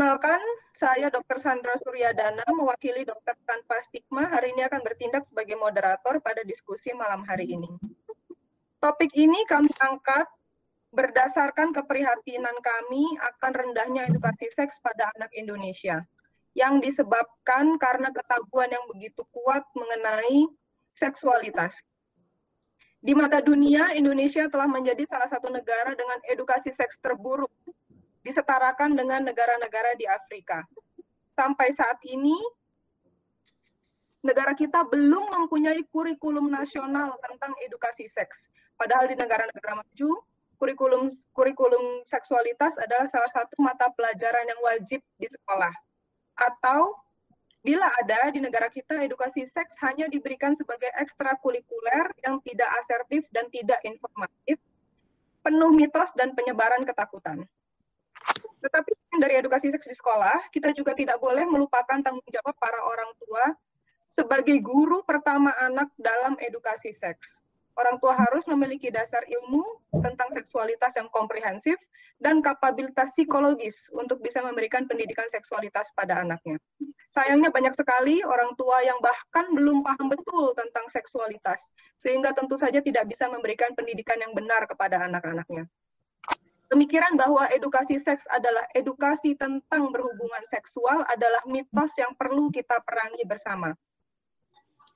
Perkenalkan, saya Dr. Sandra Suryadana, mewakili Dokter Tanpa Stigma, hari ini akan bertindak sebagai moderator pada diskusi malam hari ini. Topik ini kami angkat berdasarkan keprihatinan kami akan rendahnya edukasi seks pada anak Indonesia, yang disebabkan karena ketabuhan yang begitu kuat mengenai seksualitas. Di mata dunia, Indonesia telah menjadi salah satu negara dengan edukasi seks terburuk disetarakan dengan negara-negara di Afrika. Sampai saat ini, negara kita belum mempunyai kurikulum nasional tentang edukasi seks. Padahal di negara-negara maju, kurikulum kurikulum seksualitas adalah salah satu mata pelajaran yang wajib di sekolah. Atau bila ada di negara kita edukasi seks hanya diberikan sebagai ekstrakurikuler yang tidak asertif dan tidak informatif, penuh mitos dan penyebaran ketakutan. Tetapi dari edukasi seks di sekolah, kita juga tidak boleh melupakan tanggung jawab para orang tua sebagai guru pertama anak dalam edukasi seks. Orang tua harus memiliki dasar ilmu tentang seksualitas yang komprehensif dan kapabilitas psikologis untuk bisa memberikan pendidikan seksualitas pada anaknya. Sayangnya banyak sekali orang tua yang bahkan belum paham betul tentang seksualitas, sehingga tentu saja tidak bisa memberikan pendidikan yang benar kepada anak-anaknya. Pemikiran bahwa edukasi seks adalah edukasi tentang berhubungan seksual adalah mitos yang perlu kita perangi bersama.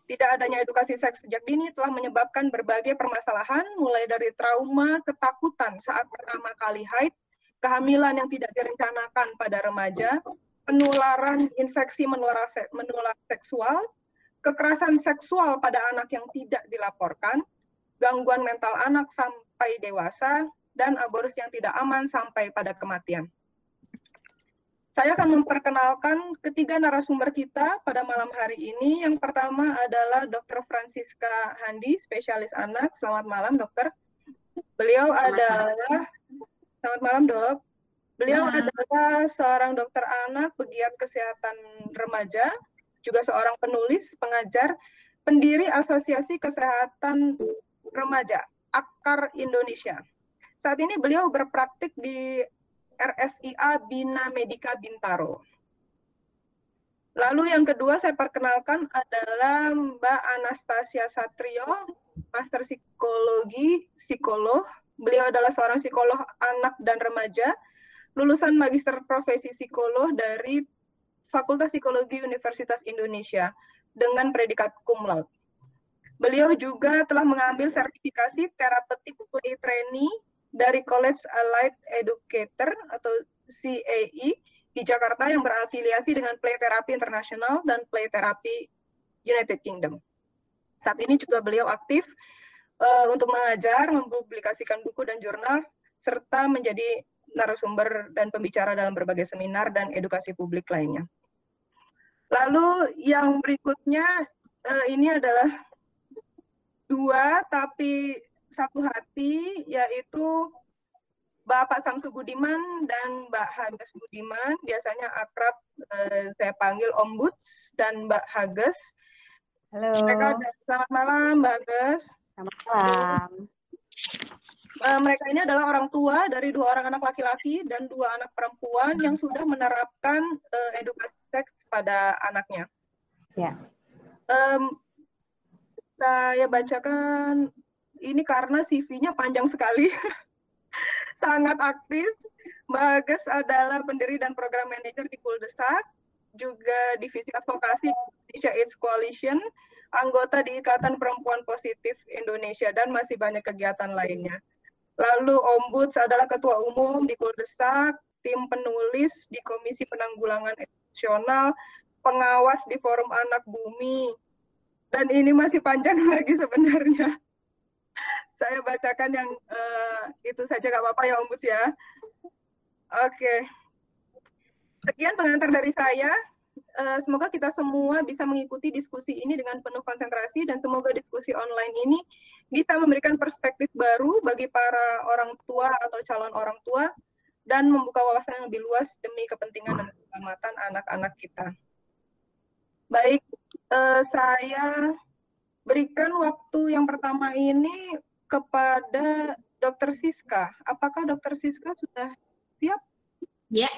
Tidak adanya edukasi seks sejak dini telah menyebabkan berbagai permasalahan, mulai dari trauma, ketakutan saat pertama kali haid, kehamilan yang tidak direncanakan pada remaja, penularan infeksi menular, seksual, kekerasan seksual pada anak yang tidak dilaporkan, gangguan mental anak sampai dewasa, dan aborsi yang tidak aman sampai pada kematian. Saya akan memperkenalkan ketiga narasumber kita pada malam hari ini. Yang pertama adalah Dr. Francisca Handi, spesialis anak. Selamat malam, dokter. Beliau Selamat adalah malam. Selamat malam, Dok. Beliau nah. adalah seorang dokter anak pegiat kesehatan remaja, juga seorang penulis, pengajar, pendiri Asosiasi Kesehatan Remaja, Akar Indonesia. Saat ini beliau berpraktik di RSIA Bina Medika Bintaro. Lalu yang kedua saya perkenalkan adalah Mbak Anastasia Satrio, Master Psikologi, Psikolog. Beliau adalah seorang psikolog anak dan remaja, lulusan Magister Profesi Psikolog dari Fakultas Psikologi Universitas Indonesia dengan predikat cum laude. Beliau juga telah mengambil sertifikasi terapeutik play trainee dari College Allied Educator atau CAE di Jakarta yang berafiliasi dengan Play Therapy International dan Play Therapy United Kingdom. Saat ini juga beliau aktif uh, untuk mengajar, mempublikasikan buku dan jurnal, serta menjadi narasumber dan pembicara dalam berbagai seminar dan edukasi publik lainnya. Lalu yang berikutnya uh, ini adalah dua tapi satu hati yaitu Bapak Samsu Budiman dan Mbak Hages Budiman, biasanya akrab eh, saya panggil Om Buds dan Mbak Hages. Halo. Mereka selamat malam Mbak Hages. Selamat malam. Uh, mereka ini adalah orang tua dari dua orang anak laki-laki dan dua anak perempuan yang sudah menerapkan uh, edukasi seks pada anaknya. Ya. Um, saya bacakan ini karena CV-nya panjang sekali. Sangat aktif. Mbak Agus adalah pendiri dan program manager di Kuldesak, juga divisi advokasi Indonesia AIDS Coalition, anggota di Ikatan Perempuan Positif Indonesia, dan masih banyak kegiatan lainnya. Lalu Ombuds adalah ketua umum di Kuldesak, tim penulis di Komisi Penanggulangan Nasional, pengawas di Forum Anak Bumi, dan ini masih panjang lagi sebenarnya saya bacakan yang uh, itu saja nggak apa-apa ya Om Bus ya. Oke. Okay. Sekian pengantar dari saya. Uh, semoga kita semua bisa mengikuti diskusi ini dengan penuh konsentrasi dan semoga diskusi online ini bisa memberikan perspektif baru bagi para orang tua atau calon orang tua dan membuka wawasan yang lebih luas demi kepentingan dan keselamatan anak-anak kita. Baik, uh, saya berikan waktu yang pertama ini kepada Dokter Siska. Apakah Dokter Siska sudah siap? Ya.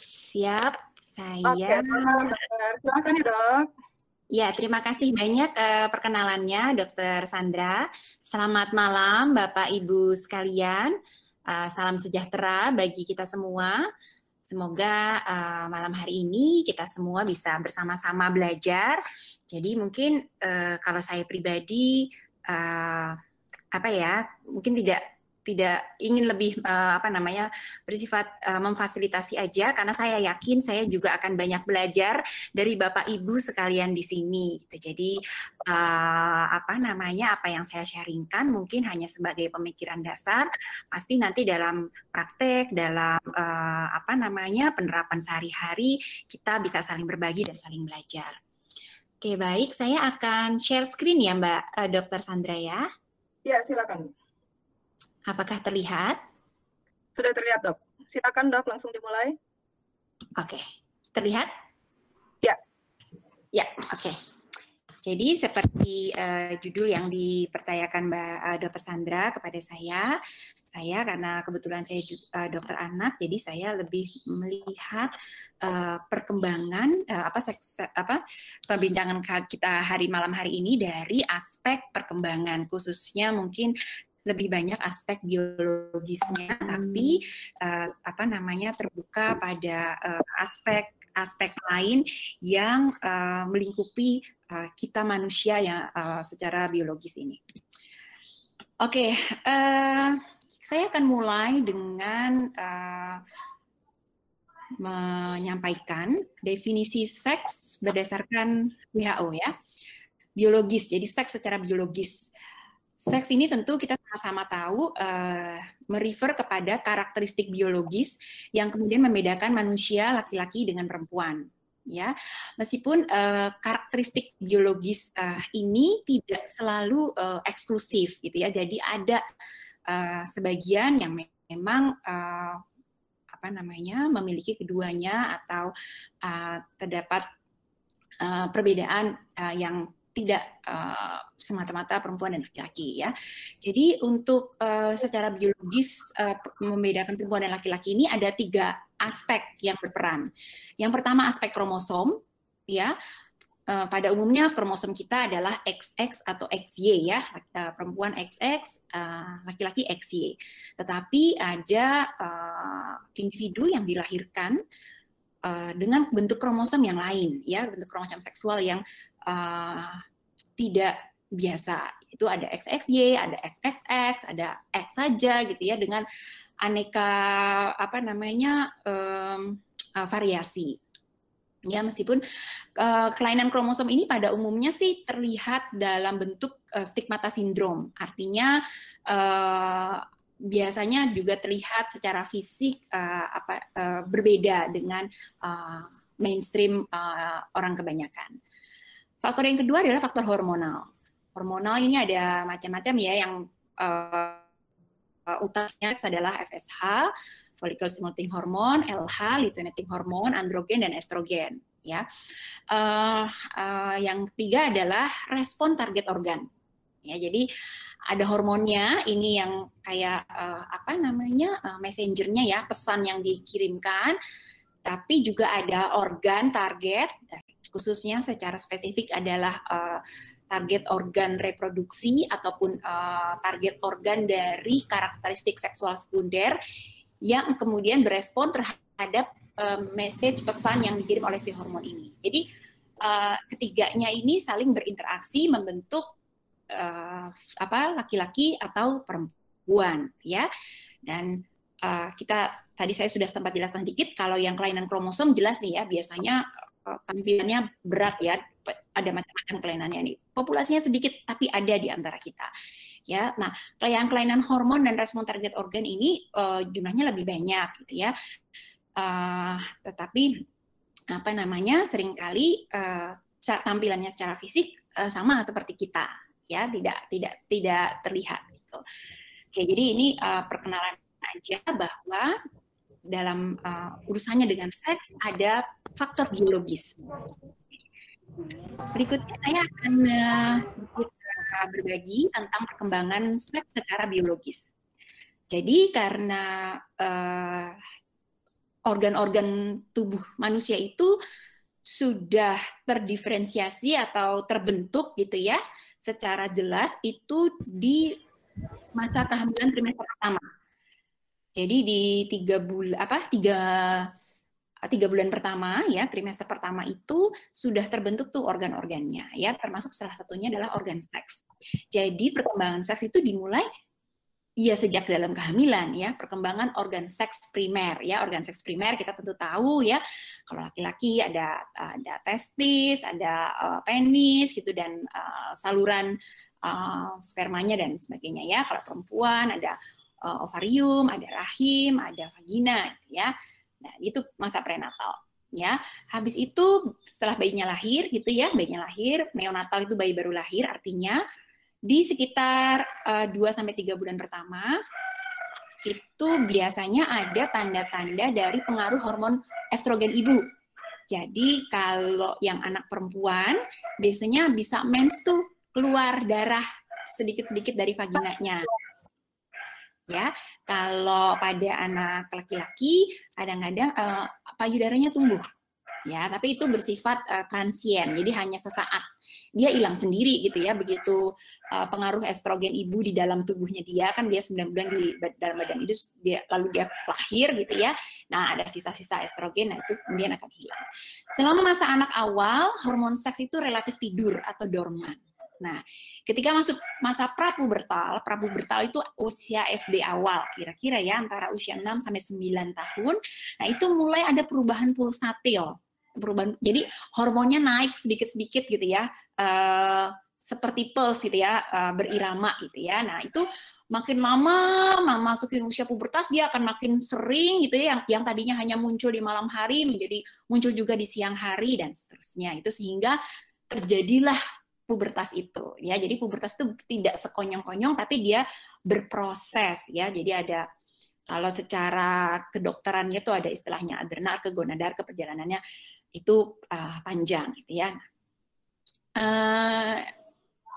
Siap, saya. Oke, dokter. Silakan ya dok. Ya, terima kasih banyak uh, perkenalannya, Dokter Sandra. Selamat malam, Bapak Ibu sekalian. Uh, salam sejahtera bagi kita semua. Semoga uh, malam hari ini kita semua bisa bersama-sama belajar. Jadi mungkin uh, kalau saya pribadi, uh, apa ya, mungkin tidak tidak ingin lebih uh, apa namanya bersifat uh, memfasilitasi aja karena saya yakin saya juga akan banyak belajar dari Bapak Ibu sekalian di sini gitu. Jadi uh, apa namanya apa yang saya sharingkan mungkin hanya sebagai pemikiran dasar pasti nanti dalam praktek dalam uh, apa namanya penerapan sehari-hari kita bisa saling berbagi dan saling belajar. Oke, baik. Saya akan share screen ya, Mbak uh, Dr. Sandra ya. Ya, silakan. Apakah terlihat? Sudah terlihat, dok. Silakan, dok, langsung dimulai. Oke, terlihat? Ya. Ya, oke. Jadi seperti uh, judul yang dipercayakan Mbak uh, Dr. Sandra kepada saya, saya karena kebetulan saya uh, dokter anak, jadi saya lebih melihat uh, perkembangan uh, apa seks, apa perbincangan kita hari malam hari ini dari aspek perkembangan khususnya mungkin lebih banyak aspek biologisnya, hmm. tapi uh, apa namanya terbuka pada uh, aspek aspek lain yang uh, melingkupi uh, kita manusia yang uh, secara biologis ini. Oke, okay, uh, saya akan mulai dengan uh, menyampaikan definisi seks berdasarkan WHO ya, biologis. Jadi seks secara biologis. Seks ini tentu kita sama-sama tahu uh, merefer kepada karakteristik biologis yang kemudian membedakan manusia laki-laki dengan perempuan ya. Meskipun uh, karakteristik biologis uh, ini tidak selalu uh, eksklusif gitu ya. Jadi ada uh, sebagian yang memang uh, apa namanya memiliki keduanya atau uh, terdapat uh, perbedaan uh, yang tidak uh, semata-mata perempuan dan laki-laki ya. Jadi untuk uh, secara biologis uh, membedakan perempuan dan laki-laki ini ada tiga aspek yang berperan. Yang pertama aspek kromosom ya. Pada umumnya kromosom kita adalah XX atau XY ya, perempuan XX, laki-laki XY. Tetapi ada individu yang dilahirkan dengan bentuk kromosom yang lain ya, bentuk kromosom seksual yang uh, tidak biasa. Itu ada XXY, ada XXX, ada X saja gitu ya dengan aneka apa namanya um, uh, variasi. Ya, meskipun uh, kelainan kromosom ini pada umumnya sih terlihat dalam bentuk uh, stigmata sindrom. Artinya uh, biasanya juga terlihat secara fisik uh, apa uh, berbeda dengan uh, mainstream uh, orang kebanyakan. Faktor yang kedua adalah faktor hormonal. Hormonal ini ada macam-macam ya yang uh, utamanya adalah FSH, follicle stimulating hormone, LH, luteinizing hormone, androgen dan estrogen. Ya, uh, uh, yang ketiga adalah respon target organ. Ya, jadi ada hormonnya ini yang kayak uh, apa namanya uh, messengernya ya pesan yang dikirimkan, tapi juga ada organ target khususnya secara spesifik adalah uh, target organ reproduksi ataupun uh, target organ dari karakteristik seksual sekunder yang kemudian berespon terhadap uh, message pesan yang dikirim oleh si hormon ini. Jadi uh, ketiganya ini saling berinteraksi membentuk uh, apa laki-laki atau perempuan ya. Dan uh, kita tadi saya sudah sempat jelaskan dikit kalau yang kelainan kromosom jelas nih ya biasanya tampilannya berat ya, ada macam-macam kelainannya nih. Populasinya sedikit tapi ada di antara kita. Ya, nah kelainan-kelainan hormon dan respon target organ ini uh, jumlahnya lebih banyak gitu ya. Uh, tetapi apa namanya sering kali uh, tampilannya secara fisik uh, sama seperti kita ya tidak tidak tidak terlihat gitu. Oke jadi ini uh, perkenalan aja bahwa dalam uh, urusannya dengan seks ada faktor biologis. Berikutnya saya akan uh, berbagi tentang perkembangan seks secara biologis. Jadi karena uh, organ-organ tubuh manusia itu sudah terdiferensiasi atau terbentuk gitu ya secara jelas itu di masa kehamilan trimester pertama. Jadi di tiga bulan apa tiga tiga bulan pertama ya trimester pertama itu sudah terbentuk tuh organ-organnya ya termasuk salah satunya adalah organ seks. Jadi perkembangan seks itu dimulai ya sejak dalam kehamilan ya perkembangan organ seks primer ya organ seks primer kita tentu tahu ya kalau laki-laki ada ada testis ada uh, penis gitu dan uh, saluran uh, spermanya dan sebagainya ya kalau perempuan ada uh, ovarium ada rahim ada vagina ya nah itu masa prenatal ya habis itu setelah bayinya lahir gitu ya bayinya lahir neonatal itu bayi baru lahir artinya di sekitar uh, eh, 2 sampai 3 bulan pertama itu biasanya ada tanda-tanda dari pengaruh hormon estrogen ibu. Jadi kalau yang anak perempuan biasanya bisa mens tuh keluar darah sedikit-sedikit dari vaginanya. Ya, kalau pada anak laki-laki kadang-kadang uh, payudaranya tumbuh. Ya tapi itu bersifat uh, transien jadi hanya sesaat. Dia hilang sendiri gitu ya begitu uh, pengaruh estrogen ibu di dalam tubuhnya dia kan dia 9 bulan di dalam badan itu dia lalu dia lahir gitu ya. Nah ada sisa-sisa estrogen nah itu kemudian akan hilang. Selama masa anak awal hormon seks itu relatif tidur atau dorman Nah, ketika masuk masa prapubertal, prapubertal itu usia SD awal, kira-kira ya antara usia 6 sampai 9 tahun. Nah, itu mulai ada perubahan pulsatil. Perubahan jadi hormonnya naik sedikit-sedikit gitu ya uh, seperti pulse gitu ya uh, berirama gitu ya. Nah itu makin lama masukin usia pubertas dia akan makin sering gitu ya yang yang tadinya hanya muncul di malam hari menjadi muncul juga di siang hari dan seterusnya. Itu sehingga terjadilah pubertas itu ya. Jadi pubertas itu tidak sekonyong-konyong tapi dia berproses ya. Jadi ada kalau secara kedokterannya itu ada istilahnya adrenal ke gonadar ke perjalanannya itu uh, panjang gitu ya. Uh,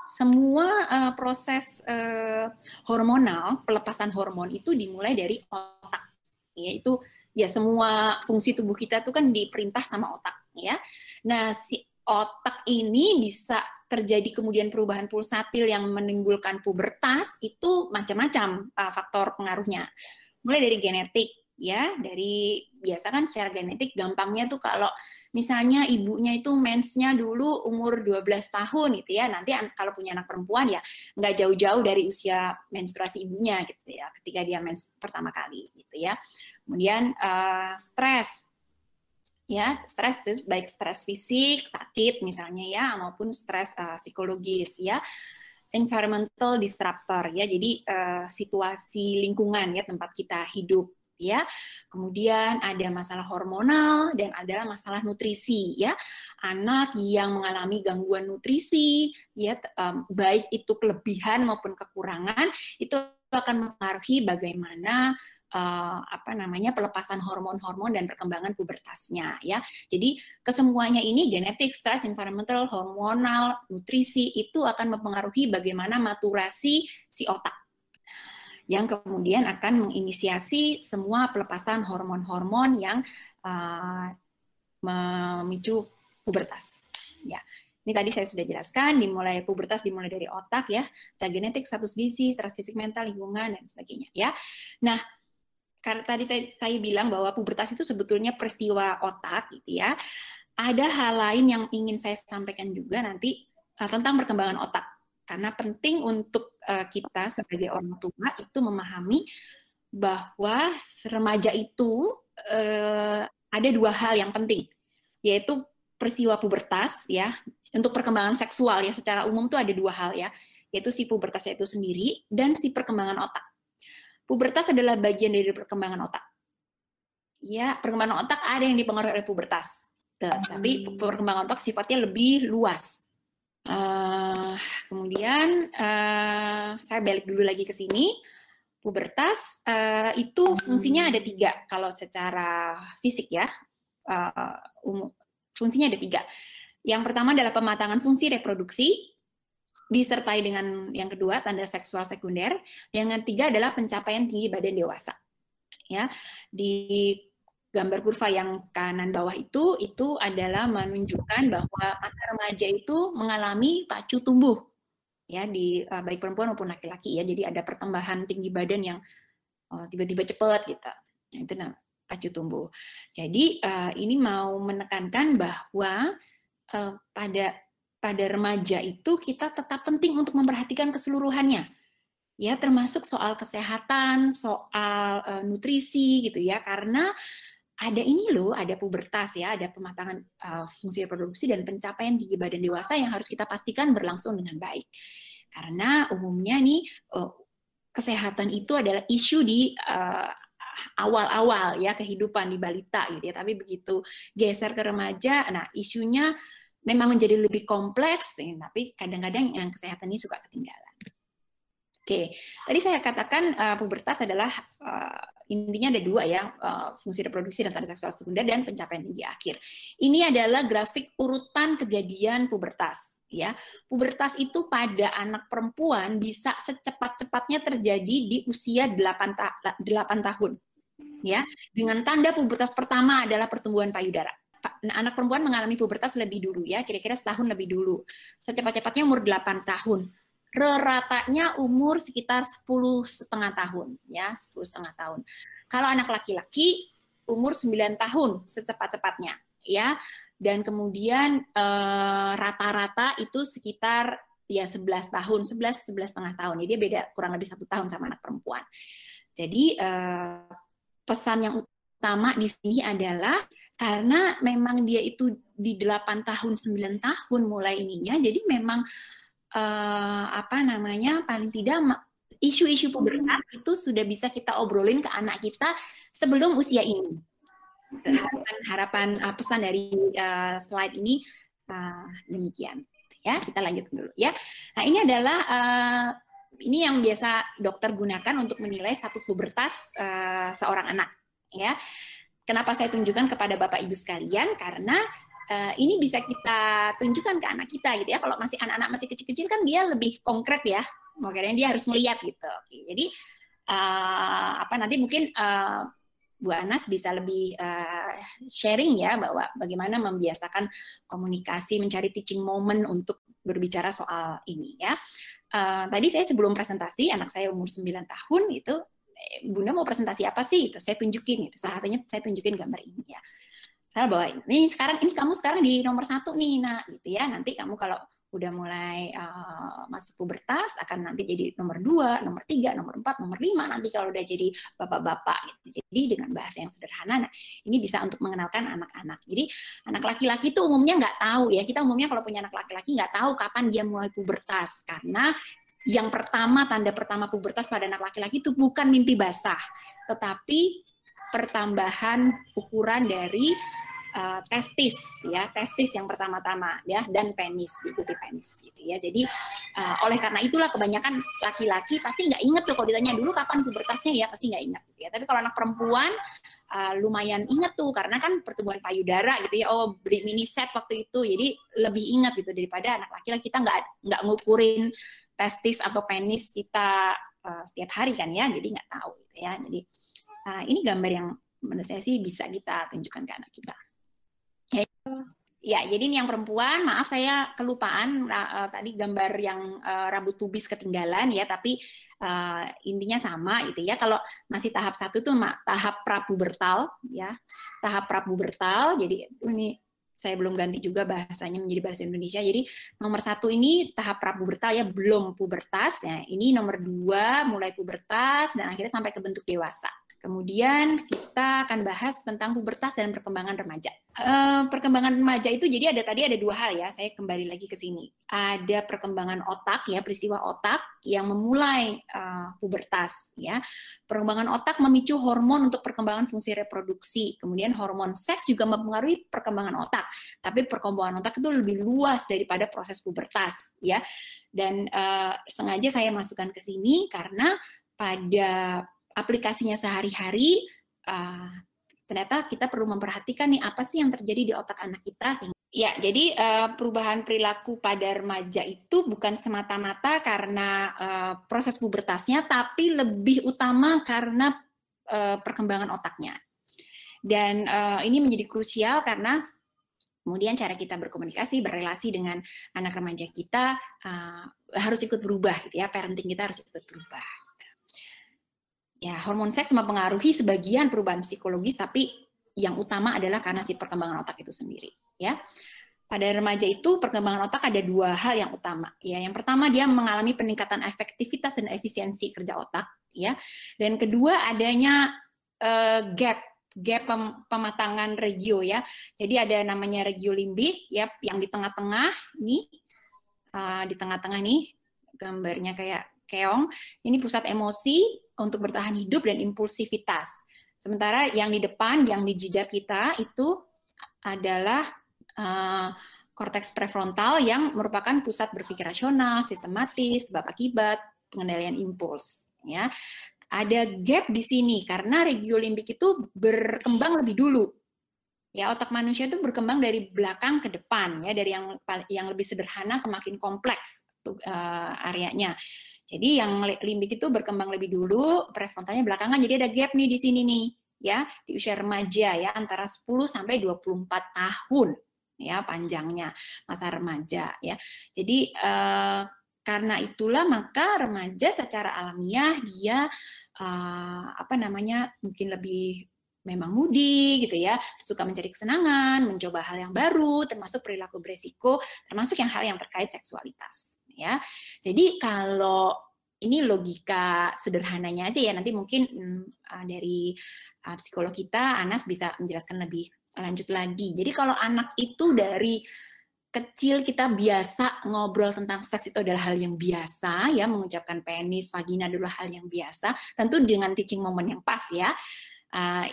semua uh, proses uh, hormonal pelepasan hormon itu dimulai dari otak yaitu ya semua fungsi tubuh kita itu kan diperintah sama otak ya. Nah si otak ini bisa terjadi kemudian perubahan pulsatil yang menimbulkan pubertas itu macam-macam uh, faktor pengaruhnya. Mulai dari genetik ya. Dari biasa kan secara genetik gampangnya tuh kalau misalnya ibunya itu mensnya dulu umur 12 tahun gitu ya, nanti kalau punya anak perempuan ya nggak jauh-jauh dari usia menstruasi ibunya gitu ya, ketika dia mens pertama kali gitu ya. Kemudian uh, stres, ya stres itu baik stres fisik sakit misalnya ya maupun stres uh, psikologis ya environmental disruptor ya jadi uh, situasi lingkungan ya tempat kita hidup ya. Kemudian ada masalah hormonal dan ada masalah nutrisi ya. Anak yang mengalami gangguan nutrisi ya um, baik itu kelebihan maupun kekurangan itu akan mempengaruhi bagaimana uh, apa namanya pelepasan hormon-hormon dan perkembangan pubertasnya ya. Jadi kesemuanya ini genetik, stres, environmental, hormonal, nutrisi itu akan mempengaruhi bagaimana maturasi si otak yang kemudian akan menginisiasi semua pelepasan hormon-hormon yang uh, memicu pubertas. Ya, ini tadi saya sudah jelaskan, dimulai pubertas dimulai dari otak ya, genetik, status gizi, status fisik mental, lingkungan dan sebagainya ya. Nah, karena tadi saya bilang bahwa pubertas itu sebetulnya peristiwa otak gitu ya. Ada hal lain yang ingin saya sampaikan juga nanti uh, tentang perkembangan otak karena penting untuk uh, kita sebagai orang tua itu memahami bahwa remaja itu uh, ada dua hal yang penting, yaitu peristiwa pubertas ya. Untuk perkembangan seksual ya secara umum tuh ada dua hal ya, yaitu si pubertasnya itu sendiri dan si perkembangan otak. Pubertas adalah bagian dari perkembangan otak. Ya, perkembangan otak ada yang dipengaruhi oleh pubertas. Tapi perkembangan otak sifatnya lebih luas Uh, kemudian uh, saya balik dulu lagi ke sini. Pubertas uh, itu fungsinya ada tiga kalau secara fisik ya. Uh, fungsinya ada tiga. Yang pertama adalah pematangan fungsi reproduksi, disertai dengan yang kedua tanda seksual sekunder. Yang ketiga adalah pencapaian tinggi badan dewasa. Ya, di gambar kurva yang kanan bawah itu itu adalah menunjukkan bahwa masa remaja itu mengalami pacu tumbuh ya di uh, baik perempuan maupun laki-laki ya jadi ada pertambahan tinggi badan yang uh, tiba-tiba cepat gitu nah, itu nah, pacu tumbuh jadi uh, ini mau menekankan bahwa uh, pada pada remaja itu kita tetap penting untuk memperhatikan keseluruhannya. Ya termasuk soal kesehatan soal uh, nutrisi gitu ya. Karena ada ini loh, ada pubertas ya, ada pematangan uh, fungsi reproduksi dan pencapaian tinggi badan dewasa yang harus kita pastikan berlangsung dengan baik. Karena umumnya nih uh, kesehatan itu adalah isu di uh, awal-awal ya kehidupan di balita gitu ya, tapi begitu geser ke remaja, nah isunya memang menjadi lebih kompleks, ya, tapi kadang-kadang yang kesehatan ini suka ketinggalan. Oke, tadi saya katakan uh, pubertas adalah uh, intinya ada dua ya, uh, fungsi reproduksi dan tanda seksual sekunder dan pencapaian tinggi akhir. Ini adalah grafik urutan kejadian pubertas. Ya, pubertas itu pada anak perempuan bisa secepat-cepatnya terjadi di usia 8, ta 8 tahun. Ya, dengan tanda pubertas pertama adalah pertumbuhan payudara. Nah, anak perempuan mengalami pubertas lebih dulu ya, kira-kira setahun lebih dulu. Secepat-cepatnya umur 8 tahun. Reratanya umur sekitar 10 setengah tahun ya 10 setengah tahun. Kalau anak laki-laki umur 9 tahun secepat-cepatnya ya. Dan kemudian eh, rata-rata itu sekitar ya 11 tahun 11 11 setengah tahun. Jadi dia beda kurang lebih satu tahun sama anak perempuan. Jadi eh, pesan yang utama di sini adalah karena memang dia itu di 8 tahun 9 tahun mulai ininya jadi memang uh, apa namanya paling tidak isu-isu pubertas itu sudah bisa kita obrolin ke anak kita sebelum usia ini. Harapan, harapan uh, pesan dari uh, slide ini uh, demikian. Ya, kita lanjut dulu ya. Nah ini adalah uh, ini yang biasa dokter gunakan untuk menilai status pubertas uh, seorang anak. Ya, kenapa saya tunjukkan kepada bapak ibu sekalian? Karena uh, ini bisa kita tunjukkan ke anak kita gitu ya. Kalau masih anak-anak masih kecil-kecil kan dia lebih konkret ya. Makanya dia harus melihat gitu. Jadi uh, apa nanti mungkin uh, Bu Anas bisa lebih uh, sharing ya bahwa bagaimana membiasakan komunikasi, mencari teaching moment untuk berbicara soal ini ya. Uh, tadi saya sebelum presentasi anak saya umur 9 tahun itu Bunda mau presentasi apa sih? Itu saya tunjukin gitu. Saatnya saya tunjukin gambar ini ya saya bawa ini sekarang ini kamu sekarang di nomor satu nih nak gitu ya nanti kamu kalau udah mulai uh, masuk pubertas akan nanti jadi nomor dua, nomor tiga, nomor empat, nomor lima nanti kalau udah jadi bapak-bapak gitu. Jadi dengan bahasa yang sederhana, nah ini bisa untuk mengenalkan anak-anak. Jadi anak laki-laki itu umumnya nggak tahu ya kita umumnya kalau punya anak laki-laki nggak tahu kapan dia mulai pubertas karena yang pertama tanda pertama pubertas pada anak laki-laki itu bukan mimpi basah, tetapi pertambahan ukuran dari uh, testis ya testis yang pertama-tama ya dan penis diikuti penis gitu ya. Jadi uh, oleh karena itulah kebanyakan laki-laki pasti nggak inget tuh kalau ditanya dulu kapan pubertasnya? Ya pasti nggak inget gitu ya. Tapi kalau anak perempuan uh, lumayan inget tuh karena kan pertumbuhan payudara gitu ya. Oh beli mini set waktu itu jadi lebih ingat gitu daripada anak laki-laki. Kita nggak nggak ngukurin testis atau penis kita uh, setiap hari kan ya jadi nggak tahu gitu ya jadi uh, ini gambar yang menurut saya sih bisa kita tunjukkan ke anak kita. Ya, jadi ini yang perempuan, maaf saya kelupaan uh, tadi gambar yang uh, rambut pubis ketinggalan ya, tapi uh, intinya sama gitu ya. Kalau masih tahap satu tuh tahap prapubertal ya, tahap prapubertal. Jadi ini saya belum ganti juga bahasanya menjadi bahasa Indonesia. Jadi nomor satu ini tahap prapubertal ya, belum pubertas. Ya. Ini nomor dua mulai pubertas dan akhirnya sampai ke bentuk dewasa. Kemudian kita akan bahas tentang pubertas dan perkembangan remaja. Uh, perkembangan remaja itu jadi ada tadi ada dua hal ya. Saya kembali lagi ke sini. Ada perkembangan otak ya, peristiwa otak yang memulai uh, pubertas ya. Perkembangan otak memicu hormon untuk perkembangan fungsi reproduksi. Kemudian hormon seks juga mempengaruhi perkembangan otak. Tapi perkembangan otak itu lebih luas daripada proses pubertas ya. Dan uh, sengaja saya masukkan ke sini karena pada aplikasinya sehari-hari, uh, ternyata kita perlu memperhatikan nih apa sih yang terjadi di otak anak kita. Ya, jadi uh, perubahan perilaku pada remaja itu bukan semata-mata karena uh, proses pubertasnya, tapi lebih utama karena uh, perkembangan otaknya. Dan uh, ini menjadi krusial karena kemudian cara kita berkomunikasi, berrelasi dengan anak remaja kita uh, harus ikut berubah, gitu ya. Parenting kita harus ikut berubah. Ya, hormon seks mempengaruhi sebagian perubahan psikologis, tapi yang utama adalah karena si perkembangan otak itu sendiri, ya. Pada remaja itu perkembangan otak ada dua hal yang utama ya. Yang pertama dia mengalami peningkatan efektivitas dan efisiensi kerja otak ya. Dan kedua adanya uh, gap gap pem pematangan regio ya. Jadi ada namanya regio limbik ya yang di tengah-tengah ini uh, di tengah-tengah nih gambarnya kayak keong ini pusat emosi untuk bertahan hidup dan impulsivitas sementara yang di depan yang di jidat kita itu adalah uh, prefrontal yang merupakan pusat berpikir rasional, sistematis, sebab akibat, pengendalian impuls. Ya, ada gap di sini karena regiolimbik itu berkembang lebih dulu. Ya, otak manusia itu berkembang dari belakang ke depan, ya, dari yang yang lebih sederhana ke makin kompleks uh, areanya. Jadi yang limbik itu berkembang lebih dulu, prefrontalnya belakangan. Jadi ada gap nih di sini nih, ya, di usia remaja ya antara 10 sampai 24 tahun ya panjangnya masa remaja ya. Jadi eh, karena itulah maka remaja secara alamiah dia eh, apa namanya mungkin lebih memang mudi gitu ya, suka mencari kesenangan, mencoba hal yang baru, termasuk perilaku beresiko, termasuk yang hal yang terkait seksualitas ya. Jadi kalau ini logika sederhananya aja ya nanti mungkin hmm, dari uh, psikolog kita Anas bisa menjelaskan lebih lanjut lagi. Jadi kalau anak itu dari kecil kita biasa ngobrol tentang seks itu adalah hal yang biasa ya mengucapkan penis vagina adalah hal yang biasa tentu dengan teaching moment yang pas ya uh,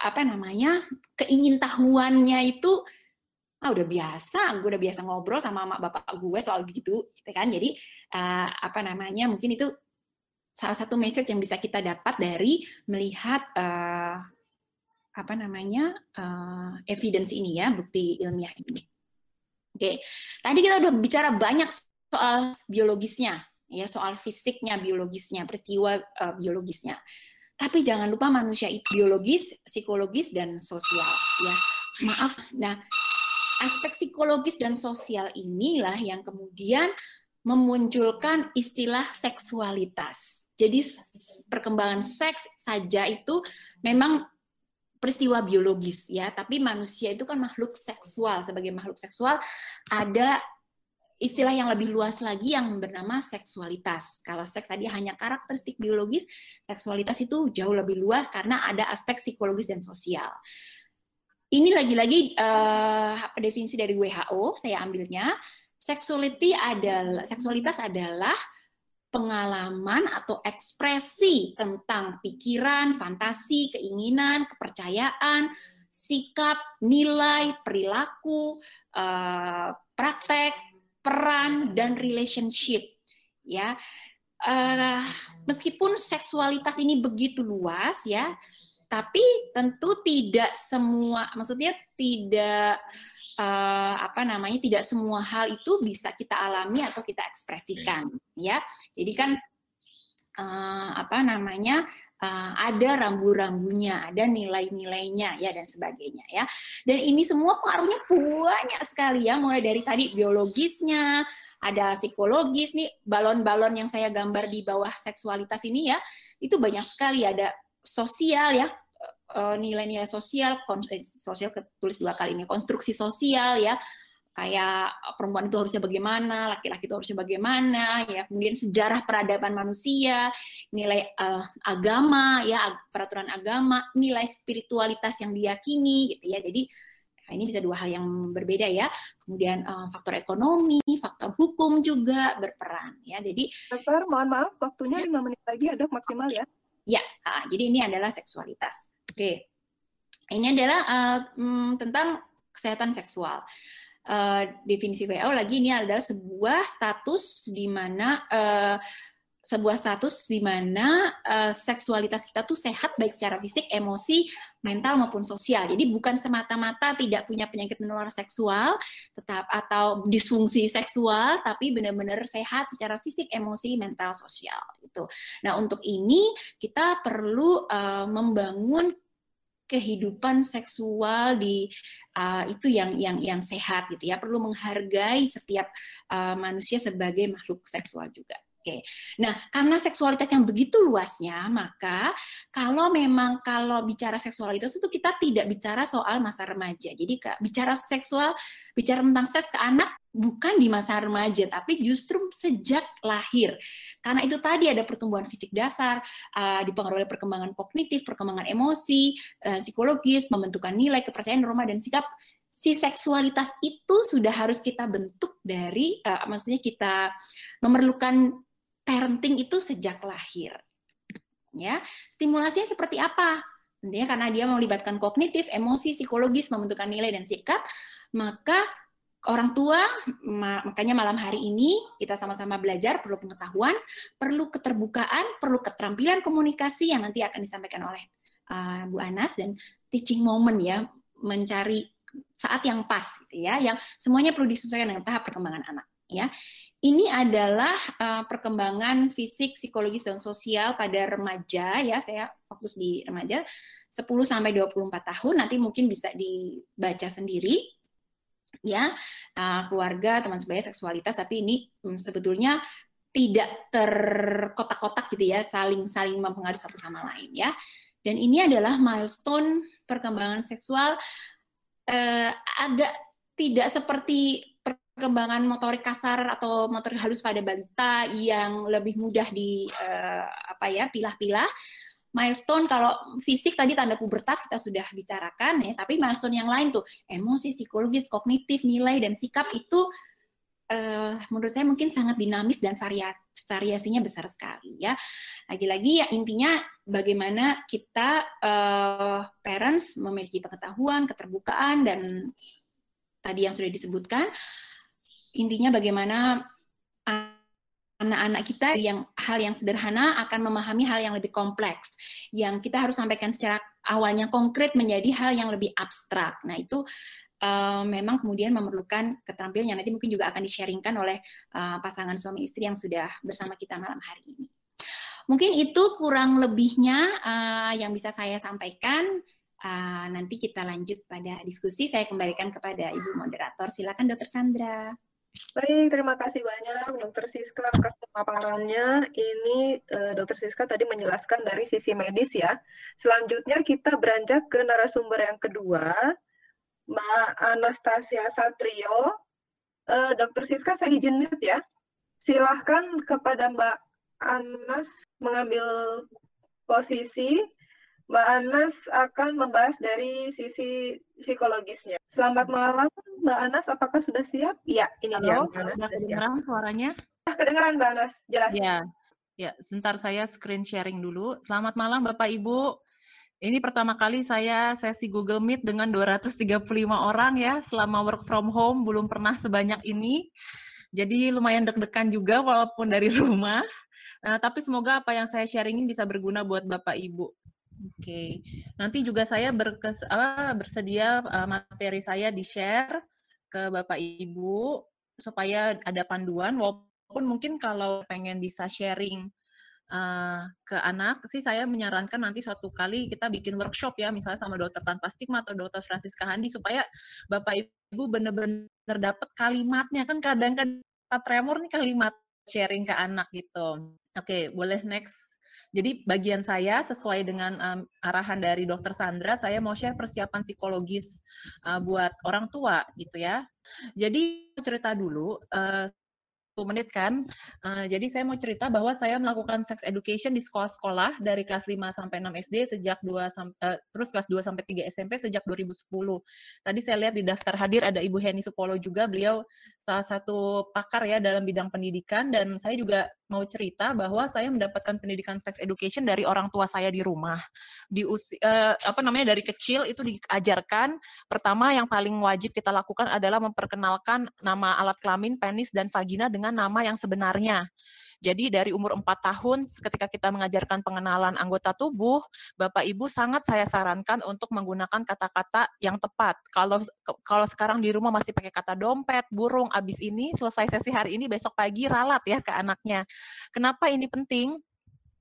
apa namanya keingintahuannya itu ah udah biasa gue udah biasa ngobrol sama mak bapak gue soal gitu gitu kan jadi uh, apa namanya mungkin itu salah satu message yang bisa kita dapat dari melihat uh, apa namanya uh, evidence ini ya bukti ilmiah ini. Oke, tadi kita udah bicara banyak soal biologisnya, ya soal fisiknya, biologisnya, peristiwa uh, biologisnya. Tapi jangan lupa manusia itu biologis, psikologis dan sosial, ya. Maaf. Nah, aspek psikologis dan sosial inilah yang kemudian memunculkan istilah seksualitas. Jadi perkembangan seks saja itu memang peristiwa biologis ya, tapi manusia itu kan makhluk seksual. Sebagai makhluk seksual ada istilah yang lebih luas lagi yang bernama seksualitas. Kalau seks tadi hanya karakteristik biologis, seksualitas itu jauh lebih luas karena ada aspek psikologis dan sosial. Ini lagi-lagi uh, definisi dari WHO saya ambilnya. Sexuality adalah seksualitas adalah pengalaman atau ekspresi tentang pikiran, fantasi, keinginan, kepercayaan, sikap, nilai, perilaku, uh, praktek, peran dan relationship. Ya, uh, meskipun seksualitas ini begitu luas ya, tapi tentu tidak semua, maksudnya tidak uh, apa namanya tidak semua hal itu bisa kita alami atau kita ekspresikan ya. Jadi kan uh, apa namanya uh, ada rambu-rambunya, ada nilai-nilainya ya dan sebagainya ya. Dan ini semua pengaruhnya banyak sekali ya, mulai dari tadi biologisnya, ada psikologis nih, balon-balon yang saya gambar di bawah seksualitas ini ya, itu banyak sekali ada sosial ya, nilai-nilai sosial, eh, sosial tulis dua kali ini, konstruksi sosial ya, kayak perempuan itu harusnya bagaimana, laki-laki itu harusnya bagaimana, ya kemudian sejarah peradaban manusia, nilai uh, agama, ya peraturan agama, nilai spiritualitas yang diyakini, gitu ya. Jadi nah ini bisa dua hal yang berbeda ya. Kemudian uh, faktor ekonomi, faktor hukum juga berperan, ya. Jadi. Dokter, mohon maaf, waktunya lima menit lagi ada maksimal ya. Ya, nah, jadi ini adalah seksualitas. Oke, ini adalah uh, tentang kesehatan seksual. Uh, definisi WHO lagi ini adalah sebuah status di mana uh, sebuah status di mana uh, seksualitas kita tuh sehat baik secara fisik, emosi, mental maupun sosial. Jadi bukan semata-mata tidak punya penyakit menular seksual, tetap atau disfungsi seksual, tapi benar-benar sehat secara fisik, emosi, mental, sosial. Itu. Nah untuk ini kita perlu uh, membangun kehidupan seksual di uh, itu yang yang yang sehat gitu ya perlu menghargai setiap uh, manusia sebagai makhluk seksual juga. Oke, nah karena seksualitas yang begitu luasnya, maka kalau memang kalau bicara seksualitas itu kita tidak bicara soal masa remaja. Jadi bicara seksual, bicara tentang seks ke anak bukan di masa remaja, tapi justru sejak lahir. Karena itu tadi ada pertumbuhan fisik dasar, uh, dipengaruhi perkembangan kognitif, perkembangan emosi, uh, psikologis, pembentukan nilai, kepercayaan, norma dan sikap si seksualitas itu sudah harus kita bentuk dari uh, maksudnya kita memerlukan parenting itu sejak lahir. Ya, stimulasinya seperti apa? Tentunya karena dia melibatkan kognitif, emosi, psikologis, membentukkan nilai dan sikap, maka orang tua makanya malam hari ini kita sama-sama belajar perlu pengetahuan, perlu keterbukaan, perlu keterampilan komunikasi yang nanti akan disampaikan oleh uh, Bu Anas dan teaching moment ya, mencari saat yang pas gitu ya, yang semuanya perlu disesuaikan dengan tahap perkembangan anak ya ini adalah uh, perkembangan fisik, psikologis dan sosial pada remaja ya. Saya fokus di remaja 10 sampai 24 tahun. Nanti mungkin bisa dibaca sendiri ya. Uh, keluarga, teman sebaya, seksualitas tapi ini um, sebetulnya tidak terkotak-kotak gitu ya, saling saling mempengaruhi satu sama lain ya. Dan ini adalah milestone perkembangan seksual uh, agak tidak seperti perkembangan motorik kasar atau motorik halus pada balita yang lebih mudah di uh, apa ya pilah-pilah. Milestone kalau fisik tadi tanda pubertas kita sudah bicarakan ya tapi milestone yang lain tuh emosi psikologis kognitif nilai dan sikap itu uh, menurut saya mungkin sangat dinamis dan variasinya besar sekali ya. Lagi-lagi ya intinya bagaimana kita uh, parents memiliki pengetahuan keterbukaan dan tadi yang sudah disebutkan intinya bagaimana anak-anak kita yang hal yang sederhana akan memahami hal yang lebih kompleks yang kita harus sampaikan secara awalnya konkret menjadi hal yang lebih abstrak. Nah, itu uh, memang kemudian memerlukan keterampilan yang nanti mungkin juga akan di-sharingkan oleh uh, pasangan suami istri yang sudah bersama kita malam hari ini. Mungkin itu kurang lebihnya uh, yang bisa saya sampaikan. Uh, nanti kita lanjut pada diskusi. Saya kembalikan kepada Ibu Moderator. Silakan Dokter Sandra. Baik, terima kasih banyak Dokter Siska atas pemaparannya. Ini uh, Dokter Siska tadi menjelaskan dari sisi medis ya. Selanjutnya kita beranjak ke narasumber yang kedua, Mbak Anastasia Satrio. Uh, Dokter Siska saya izin mute ya. Silahkan kepada Mbak Anas mengambil posisi. Mbak Anas akan membahas dari sisi psikologisnya. Selamat malam, Mbak Anas. Apakah sudah siap? Iya, ini Halo, dia. Anas. kedengeran suaranya? Ya, kedengeran, Mbak Anas. Jelas. Ya, ya. Sebentar saya screen sharing dulu. Selamat malam, Bapak Ibu. Ini pertama kali saya sesi Google Meet dengan 235 orang ya, selama work from home belum pernah sebanyak ini. Jadi lumayan deg-degan juga walaupun dari rumah. Nah, tapi semoga apa yang saya sharingin bisa berguna buat Bapak Ibu. Oke, nanti juga saya berkes, apa, bersedia uh, materi saya di-share ke Bapak Ibu supaya ada panduan. Walaupun mungkin kalau pengen bisa sharing uh, ke anak sih saya menyarankan nanti suatu kali kita bikin workshop ya misalnya sama dokter tanpa stigma atau dokter Francisca Handi supaya Bapak Ibu benar-benar dapat kalimatnya kan kadang-kadang tremor nih kalimat sharing ke anak gitu. Oke, boleh next. Jadi bagian saya sesuai dengan um, arahan dari Dokter Sandra, saya mau share persiapan psikologis uh, buat orang tua gitu ya. Jadi cerita dulu, uh, menit kan. Uh, jadi saya mau cerita bahwa saya melakukan sex education di sekolah-sekolah dari kelas 5 sampai 6 SD sejak 2 sampai uh, terus kelas 2 sampai 3 SMP sejak 2010. Tadi saya lihat di daftar hadir ada Ibu Heni Supolo juga, beliau salah satu pakar ya dalam bidang pendidikan dan saya juga mau cerita bahwa saya mendapatkan pendidikan sex education dari orang tua saya di rumah. Di usia uh, apa namanya dari kecil itu diajarkan pertama yang paling wajib kita lakukan adalah memperkenalkan nama alat kelamin, penis dan vagina dengan nama yang sebenarnya. Jadi dari umur 4 tahun ketika kita mengajarkan pengenalan anggota tubuh, Bapak Ibu sangat saya sarankan untuk menggunakan kata-kata yang tepat. Kalau kalau sekarang di rumah masih pakai kata dompet, burung, abis ini selesai sesi hari ini besok pagi ralat ya ke anaknya. Kenapa ini penting?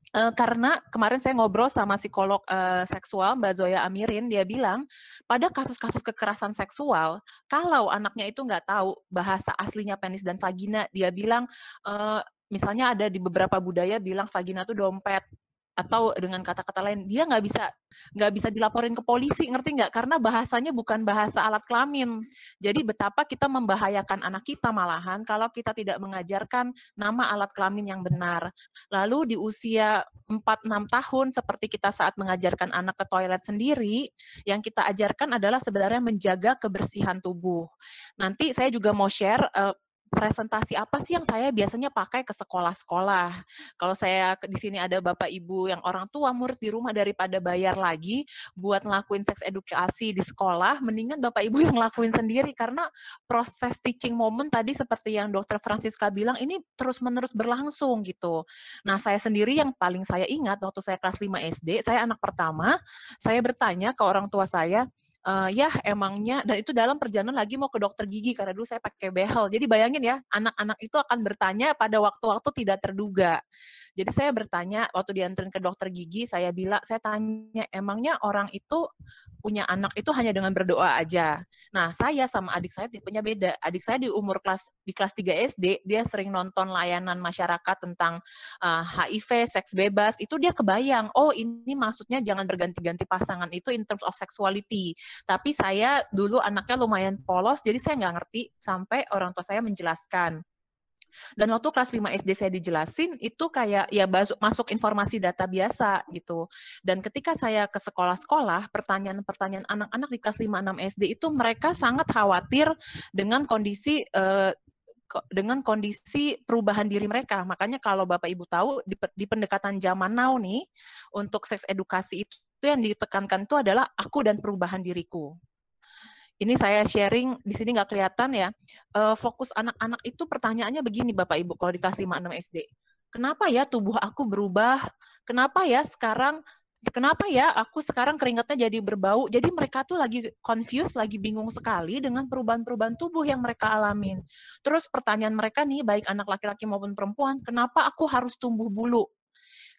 Uh, karena kemarin saya ngobrol sama psikolog uh, seksual Mbak Zoya Amirin, dia bilang pada kasus-kasus kekerasan seksual, kalau anaknya itu nggak tahu bahasa aslinya penis dan vagina, dia bilang uh, misalnya ada di beberapa budaya bilang vagina itu dompet, atau dengan kata-kata lain dia nggak bisa nggak bisa dilaporin ke polisi ngerti nggak? Karena bahasanya bukan bahasa alat kelamin. Jadi betapa kita membahayakan anak kita malahan kalau kita tidak mengajarkan nama alat kelamin yang benar. Lalu di usia 4-6 tahun seperti kita saat mengajarkan anak ke toilet sendiri yang kita ajarkan adalah sebenarnya menjaga kebersihan tubuh. Nanti saya juga mau share uh, presentasi apa sih yang saya biasanya pakai ke sekolah-sekolah. Kalau saya di sini ada Bapak Ibu yang orang tua murid di rumah daripada bayar lagi buat ngelakuin seks edukasi di sekolah, mendingan Bapak Ibu yang ngelakuin sendiri karena proses teaching moment tadi seperti yang Dokter Francisca bilang ini terus-menerus berlangsung gitu. Nah, saya sendiri yang paling saya ingat waktu saya kelas 5 SD, saya anak pertama, saya bertanya ke orang tua saya, uh, ya emangnya dan itu dalam perjalanan lagi mau ke dokter gigi karena dulu saya pakai behel. Jadi bayangin ya, anak-anak itu akan bertanya pada waktu-waktu tidak terduga. Jadi saya bertanya waktu dianterin ke dokter gigi, saya bilang saya tanya emangnya orang itu punya anak itu hanya dengan berdoa aja. Nah, saya sama adik saya tipenya beda. Adik saya di umur kelas di kelas 3 SD, dia sering nonton layanan masyarakat tentang uh, HIV, seks bebas, itu dia kebayang, oh ini maksudnya jangan berganti-ganti pasangan itu in terms of sexuality. Tapi saya dulu anaknya lumayan polos, jadi saya nggak ngerti sampai orang tua saya menjelaskan. Dan waktu kelas 5 SD saya dijelasin itu kayak ya masuk informasi data biasa gitu. Dan ketika saya ke sekolah-sekolah, pertanyaan-pertanyaan anak-anak di kelas 5 6 SD itu mereka sangat khawatir dengan kondisi uh, dengan kondisi perubahan diri mereka. Makanya kalau Bapak Ibu tahu di, di pendekatan zaman now nih untuk seks edukasi itu yang ditekankan itu adalah aku dan perubahan diriku ini saya sharing di sini nggak kelihatan ya. Uh, fokus anak-anak itu pertanyaannya begini Bapak Ibu kalau di kelas 5 6 SD. Kenapa ya tubuh aku berubah? Kenapa ya sekarang kenapa ya aku sekarang keringatnya jadi berbau? Jadi mereka tuh lagi confused, lagi bingung sekali dengan perubahan-perubahan tubuh yang mereka alamin. Terus pertanyaan mereka nih, baik anak laki-laki maupun perempuan, kenapa aku harus tumbuh bulu?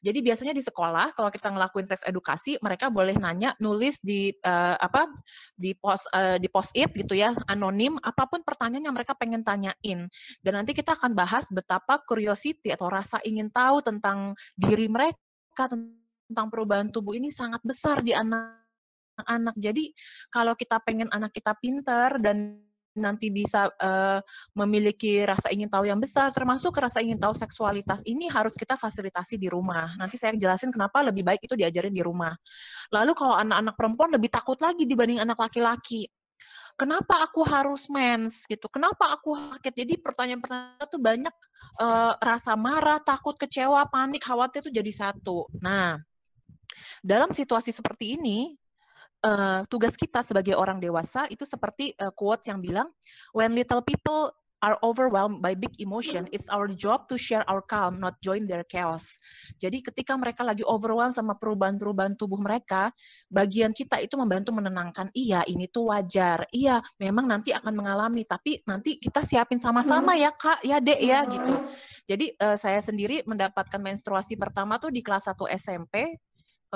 Jadi biasanya di sekolah kalau kita ngelakuin seks edukasi, mereka boleh nanya, nulis di uh, apa di post uh, di post it gitu ya, anonim apa pun pertanyaan yang mereka pengen tanyain. Dan nanti kita akan bahas betapa curiosity atau rasa ingin tahu tentang diri mereka tentang perubahan tubuh ini sangat besar di anak-anak. Jadi kalau kita pengen anak kita pinter dan nanti bisa uh, memiliki rasa ingin tahu yang besar, termasuk rasa ingin tahu seksualitas ini harus kita fasilitasi di rumah. Nanti saya jelasin kenapa lebih baik itu diajarin di rumah. Lalu kalau anak-anak perempuan lebih takut lagi dibanding anak laki-laki. Kenapa aku harus mens gitu? Kenapa aku sakit? Jadi pertanyaan-pertanyaan itu banyak uh, rasa marah, takut, kecewa, panik, khawatir itu jadi satu. Nah, dalam situasi seperti ini, uh, tugas kita sebagai orang dewasa itu seperti uh, quotes yang bilang when little people are overwhelmed by big emotion, it's our job to share our calm, not join their chaos. Jadi ketika mereka lagi overwhelmed sama perubahan-perubahan tubuh mereka, bagian kita itu membantu menenangkan, iya ini tuh wajar, iya memang nanti akan mengalami, tapi nanti kita siapin sama-sama ya kak, ya dek ya gitu. Jadi uh, saya sendiri mendapatkan menstruasi pertama tuh di kelas 1 SMP,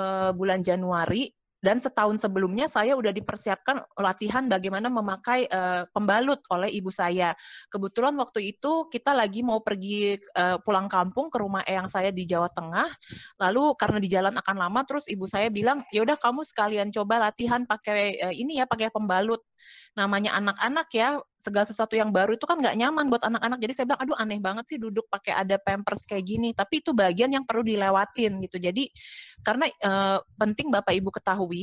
uh, bulan Januari, dan setahun sebelumnya saya udah dipersiapkan latihan bagaimana memakai uh, pembalut oleh ibu saya. Kebetulan waktu itu kita lagi mau pergi uh, pulang kampung ke rumah eyang saya di Jawa Tengah. Lalu karena di jalan akan lama, terus ibu saya bilang, ya udah kamu sekalian coba latihan pakai uh, ini ya, pakai pembalut namanya anak-anak ya segala sesuatu yang baru itu kan nggak nyaman buat anak-anak jadi saya bilang aduh aneh banget sih duduk pakai ada pampers kayak gini tapi itu bagian yang perlu dilewatin gitu jadi karena e, penting bapak ibu ketahui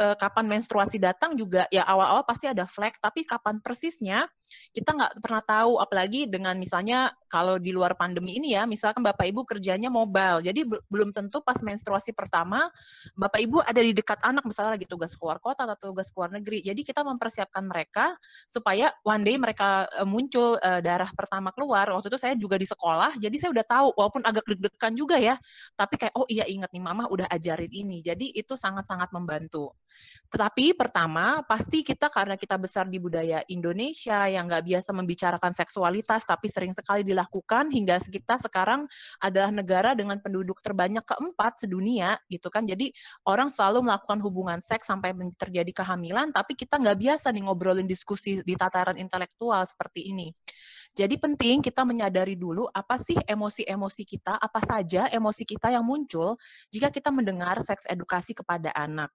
uh, kapan menstruasi datang juga ya awal-awal pasti ada flag, tapi kapan persisnya kita nggak pernah tahu, apalagi dengan misalnya kalau di luar pandemi ini ya, misalkan Bapak Ibu kerjanya mobile, jadi belum tentu pas menstruasi pertama Bapak Ibu ada di dekat anak, misalnya lagi tugas keluar kota atau tugas keluar negeri, jadi kita mempersiapkan mereka supaya one day mereka uh, muncul uh, darah pertama keluar, waktu itu saya juga di sekolah, jadi saya udah tahu, walaupun agak deg-degan juga ya, tapi kayak, oh iya ingat nih Mama udah ajarin ini, jadi itu sangat-sangat membantu. Tetapi pertama, pasti kita karena kita besar di budaya Indonesia yang nggak biasa membicarakan seksualitas, tapi sering sekali dilakukan hingga kita sekarang adalah negara dengan penduduk terbanyak keempat sedunia, gitu kan. Jadi orang selalu melakukan hubungan seks sampai terjadi kehamilan, tapi kita nggak biasa nih ngobrolin diskusi di tataran intelektual seperti ini. Jadi penting kita menyadari dulu apa sih emosi-emosi kita, apa saja emosi kita yang muncul jika kita mendengar seks edukasi kepada anak.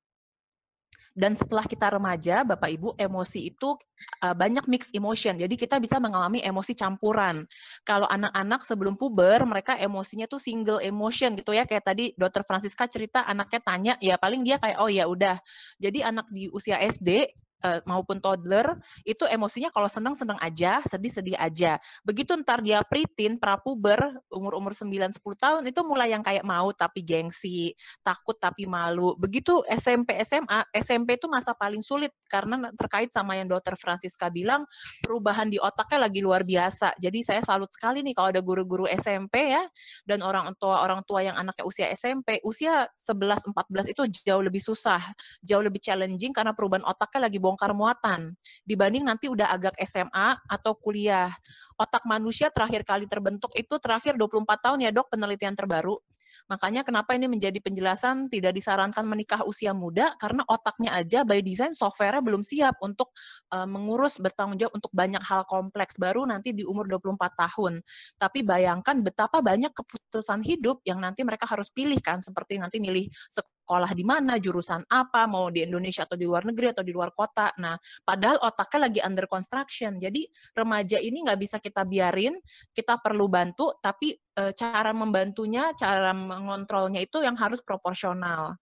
Dan setelah kita remaja, Bapak Ibu, emosi itu uh, banyak mix emotion. Jadi kita bisa mengalami emosi campuran. Kalau anak-anak sebelum puber, mereka emosinya tuh single emotion gitu ya. Kayak tadi Dokter Francisca cerita anaknya tanya, ya paling dia kayak oh ya udah. Jadi anak di usia SD uh, maupun toddler itu emosinya kalau senang senang aja, sedih sedih aja. Begitu ntar dia preteen, prapuber, umur-umur 9 10 tahun itu mulai yang kayak mau tapi gengsi, takut tapi malu. Begitu SMP SMA, SMP itu masa paling sulit karena terkait sama yang Dokter Francisca bilang perubahan di otaknya lagi luar biasa. Jadi saya salut sekali nih kalau ada guru-guru SMP ya dan orang tua orang tua yang anaknya usia SMP, usia 11 14 itu jauh lebih susah, jauh lebih challenging karena perubahan otaknya lagi bongkar muatan dibanding nanti udah agak SMA atau kuliah. Otak manusia terakhir kali terbentuk itu terakhir 24 tahun ya dok penelitian terbaru. Makanya kenapa ini menjadi penjelasan tidak disarankan menikah usia muda karena otaknya aja by design software belum siap untuk uh, mengurus bertanggung jawab untuk banyak hal kompleks baru nanti di umur 24 tahun. Tapi bayangkan betapa banyak keputusan hidup yang nanti mereka harus pilih kan seperti nanti milih sekolah di mana, jurusan apa, mau di Indonesia atau di luar negeri atau di luar kota. Nah, padahal otaknya lagi under construction. Jadi remaja ini nggak bisa kita biarin, kita perlu bantu, tapi e, cara membantunya, cara mengontrolnya itu yang harus proporsional.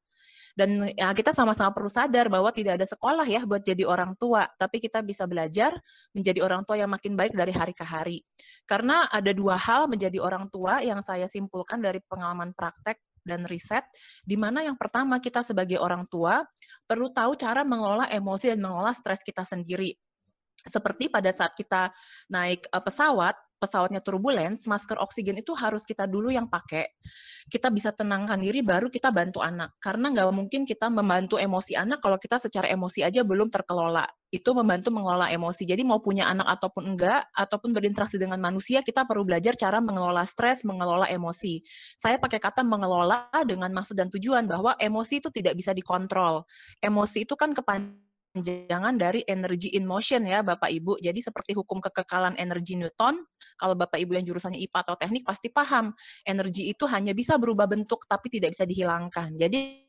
Dan ya, kita sama-sama perlu sadar bahwa tidak ada sekolah ya buat jadi orang tua, tapi kita bisa belajar menjadi orang tua yang makin baik dari hari ke hari. Karena ada dua hal menjadi orang tua yang saya simpulkan dari pengalaman praktek dan riset, di mana yang pertama kita sebagai orang tua perlu tahu cara mengelola emosi dan mengelola stres kita sendiri. Seperti pada saat kita naik uh, pesawat, pesawatnya turbulence, masker oksigen itu harus kita dulu yang pakai. Kita bisa tenangkan diri, baru kita bantu anak. Karena nggak mungkin kita membantu emosi anak kalau kita secara emosi aja belum terkelola. Itu membantu mengelola emosi. Jadi mau punya anak ataupun enggak, ataupun berinteraksi dengan manusia, kita perlu belajar cara mengelola stres, mengelola emosi. Saya pakai kata mengelola dengan maksud dan tujuan bahwa emosi itu tidak bisa dikontrol. Emosi itu kan kepanjangan jangan dari energy in motion ya Bapak Ibu. Jadi seperti hukum kekekalan energi Newton, kalau Bapak Ibu yang jurusannya IPA atau teknik pasti paham, energi itu hanya bisa berubah bentuk tapi tidak bisa dihilangkan. Jadi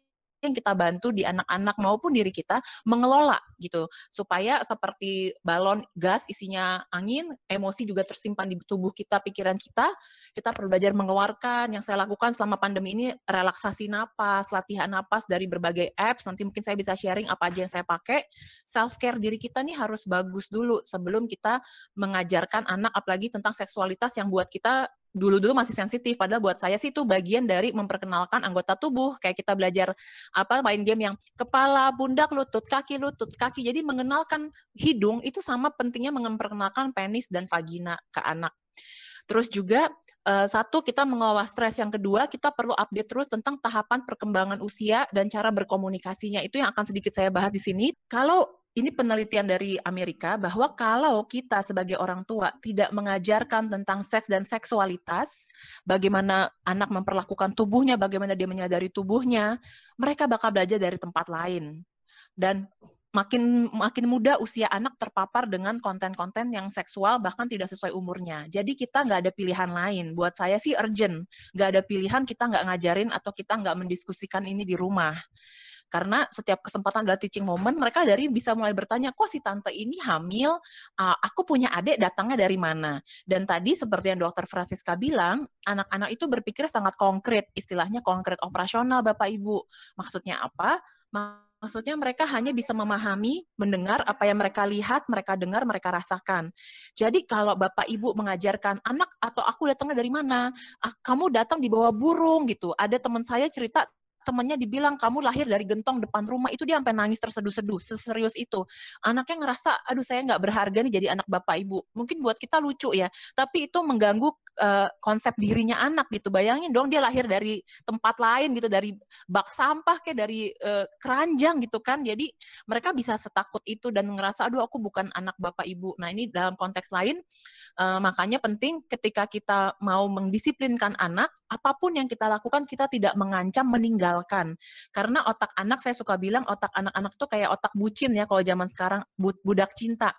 kita bantu di anak-anak maupun diri kita mengelola gitu. Supaya seperti balon gas isinya angin emosi juga tersimpan di tubuh kita pikiran kita kita perlu belajar mengeluarkan. Yang saya lakukan selama pandemi ini relaksasi napas latihan napas dari berbagai apps. Nanti mungkin saya bisa sharing apa aja yang saya pakai. Self care diri kita nih harus bagus dulu sebelum kita mengajarkan anak apalagi tentang seksualitas yang buat kita dulu-dulu masih sensitif padahal buat saya sih itu bagian dari memperkenalkan anggota tubuh kayak kita belajar apa main game yang kepala, pundak, lutut, kaki, lutut, kaki. Jadi mengenalkan hidung itu sama pentingnya memperkenalkan penis dan vagina ke anak. Terus juga uh, satu kita mengelola stres, yang kedua kita perlu update terus tentang tahapan perkembangan usia dan cara berkomunikasinya. Itu yang akan sedikit saya bahas di sini. Kalau ini penelitian dari Amerika bahwa kalau kita sebagai orang tua tidak mengajarkan tentang seks dan seksualitas, bagaimana anak memperlakukan tubuhnya, bagaimana dia menyadari tubuhnya, mereka bakal belajar dari tempat lain. Dan makin makin muda usia anak terpapar dengan konten-konten yang seksual bahkan tidak sesuai umurnya. Jadi kita nggak ada pilihan lain. Buat saya sih urgent. Nggak ada pilihan kita nggak ngajarin atau kita nggak mendiskusikan ini di rumah. Karena setiap kesempatan adalah teaching moment, mereka dari bisa mulai bertanya, kok si tante ini hamil, uh, aku punya adik datangnya dari mana? Dan tadi seperti yang dokter Francisca bilang, anak-anak itu berpikir sangat konkret, istilahnya konkret operasional Bapak Ibu. Maksudnya apa? Maksudnya mereka hanya bisa memahami, mendengar apa yang mereka lihat, mereka dengar, mereka rasakan. Jadi kalau Bapak Ibu mengajarkan anak atau aku datangnya dari mana? Ah, kamu datang di bawah burung gitu. Ada teman saya cerita temannya dibilang kamu lahir dari gentong depan rumah. Itu dia sampai nangis terseduh-seduh seserius itu. Anaknya ngerasa aduh saya nggak berharga nih jadi anak bapak ibu. Mungkin buat kita lucu ya tapi itu mengganggu uh, konsep dirinya anak gitu. Bayangin dong dia lahir dari tempat lain gitu, dari bak sampah kayak dari uh, keranjang gitu kan. Jadi mereka bisa setakut itu dan ngerasa aduh aku bukan anak bapak ibu. Nah ini dalam konteks lain uh, makanya penting ketika kita mau mendisiplinkan anak, apa pun yang kita lakukan kita tidak mengancam meninggalkan. Karena otak anak saya suka bilang otak anak-anak tuh kayak otak bucin ya kalau zaman sekarang budak cinta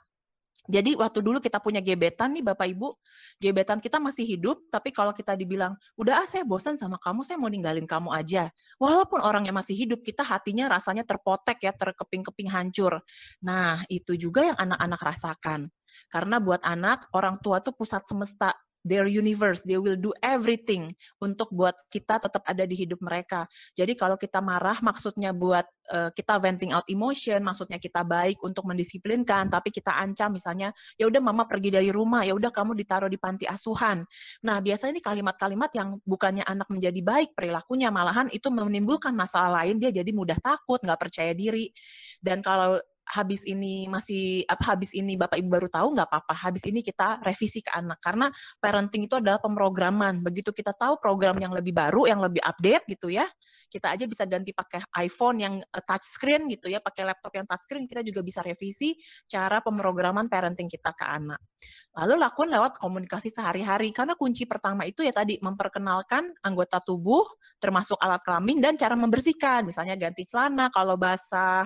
jadi waktu dulu kita punya gebetan nih Bapak Ibu, gebetan kita masih hidup, tapi kalau kita dibilang, udah ah saya bosan sama kamu, saya mau ninggalin kamu aja. Walaupun orangnya masih hidup, kita hatinya rasanya terpotek ya, terkeping-keping hancur. Nah, itu juga yang anak-anak rasakan. Karena buat anak, orang tua tuh pusat semesta their universe, they will do everything untuk buat kita tetap ada di hidup mereka. Jadi kalau kita marah maksudnya buat uh, kita venting out emotion, maksudnya kita baik untuk mendisiplinkan, tapi kita ancam misalnya, ya udah mama pergi dari rumah, ya udah kamu ditaruh di panti asuhan. Nah, biasanya ini kalimat-kalimat yang bukannya anak menjadi baik perilakunya, malahan itu menimbulkan masalah lain, dia jadi mudah takut, nggak percaya diri. Dan kalau habis ini masih apa habis ini Bapak Ibu baru tahu nggak apa-apa. Habis ini kita revisi ke anak karena parenting itu adalah pemrograman. Begitu kita tahu program yang lebih baru, yang lebih update gitu ya, kita aja bisa ganti pakai iPhone yang eh, touch screen gitu ya, pakai laptop yang touch screen kita juga bisa revisi cara pemrograman parenting kita ke anak. Lalu lakukan lewat komunikasi sehari-hari karena kunci pertama itu ya tadi memperkenalkan anggota tubuh termasuk alat kelamin dan cara membersihkan, misalnya ganti celana kalau basah,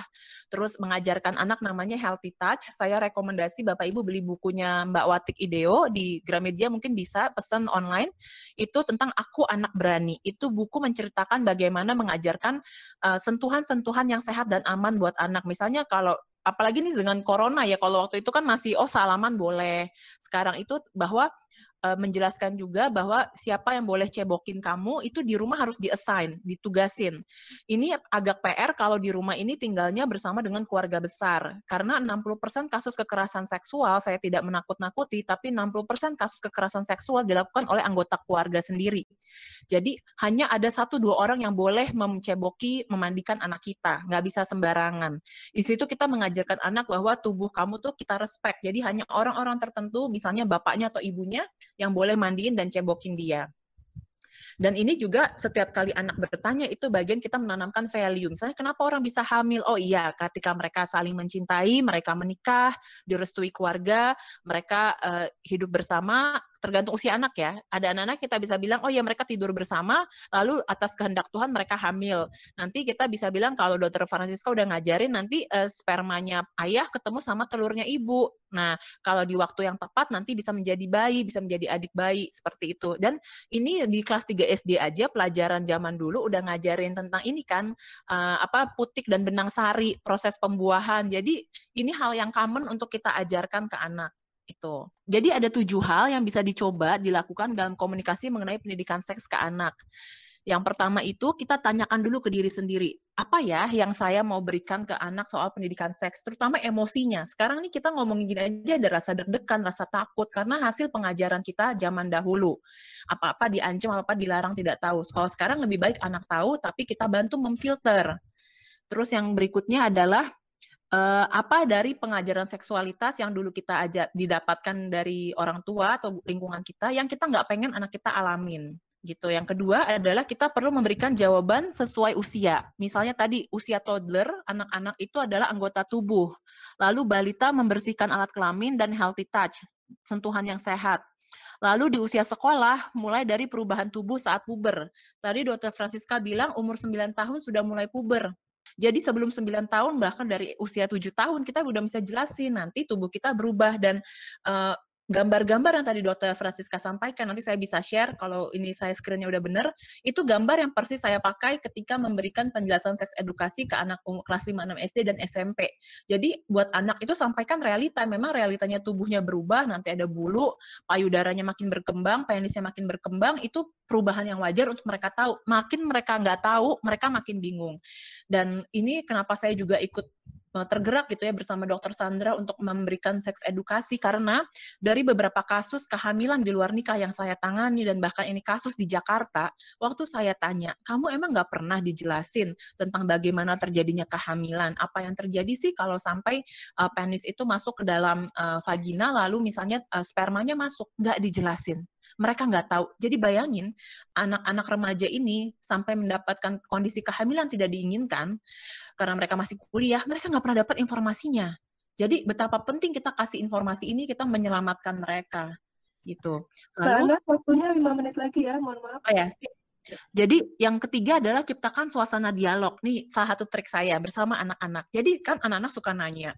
terus mengajarkan anak namanya Healthy Touch. Saya rekomendasi Bapak Ibu beli bukunya Mbak Watik Ideo di Gramedia mungkin bisa pesan online. Itu tentang Aku Anak Berani. Itu buku menceritakan bagaimana mengajarkan eh, sentuhan-sentuhan uh, yang sehat dan aman buat anak. Misalnya kalau apalagi nih dengan corona ya kalau waktu itu kan masih oh salaman boleh sekarang itu bahwa uh, menjelaskan juga bahwa siapa yang boleh cebokin kamu itu di rumah harus diassign, ditugasin. Ini agak PR kalau di rumah ini tinggalnya bersama dengan keluarga besar. Karena 60% kasus kekerasan seksual, saya tidak menakut-nakuti, tapi 60% kasus kekerasan seksual dilakukan oleh anggota keluarga sendiri. Jadi hanya ada satu dua orang yang boleh menceboki, memandikan anak kita, nggak bisa sembarangan. Di situ kita mengajarkan anak bahwa tubuh kamu tuh kita respect. Jadi hanya orang-orang tertentu, misalnya bapaknya atau ibunya, yang boleh mandiin dan cebokin dia. Dan ini juga setiap kali anak bertanya itu bagian kita menanamkan value. Misalnya kenapa orang bisa hamil? Oh iya, ketika mereka saling mencintai, mereka menikah, direstui keluarga, mereka uh, hidup bersama, tergantung usia anak ya. Ada anak-anak kita bisa bilang, oh ya mereka tidur bersama, lalu atas kehendak Tuhan mereka hamil. Nanti kita bisa bilang kalau dokter Francisca udah ngajarin nanti uh, spermanya ayah ketemu sama telurnya ibu. Nah, kalau di waktu yang tepat nanti bisa menjadi bayi, bisa menjadi adik bayi seperti itu. Dan ini di kelas 3 SD aja pelajaran zaman dulu udah ngajarin tentang ini kan uh, apa putik dan benang sari, proses pembuahan. Jadi ini hal yang common untuk kita ajarkan ke anak itu. Jadi ada tujuh hal yang bisa dicoba dilakukan dalam komunikasi mengenai pendidikan seks ke anak. Yang pertama itu kita tanyakan dulu ke diri sendiri, apa ya yang saya mau berikan ke anak soal pendidikan seks, terutama emosinya. Sekarang nih kita ngomongin gini aja ada rasa deg-degan, rasa takut karena hasil pengajaran kita zaman dahulu. Apa-apa diancam, apa-apa dilarang tidak tahu. Kalau sekarang lebih baik anak tahu tapi kita bantu memfilter. Terus yang berikutnya adalah uh, apa dari pengajaran seksualitas yang dulu kita aja didapatkan dari orang tua atau lingkungan kita yang kita nggak pengen anak kita alamin gitu. Yang kedua adalah kita perlu memberikan jawaban sesuai usia. Misalnya tadi usia toddler, anak-anak itu adalah anggota tubuh. Lalu balita membersihkan alat kelamin dan healthy touch, sentuhan yang sehat. Lalu di usia sekolah, mulai dari perubahan tubuh saat puber. Tadi dokter Francisca bilang umur 9 tahun sudah mulai puber. Jadi sebelum 9 tahun bahkan dari usia 7 tahun kita udah bisa jelasin nanti tubuh kita berubah dan uh, gambar-gambar yang tadi dokter Francisca sampaikan, nanti saya bisa share kalau ini saya screennya udah benar, itu gambar yang persis saya pakai ketika memberikan penjelasan seks edukasi ke anak umur kelas 5, 6 SD dan SMP. Jadi buat anak itu sampaikan realita, memang realitanya tubuhnya berubah, nanti ada bulu, payudaranya makin berkembang, penisnya makin berkembang, itu perubahan yang wajar untuk mereka tahu. Makin mereka nggak tahu, mereka makin bingung. Dan ini kenapa saya juga ikut tergerak gitu ya bersama dokter Sandra untuk memberikan seks edukasi karena dari beberapa kasus kehamilan di luar nikah yang saya tangani dan bahkan ini kasus di Jakarta, waktu saya tanya, kamu emang nggak pernah dijelasin tentang bagaimana terjadinya kehamilan? Apa yang terjadi sih kalau sampai uh, penis itu masuk ke dalam uh, vagina lalu misalnya uh, spermanya masuk? Nggak dijelasin mereka nggak tahu. Jadi bayangin anak-anak remaja ini sampai mendapatkan kondisi kehamilan tidak diinginkan karena mereka masih kuliah, mereka nggak pernah dapat informasinya. Jadi betapa penting kita kasih informasi ini kita menyelamatkan mereka gitu. Lalu, Mbak waktunya lima menit lagi ya, mohon maaf. Oh ya, jadi yang ketiga adalah ciptakan suasana dialog. Nih salah satu trik saya bersama anak-anak. Jadi kan anak-anak suka nanya,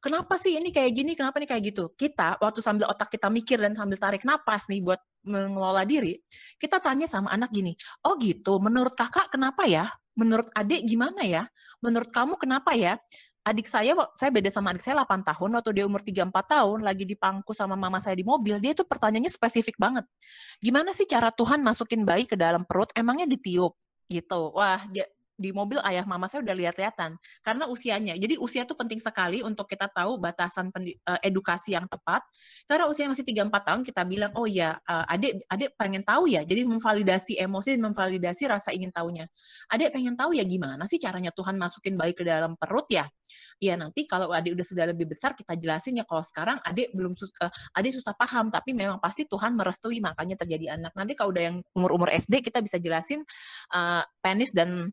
kenapa sih ini kayak gini, kenapa nih kayak gitu? Kita waktu sambil otak kita mikir dan sambil tarik napas nih buat mengelola diri, kita tanya sama anak gini, oh gitu, menurut kakak kenapa ya? Menurut adik gimana ya? Menurut kamu kenapa ya? Adik saya, saya beda sama adik saya 8 tahun, waktu dia umur 3-4 tahun, lagi dipangku sama mama saya di mobil, dia tuh pertanyaannya spesifik banget. Gimana sih cara Tuhan masukin bayi ke dalam perut, emangnya ditiup? Gitu. Wah, di mobil ayah mama saya udah lihat-lihatan karena usianya. Jadi usia itu penting sekali untuk kita tahu batasan eh, edukasi yang tepat. Karena usia masih 3 4 tahun kita bilang, "Oh ya, Adik Adik pengen tahu ya." Jadi memvalidasi emosi, memvalidasi rasa ingin tahunya. Adik pengen tahu ya gimana sih caranya Tuhan masukin bayi ke dalam perut ya? Ya nanti kalau Adik udah sudah lebih besar kita jelasin ya kalau sekarang Adik belum sus uh, Adik susah paham tapi memang pasti Tuhan merestui makanya terjadi anak. Nanti kalau udah yang umur-umur SD kita bisa jelasin uh, penis dan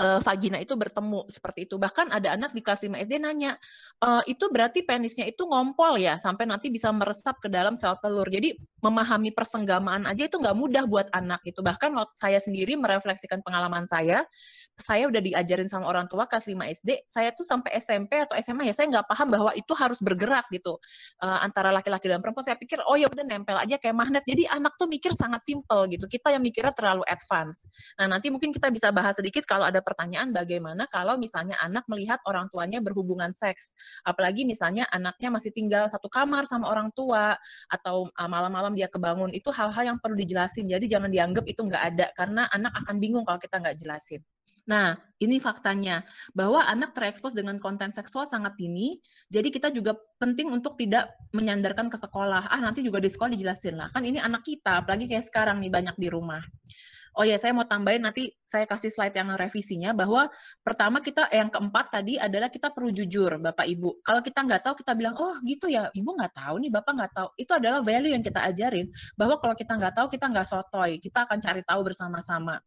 uh, vagina itu bertemu seperti itu. Bahkan ada anak di kelas 5 SD nanya, e, itu berarti penisnya itu ngompol ya sampai nanti bisa meresap ke dalam sel telur. Jadi memahami persenggamaan aja itu nggak mudah buat anak itu. Bahkan saya sendiri merefleksikan pengalaman saya, saya udah diajarin sama orang tua kelas 5 SD, saya tuh sampai SMP atau SMA ya saya nggak paham bahwa itu harus bergerak gitu uh, antara laki-laki dan perempuan. Saya pikir oh ya udah nempel aja kayak magnet. Jadi anak tuh mikir sangat simpel gitu. Kita yang mikirnya terlalu advance. Nah nanti mungkin kita bisa bahas sedikit kalau ada pertanyaan bagaimana kalau misalnya anak melihat orang tuanya berhubungan seks, apalagi misalnya anaknya masih tinggal satu kamar sama orang tua atau uh, malam-malam dia kebangun, itu hal-hal yang perlu dijelasin. Jadi jangan dianggap itu nggak ada karena anak akan bingung kalau kita nggak jelasin. Nah, ini faktanya bahwa anak terekspos dengan konten seksual sangat dini. Jadi kita juga penting untuk tidak menyandarkan ke sekolah. Ah, nanti juga di sekolah dijelasin lah. Kan ini anak kita, apalagi kayak sekarang nih banyak di rumah. Oh ya, saya mau tambahin nanti saya kasih slide yang revisinya bahwa pertama kita yang keempat tadi adalah kita perlu jujur, Bapak Ibu. Kalau kita nggak tahu, kita bilang, oh gitu ya, Ibu nggak tahu nih, Bapak nggak tahu. Itu adalah value yang kita ajarin bahwa kalau kita nggak tahu, kita nggak sotoy, kita akan cari tahu bersama-sama.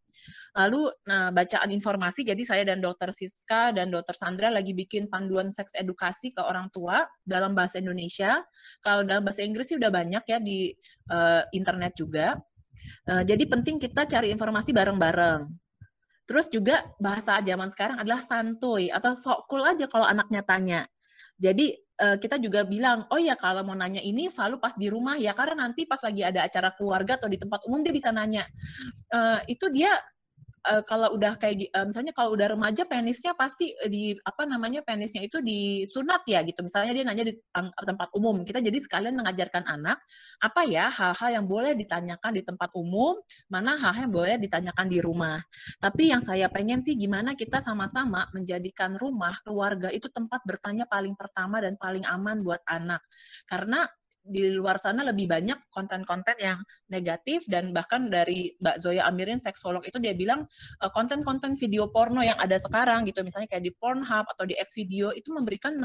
Lalu, nah bacaan informasi, jadi saya dan Dokter Siska dan Dokter Sandra lagi bikin panduan seks edukasi ke orang tua dalam bahasa Indonesia. Kalau dalam bahasa Inggris sih udah banyak ya di uh, internet juga. Uh, jadi penting kita cari informasi bareng-bareng. Terus juga bahasa zaman sekarang adalah santuy atau sok cool aja kalau anaknya tanya. Jadi uh, kita juga bilang, oh ya kalau mau nanya ini selalu pas di rumah ya karena nanti pas lagi ada acara keluarga atau di tempat umum dia bisa nanya. Uh, itu dia uh, kalau udah kayak uh, misalnya kalau udah remaja penisnya pasti di apa namanya penisnya itu disunat ya gitu. Misalnya dia nanya di tempat umum. Kita jadi sekalian mengajarkan anak apa ya hal-hal yang boleh ditanyakan di tempat umum, mana hal-hal yang boleh ditanyakan di rumah. Tapi yang saya pengen sih gimana kita sama-sama menjadikan rumah keluarga itu tempat bertanya paling pertama dan paling aman buat anak. Karena di luar sana lebih banyak konten-konten yang negatif dan bahkan dari Mbak Zoya Amirin seksolog itu dia bilang eh, konten-konten video porno yang ada sekarang gitu misalnya kayak di Pornhub atau di X video itu memberikan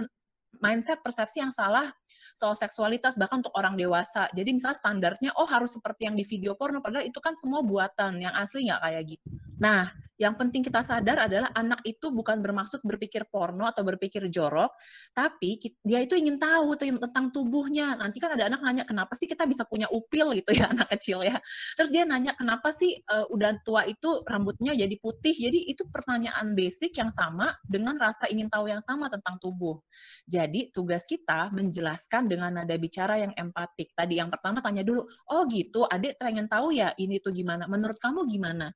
mindset persepsi yang salah soal seksualitas bahkan untuk orang dewasa. Jadi misalnya standarnya oh harus seperti yang di video porno padahal itu kan semua buatan yang asli nggak kayak gitu. Nah, yang penting kita sadar adalah anak itu bukan bermaksud berpikir porno atau berpikir jorok, tapi dia itu ingin tahu tentang tubuhnya. Nanti kan ada anak nanya, kenapa sih kita bisa punya upil gitu ya anak kecil ya. Terus dia nanya, kenapa sih uh, udah tua itu rambutnya jadi putih. Jadi itu pertanyaan basic yang sama dengan rasa ingin tahu yang sama tentang tubuh. Jadi tugas kita menjelaskan dengan nada bicara yang empatik. Tadi yang pertama tanya dulu, oh gitu, adik pengen tahu ya ini tuh gimana. Menurut kamu gimana?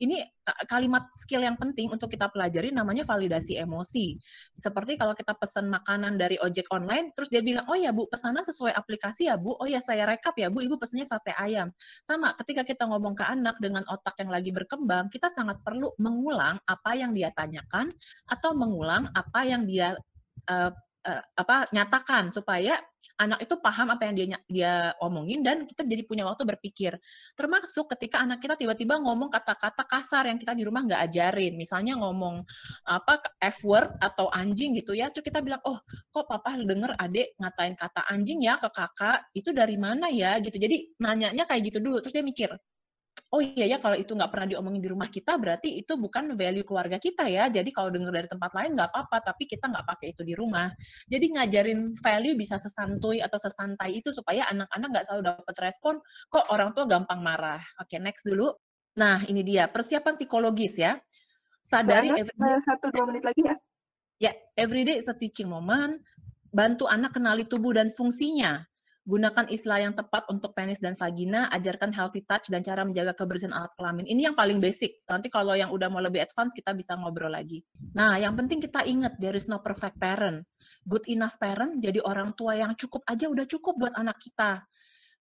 ini eh, kalimat skill yang penting untuk kita pelajari namanya validasi emosi. Seperti kalau kita pesan makanan dari ojek online, terus dia bilang, oh ya Bu, pesanan sesuai aplikasi ya Bu, oh ya saya rekap ya Bu, Ibu pesannya sate ayam. Sama, ketika kita ngomong ke anak dengan otak yang lagi berkembang, kita sangat perlu mengulang apa yang dia tanyakan, atau mengulang apa yang dia uh, uh, apa nyatakan supaya anak itu paham apa yang dia dia omongin dan kita jadi punya waktu berpikir. Termasuk ketika anak kita tiba-tiba ngomong kata-kata kasar yang kita di rumah nggak ajarin, misalnya ngomong apa f word atau anjing gitu ya, terus kita bilang oh kok papa denger adik ngatain kata anjing ya ke kakak, itu dari mana ya gitu. Jadi nanyanya kayak gitu dulu, terus dia mikir oh iya ya kalau itu nggak pernah diomongin di rumah kita berarti itu bukan value keluarga kita ya. Jadi kalau dengar dari tempat lain nggak apa-apa tapi kita nggak pakai itu di rumah. Jadi ngajarin value bisa sesantuy atau sesantai itu supaya anak-anak nggak selalu dapat respon kok orang tua gampang marah? Oke next dulu. Nah ini dia persiapan psikologis ya. Sadari everyday, satu dua menit lagi ya. Ya everyday is a teaching moment. Bantu anak kenali tubuh dan fungsinya gunakan istilah yang tepat untuk penis dan vagina, ajarkan healthy touch dan cara menjaga kebersihan alat kelamin. Ini yang paling basic. Nanti kalau yang udah mau lebih advance kita bisa ngobrol lagi. Nah, yang penting kita ingat there is no perfect parent. Good enough parent jadi orang tua yang cukup aja udah cukup buat anak kita.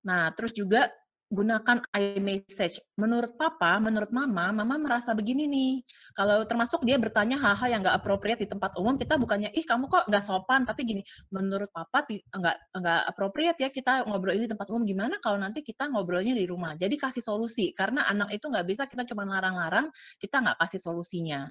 Nah, terus juga gunakan iMessage. Menurut papa, menurut mama, mama merasa begini nih. Kalau termasuk dia bertanya hal-hal yang nggak appropriate di tempat umum, kita bukannya, ih kamu kok nggak sopan, tapi gini, menurut papa nggak nggak appropriate ya kita ngobrol ini di tempat umum. Gimana kalau nanti kita ngobrolnya di rumah? Jadi kasih solusi, karena anak itu nggak bisa kita cuma larang-larang, kita nggak kasih solusinya.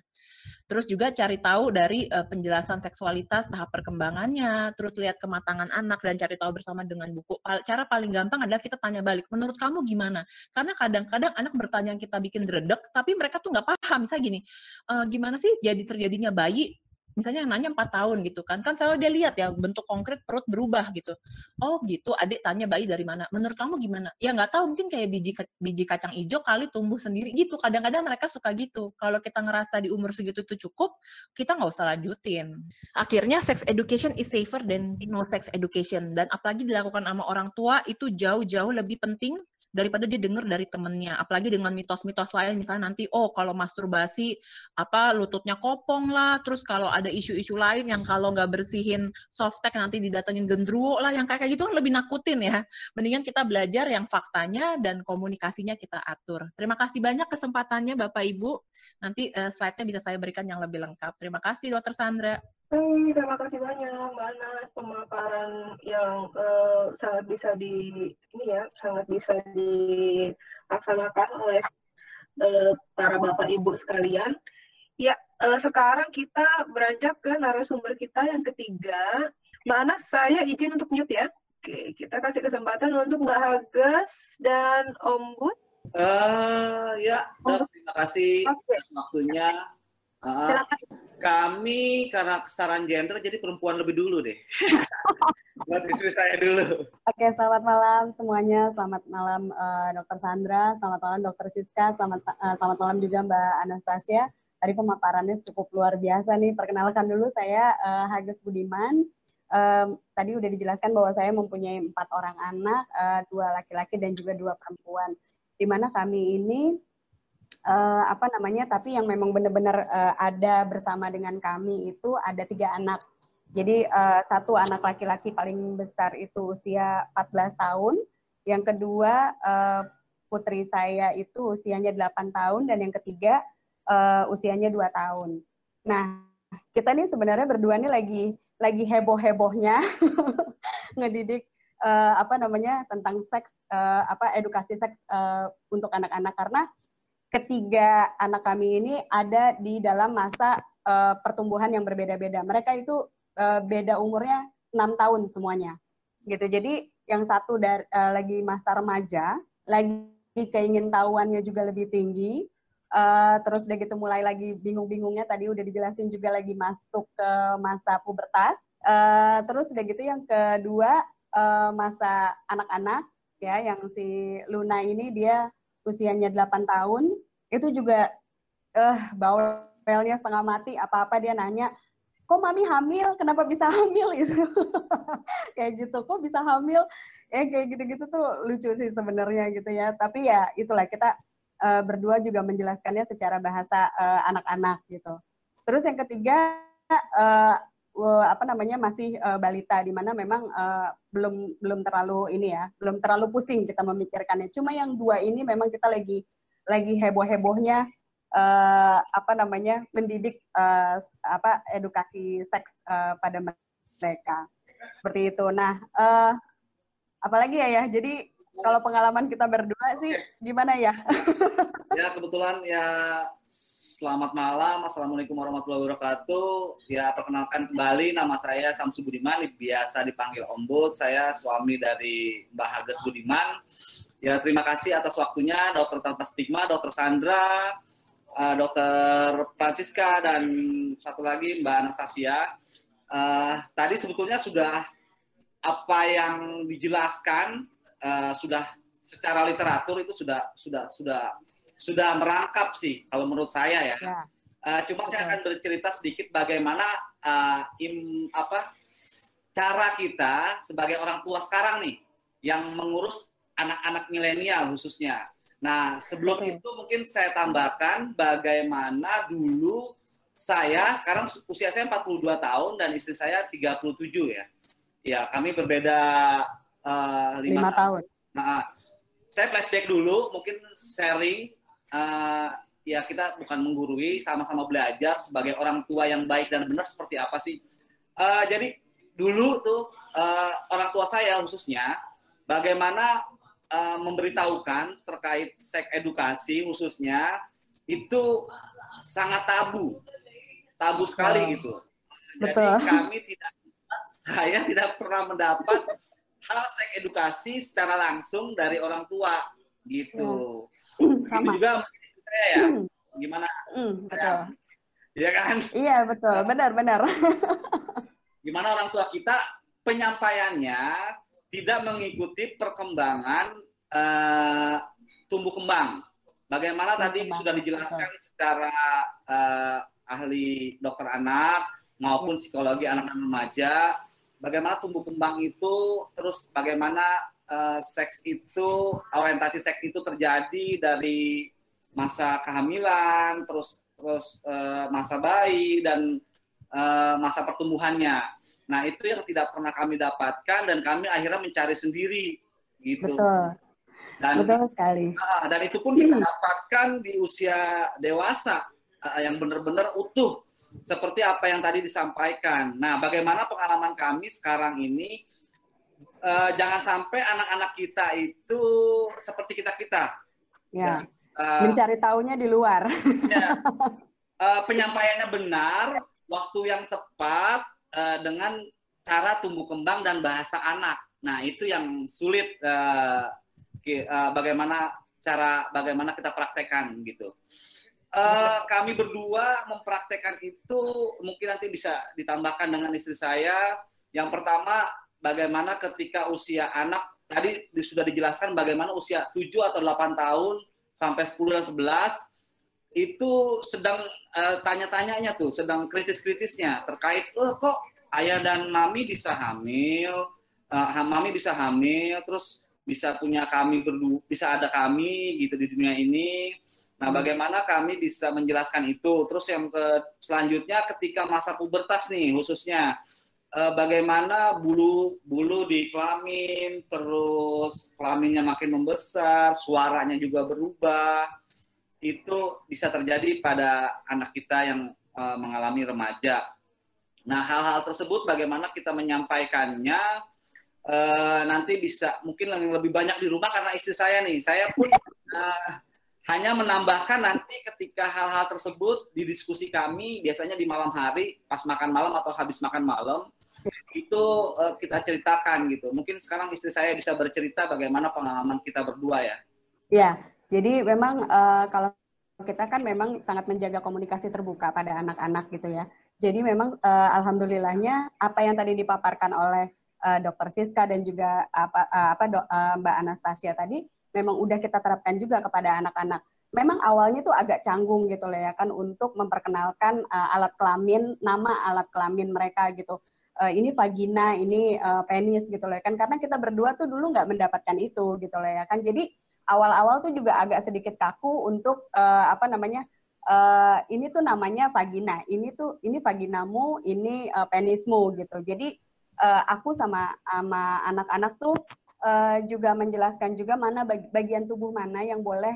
Terus juga cari tahu dari uh, penjelasan seksualitas, tahap perkembangannya, terus lihat kematangan anak dan cari tahu bersama dengan buku. Cara paling gampang adalah kita tanya balik, menurut kamu gimana? Karena kadang-kadang anak bertanya yang kita bikin dredek, tapi mereka tuh nggak paham. Misalnya gini, e, gimana sih jadi terjadinya bayi? Misalnya yang nanya empat tahun gitu kan. Kan selalu dia lihat ya bentuk konkret perut berubah gitu. Oh gitu adik tanya bayi dari mana? Menurut kamu gimana? Ya nggak tahu mungkin kayak biji biji kacang hijau kali tumbuh sendiri gitu. Kadang-kadang mereka suka gitu. Kalau kita ngerasa di umur segitu itu cukup kita nggak usah lanjutin. Akhirnya sex education is safer than no sex education. Dan apalagi dilakukan sama orang tua itu jauh-jauh lebih penting daripada dia dengar dari temennya. Apalagi dengan mitos-mitos lain, misalnya nanti, oh kalau masturbasi, apa lututnya kopong lah, terus kalau ada isu-isu lain yang kalau nggak bersihin softtek nanti didatengin gendruwo lah, yang kayak gitu kan lebih nakutin ya. Mendingan kita belajar yang faktanya dan komunikasinya kita atur. Terima kasih banyak kesempatannya Bapak Ibu. Nanti uh, slide-nya bisa saya berikan yang lebih lengkap. Terima kasih Dokter Sandra. Terima kasih banyak Mbak Anas pemaparan yang uh, sangat bisa di ini ya sangat bisa dilaksanakan oleh uh, para bapak ibu sekalian. Ya uh, sekarang kita beranjak ke narasumber kita yang ketiga. Mbak Anas saya izin untuk mute ya. Oke kita kasih kesempatan untuk Mbak Hages dan Om Bud. Uh, ya, terima kasih okay. waktunya. Uh, kami karena kesetaraan gender jadi perempuan lebih dulu deh. Buat istri saya dulu. Oke, selamat malam semuanya. Selamat malam uh, Dokter Sandra, selamat malam Dokter Siska, selamat uh, selamat malam juga Mbak Anastasia. Tadi pemaparannya cukup luar biasa nih. Perkenalkan dulu saya uh, Hages Budiman. Um, tadi udah dijelaskan bahwa saya mempunyai empat orang anak, uh, dua laki-laki dan juga dua perempuan. Di mana kami ini uh, apa namanya tapi yang memang benar-benar uh, ada bersama dengan kami itu ada tiga anak. Jadi uh, satu anak laki-laki paling besar itu usia 14 tahun. Yang kedua uh, putri saya itu usianya 8 tahun dan yang ketiga uh, usianya 2 tahun. Nah kita nih sebenarnya berdua nih lagi lagi heboh-hebohnya ngedidik uh, apa namanya tentang seks uh, apa edukasi seks uh, untuk anak-anak. Karena ketiga anak kami ini ada di dalam masa uh, pertumbuhan yang berbeda-beda. Mereka itu uh, beda umurnya enam tahun semuanya, gitu. Jadi yang satu dari uh, lagi masa remaja, lagi keingin tahuannya juga lebih tinggi, uh, terus udah gitu mulai lagi bingung-bingungnya tadi udah dijelasin juga lagi masuk ke masa pubertas, uh, terus udah gitu yang kedua uh, masa anak-anak ya, yang si Luna ini dia usianya 8 tahun, itu juga eh bawelnya setengah mati, apa-apa dia nanya, kok mami hamil, kenapa bisa hamil gitu. kayak gitu, kok bisa hamil, ya kayak gitu-gitu tuh lucu sih sebenarnya gitu ya. Tapi ya itulah kita uh, berdua juga menjelaskannya secara bahasa eh, anak-anak uh, gitu. Terus yang ketiga uh, apa namanya masih uh, balita di mana memang uh, belum belum terlalu ini ya belum terlalu pusing kita memikirkannya cuma yang dua ini memang kita lagi lagi heboh-hebohnya uh, apa namanya mendidik uh, apa edukasi seks uh, pada mereka mereka. Seperti itu. Nah, uh, apalagi ya ya. Jadi kalau pengalaman kita berdua sih gimana ya? ya kebetulan ya selamat malam, assalamualaikum warahmatullahi wabarakatuh. Ya perkenalkan kembali nama saya Samsu Budiman, biasa dipanggil Ombud. Saya suami dari Mbak Hagas Budiman. Ya terima kasih atas waktunya Dokter Tanpa Stigma, Dokter Sandra, uh, Dokter Francisca dan satu lagi Mbak Anastasia. Uh, tadi sebetulnya sudah apa yang dijelaskan uh, sudah secara literatur itu sudah sudah sudah sudah merangkap sih kalau menurut saya ya. ya. Uh, cuma saya akan bercerita sedikit bagaimana uh, im apa cara kita sebagai orang tua sekarang nih yang mengurus anak-anak milenial khususnya. Nah, sebelum okay. itu mungkin saya tambahkan bagaimana dulu saya sekarang usia saya 42 tahun dan istri saya 37 ya. Ya, kami berbeda uh, lima, tahun. Nah, saya flashback dulu, mungkin sharing. Uh, ya kita bukan menggurui, sama-sama belajar sebagai orang tua yang baik dan benar seperti apa sih. Uh, jadi dulu tuh uh, orang tua saya khususnya bagaimana uh, memberitahukan terkait seks edukasi khususnya itu sangat tabu, tabu sekali gitu. Jadi Betul. kami tidak, saya tidak pernah mendapat hal seks edukasi secara langsung dari orang tua gitu. Hmm. Sama. Itu juga saya ya. Hmm. Gimana? Hmm, betul. Iya kan? Iya betul, benar-benar. Gimana orang tua kita penyampaiannya tidak mengikuti perkembangan uh, tumbuh kembang. Bagaimana tumbuh tadi kembang. sudah dijelaskan betul. secara uh, ahli dokter anak maupun psikologi anak dan remaja bagaimana tumbuh kembang itu, terus bagaimana uh, seks itu, orientasi seks itu terjadi dari masa kehamilan, terus terus uh, masa bayi dan uh, masa pertumbuhannya. Nah itu yang tidak pernah kami dapatkan dan kami akhirnya mencari sendiri gitu. Betul. Dan, Betul sekali. Uh, dan itu pun kita dapatkan di usia dewasa uh, yang benar-benar utuh seperti apa yang tadi disampaikan. Nah, bagaimana pengalaman kami sekarang ini uh, jangan sampai anak-anak kita itu seperti kita kita. Ya. Uh, Mencari tahunya di luar. Ya. Uh, penyampaiannya benar, waktu yang tepat uh, dengan cara tumbuh kembang dan bahasa anak. Nah, itu yang sulit uh, uh, bagaimana cara bagaimana kita praktekkan gitu uh, kami berdua mempraktekkan itu mungkin nanti bisa ditambahkan dengan istri saya. Yang pertama, bagaimana ketika usia anak tadi sudah dijelaskan bagaimana usia 7 atau 8 tahun sampai 10 dan 11 itu sedang uh, tanya-tanyanya tuh, sedang kritis-kritisnya terkait oh, kok ayah dan mami bisa hamil, uh, mami bisa hamil, terus bisa punya kami berdua, bisa ada kami gitu di dunia ini Nah, hmm. bagaimana kami bisa menjelaskan itu? Terus yang ke selanjutnya ketika masa pubertas nih khususnya eh, bagaimana bulu bulu di kelamin, terus kelaminnya makin membesar, suaranya juga berubah. Itu bisa terjadi pada anak kita yang eh, mengalami remaja. Nah, hal-hal tersebut bagaimana kita menyampaikannya eh, nanti bisa mungkin lebih banyak di rumah karena istri saya nih. Saya pun uh, hanya menambahkan nanti ketika hal-hal tersebut di diskusi kami biasanya di malam hari pas makan malam atau habis makan malam itu uh, kita ceritakan gitu. Mungkin sekarang istri saya bisa bercerita bagaimana pengalaman kita berdua ya. Iya, jadi memang uh, kalau kita kan memang sangat menjaga komunikasi terbuka pada anak-anak gitu ya. Jadi memang uh, alhamdulillahnya apa yang tadi dipaparkan oleh uh, Dokter Siska dan juga apa uh, apa do, uh, Mbak Anastasia tadi memang udah kita terapkan juga kepada anak-anak. Memang awalnya tuh agak canggung gitu loh ya kan untuk memperkenalkan uh, alat kelamin, nama alat kelamin mereka gitu. Uh, ini vagina, ini uh, penis gitu loh ya kan. Karena kita berdua tuh dulu nggak mendapatkan itu gitu loh ya kan. Jadi awal-awal tuh juga agak sedikit kaku untuk uh, apa namanya uh, ini tuh namanya vagina, ini tuh ini vaginamu, ini uh, penismu gitu. Jadi uh, aku sama sama anak-anak tuh uh, juga menjelaskan juga mana bagian tubuh mana yang boleh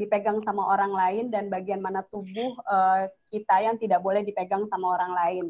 dipegang sama orang lain dan bagian mana tubuh uh, kita yang tidak boleh dipegang sama orang lain.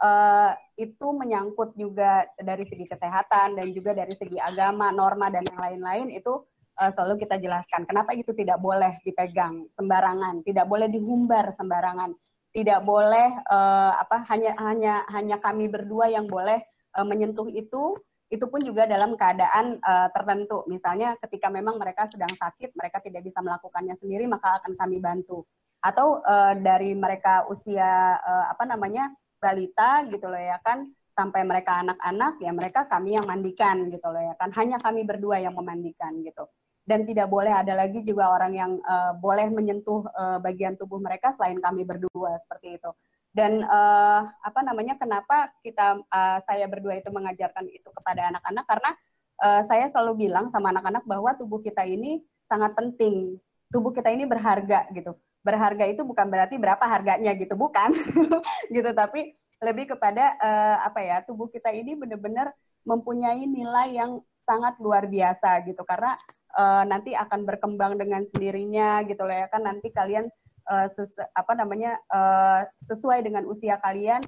Uh, itu menyangkut juga dari segi kesehatan dan juga dari segi agama, norma dan yang lain-lain itu uh, selalu kita jelaskan. Kenapa itu tidak boleh dipegang sembarangan, tidak boleh dihumbar sembarangan, tidak boleh uh, apa hanya hanya hanya kami berdua yang boleh uh, menyentuh itu. Itu pun juga dalam keadaan uh, tertentu. Misalnya ketika memang mereka sedang sakit, mereka tidak bisa melakukannya sendiri, maka akan kami bantu. Atau uh, dari mereka usia uh, apa namanya balita gitu loh ya kan sampai mereka anak-anak ya mereka kami yang mandikan gitu loh ya kan. Hanya kami berdua yang memandikan gitu. Dan tidak boleh ada lagi juga orang yang uh, boleh menyentuh uh, bagian tubuh mereka selain kami berdua seperti itu. Dan uh, apa namanya kenapa kita uh, saya berdua itu mengajarkan itu kepada anak-anak? Karena uh, saya selalu bilang sama anak-anak bahwa tubuh kita ini sangat penting. Tubuh kita ini berharga gitu berharga itu bukan berarti berapa harganya gitu bukan. Gitu tapi lebih kepada uh, apa ya tubuh kita ini benar-benar mempunyai nilai yang sangat luar biasa gitu. Karena uh, nanti akan berkembang dengan sendirinya gitu loh ya. Kan nanti kalian uh, apa namanya uh, sesuai dengan usia kalian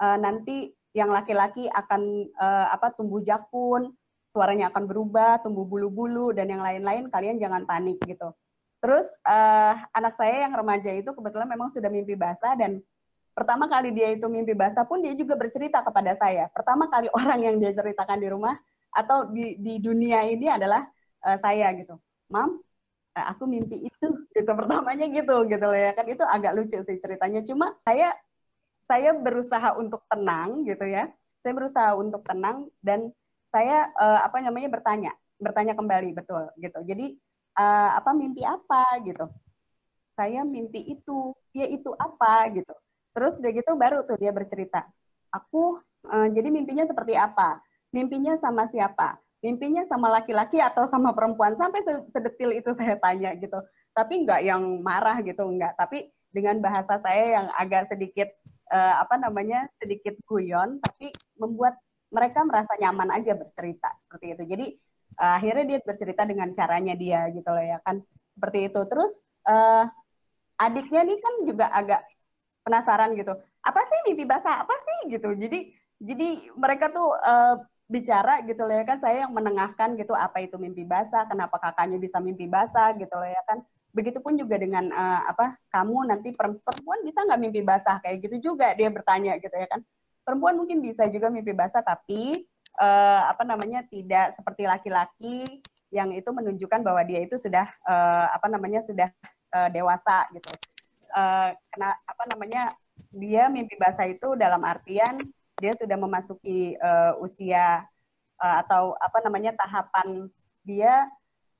uh, nanti yang laki-laki akan uh, apa tumbuh jakun suaranya akan berubah tumbuh bulu-bulu dan yang lain-lain kalian jangan panik gitu Terus uh, anak saya yang remaja itu kebetulan memang sudah mimpi basah dan pertama kali dia itu mimpi basah pun dia juga bercerita kepada saya. Pertama kali orang yang dia ceritakan di rumah atau di di dunia ini adalah uh, saya gitu. Mam, uh, aku mimpi itu gitu pertamanya gitu gitu loh ya kan itu agak lucu sih ceritanya. Cuma saya saya berusaha untuk tenang gitu ya. Saya berusaha untuk tenang dan saya uh, apa namanya bertanya, bertanya kembali betul gitu. Jadi uh, apa mimpi apa gitu. Saya mimpi itu ya itu apa gitu. Terus udah gitu baru tuh dia bercerita aku uh, jadi mimpinya seperti apa? Mimpinya sama siapa? Mimpinya sama laki-laki atau sama perempuan? Sampai sedetil itu saya tanya gitu. Tapi nggak yang marah gitu nggak. Tapi dengan bahasa saya yang agak sedikit uh, apa namanya sedikit guyon tapi membuat mereka merasa nyaman aja bercerita seperti itu. Jadi uh, akhirnya dia bercerita dengan caranya dia gitu loh ya kan. Seperti itu. Terus uh, adiknya nih kan juga agak penasaran gitu. Apa sih mimpi basah? Apa sih gitu? Jadi jadi mereka tuh uh, bicara gitu loh ya kan. Saya yang menengahkan gitu apa itu mimpi basah. Kenapa kakaknya bisa mimpi basah gitu loh ya kan. Begitupun juga dengan uh, apa kamu nanti perempuan bisa nggak mimpi basah? Kayak gitu juga dia bertanya gitu ya kan. Perempuan mungkin bisa juga mimpi basah tapi uh, apa namanya tidak seperti laki-laki yang itu menunjukkan bahwa dia itu sudah uh, apa namanya sudah uh, dewasa gitu. Uh, kena apa namanya dia mimpi basah itu dalam artian dia sudah memasuki uh, usia uh, atau apa namanya tahapan dia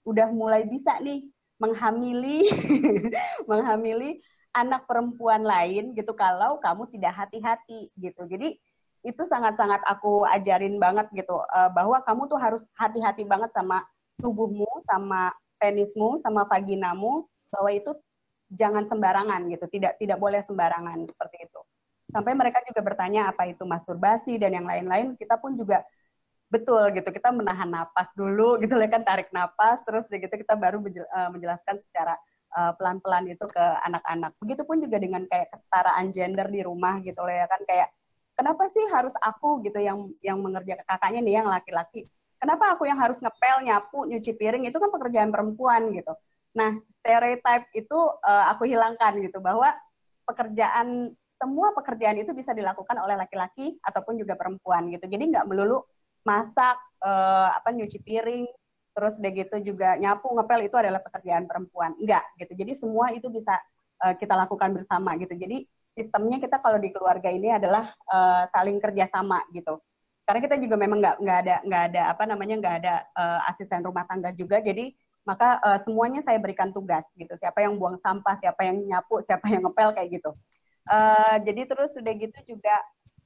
udah mulai bisa nih menghamili menghamili anak perempuan lain gitu kalau kamu tidak hati-hati gitu. Jadi itu sangat-sangat aku ajarin banget gitu uh, bahwa kamu tuh harus hati-hati banget sama tubuhmu, sama penismu, sama vaginamu bahwa itu jangan sembarangan gitu, tidak tidak boleh sembarangan seperti itu. Sampai mereka juga bertanya apa itu masturbasi dan yang lain-lain, kita pun juga betul gitu, kita menahan napas dulu gitu kan tarik napas terus gitu kita baru eh, menjelaskan secara eh, pelan-pelan itu ke anak-anak. Begitupun juga dengan kayak kesetaraan gender di rumah gitu ya kan kayak kenapa sih harus aku gitu yang yang mengerjakan kakaknya nih yang laki-laki? Kenapa aku yang harus ngepel nyapu nyuci piring? Itu kan pekerjaan perempuan gitu. Nah stereotype itu uh, aku hilangkan gitu bahwa pekerjaan semua pekerjaan itu bisa dilakukan oleh laki-laki ataupun juga perempuan gitu. Jadi nggak melulu masak uh, apa nyuci piring terus udah gitu juga nyapu ngepel itu adalah pekerjaan perempuan. Enggak gitu. Jadi semua itu bisa uh, kita lakukan bersama gitu. Jadi sistemnya kita kalau di keluarga ini adalah uh, saling kerjasama gitu. Karena kita juga memang nggak nggak ada nggak ada apa namanya nggak ada uh, asisten rumah tangga juga. Jadi maka uh, semuanya saya berikan tugas gitu. Siapa yang buang sampah siapa yang nyapu siapa yang ngepel kayak gitu. Uh, jadi terus sudah gitu juga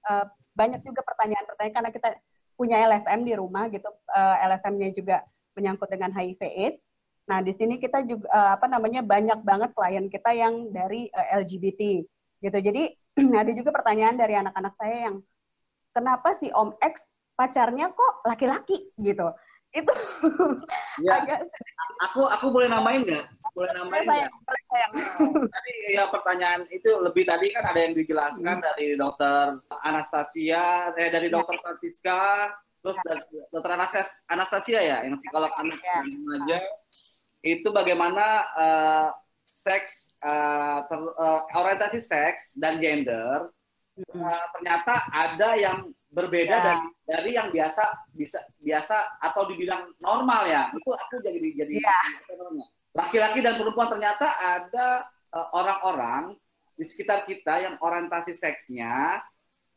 uh, banyak juga pertanyaan-pertanyaan. Karena kita punya LSM di rumah gitu uh, LSM-nya juga menyangkut dengan HIV/AIDS Nah, di sini kita juga apa namanya banyak banget klien kita yang dari LGBT gitu. Jadi ada juga pertanyaan dari anak-anak saya yang kenapa si Om X pacarnya kok laki-laki gitu. Itu ya. agak aku aku boleh namain nggak? boleh nambahin ya? Tadi ya pertanyaan itu lebih tadi kan ada yang dijelaskan hmm. dari dokter Anastasia, eh dari dokter ya. Francisca, terus dari dokter Anastasia ya, yang psikolog anak ya. remaja. Itu bagaimana uh, seks, uh, ter, uh, orientasi seks dan gender hmm. uh, ternyata ada yang berbeda ya. dari dari yang biasa bisa biasa atau dibilang normal ya itu aku jadi jadi ya. laki-laki dan perempuan ternyata ada uh, orang-orang di sekitar kita yang orientasi seksnya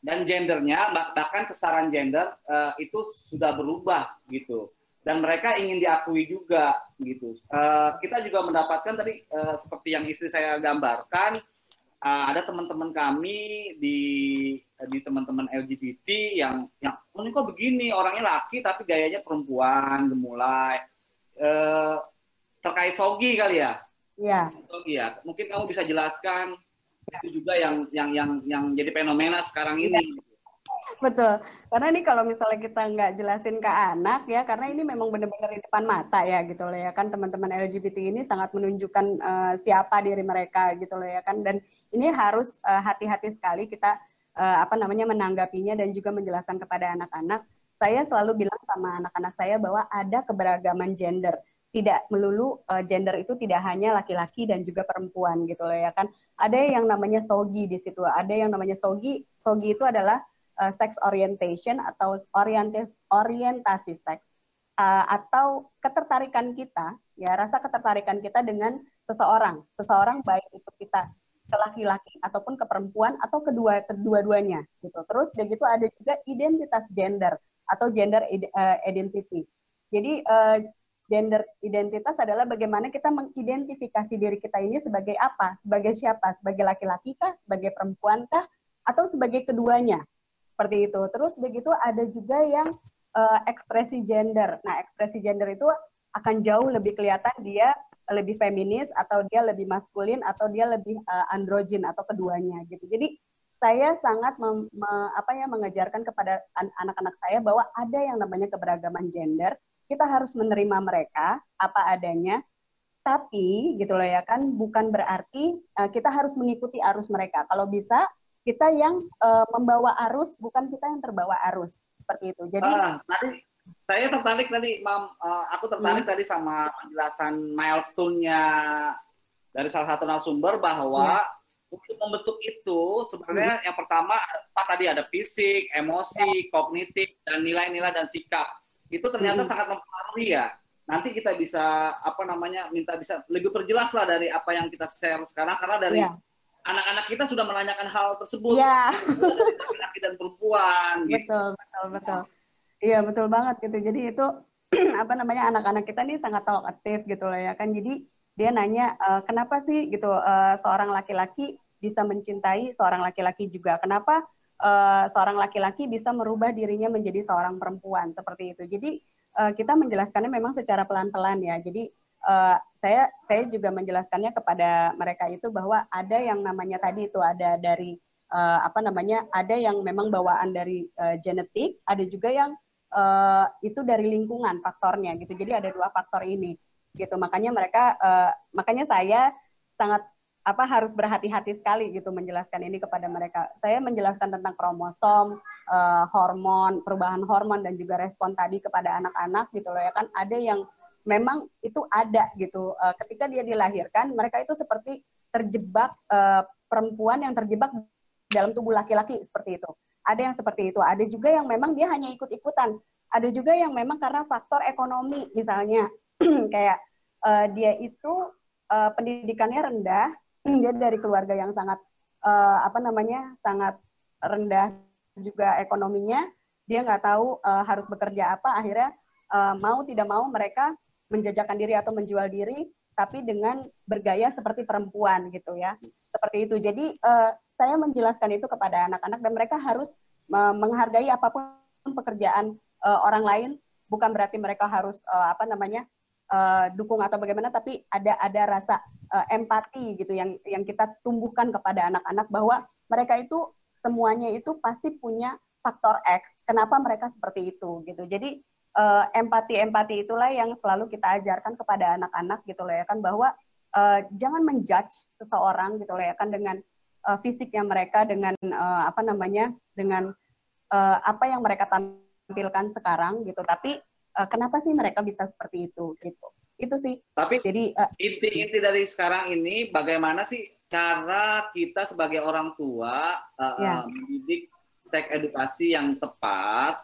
dan gendernya bahkan kesaran gender uh, itu sudah berubah gitu dan mereka ingin diakui juga gitu. Uh, kita juga mendapatkan tadi uh, seperti yang istri saya gambarkan uh, ada teman-teman kami di di teman-teman LGBT yang yang oh ini kok begini? Orangnya laki tapi gayanya perempuan gemulai. Uh, terkait sogi kali ya? Iya. Sogi ya. Mungkin kamu bisa jelaskan itu juga yang yang yang yang jadi fenomena sekarang ini. Ya. Betul. Karena ini kalau misalnya kita nggak jelasin ke anak ya, karena ini memang benar-benar di depan mata ya gitu loh ya kan teman-teman LGBT ini sangat menunjukkan uh, siapa diri mereka gitu loh ya kan dan ini harus eh, hati-hati sekali kita uh, apa namanya menanggapinya dan juga menjelaskan kepada anak-anak. Saya selalu bilang sama anak-anak saya bahwa ada keberagaman gender tidak melulu uh, gender itu tidak hanya laki-laki dan juga perempuan gitu loh ya kan. Ada yang namanya sogi di situ. Ada yang namanya sogi. Sogi itu adalah uh, sex orientation atau orientasi orientasi seks uh, atau ketertarikan kita ya rasa ketertarikan kita dengan seseorang. Seseorang baik itu kita ke laki-laki ataupun ke perempuan atau kedua kedua-duanya gitu. Terus dan gitu ada juga identitas gender atau gender uh, identity. Jadi uh, gender identitas adalah bagaimana kita mengidentifikasi diri kita ini sebagai apa? Sebagai siapa? Sebagai laki-laki kah? Sebagai perempuan kah? Atau sebagai keduanya seperti itu. Terus begitu ada juga yang uh, ekspresi gender. Nah, ekspresi gender itu akan jauh lebih kelihatan dia lebih feminis atau dia lebih maskulin atau dia lebih uh, androgen atau keduanya gitu. Jadi saya sangat mem, me, apa ya mengejarkan kepada anak-anak saya bahwa ada yang namanya keberagaman gender. Kita harus menerima mereka apa adanya. Tapi gitu loh ya kan bukan berarti uh, kita harus mengikuti arus mereka. Kalau bisa kita yang uh, membawa arus bukan kita yang terbawa arus seperti itu jadi uh, tadi saya tertarik tadi mam uh, aku tertarik hmm. tadi sama penjelasan milestone-nya dari salah satu narasumber bahwa hmm. untuk membentuk itu sebenarnya hmm. yang pertama apa tadi ada fisik emosi ya. kognitif dan nilai-nilai dan sikap itu ternyata hmm. sangat mempengaruhi ya nanti kita bisa apa namanya minta bisa lebih perjelas lah dari apa yang kita share sekarang karena dari ya anak-anak kita sudah menanyakan hal tersebut. Ya. laki-laki dan perempuan betul gitu. betul betul iya betul banget gitu. Jadi itu apa namanya anak-anak kita nih sangat talkatif gitu loh ya kan. Jadi dia nanya e, kenapa sih? Gitu e, seorang laki-laki bisa mencintai seorang laki-laki juga. Kenapa e, seorang laki-laki bisa merubah dirinya menjadi seorang perempuan? Seperti itu. Jadi e, kita menjelaskannya memang secara pelan-pelan ya. Jadi uh, saya saya juga menjelaskannya kepada mereka itu bahwa ada yang namanya tadi itu ada dari uh, apa namanya ada yang memang bawaan dari uh, genetik, ada juga yang uh, itu dari lingkungan faktornya gitu. Jadi ada dua faktor ini gitu. Makanya mereka uh, makanya saya sangat apa harus berhati-hati sekali gitu menjelaskan ini kepada mereka. Saya menjelaskan tentang kromosom, uh, hormon, perubahan hormon dan juga respon tadi kepada anak-anak gitu loh ya kan. Ada yang memang itu ada gitu. Uh, ketika dia dilahirkan, mereka itu seperti terjebak uh, perempuan yang terjebak dalam tubuh laki-laki seperti itu. Ada yang seperti itu. Ada juga yang memang dia hanya ikut-ikutan. Ada juga yang memang karena faktor ekonomi misalnya kayak uh, dia itu uh, pendidikannya rendah, dia dari keluarga yang sangat uh, apa namanya sangat rendah juga ekonominya, dia nggak tahu uh, harus bekerja apa, akhirnya uh, mau tidak mau mereka menjajakan diri atau menjual diri tapi dengan bergaya seperti perempuan gitu ya. Seperti itu. Jadi uh, saya menjelaskan itu kepada anak-anak dan mereka harus uh, menghargai apa pun pekerjaan uh, orang lain. Bukan berarti mereka harus uh, apa namanya uh, dukung atau bagaimana tapi ada ada rasa uh, empati gitu yang yang kita tumbuhkan kepada anak-anak bahwa mereka itu semuanya itu pasti punya faktor X. Kenapa mereka seperti itu gitu. Jadi empati-empati uh, itulah yang selalu kita ajarkan kepada anak-anak gitu loh ya kan bahwa uh, jangan menjudge seseorang gitu loh ya kan dengan uh, fisiknya mereka dengan uh, apa namanya dengan uh, apa yang mereka tampilkan sekarang gitu. Tapi uh, kenapa sih mereka bisa seperti itu gitu? Itu sih. Tapi jadi uh, inti-inti dari sekarang ini bagaimana sih cara kita sebagai orang tua uh, ya. mendidik seks edukasi yang tepat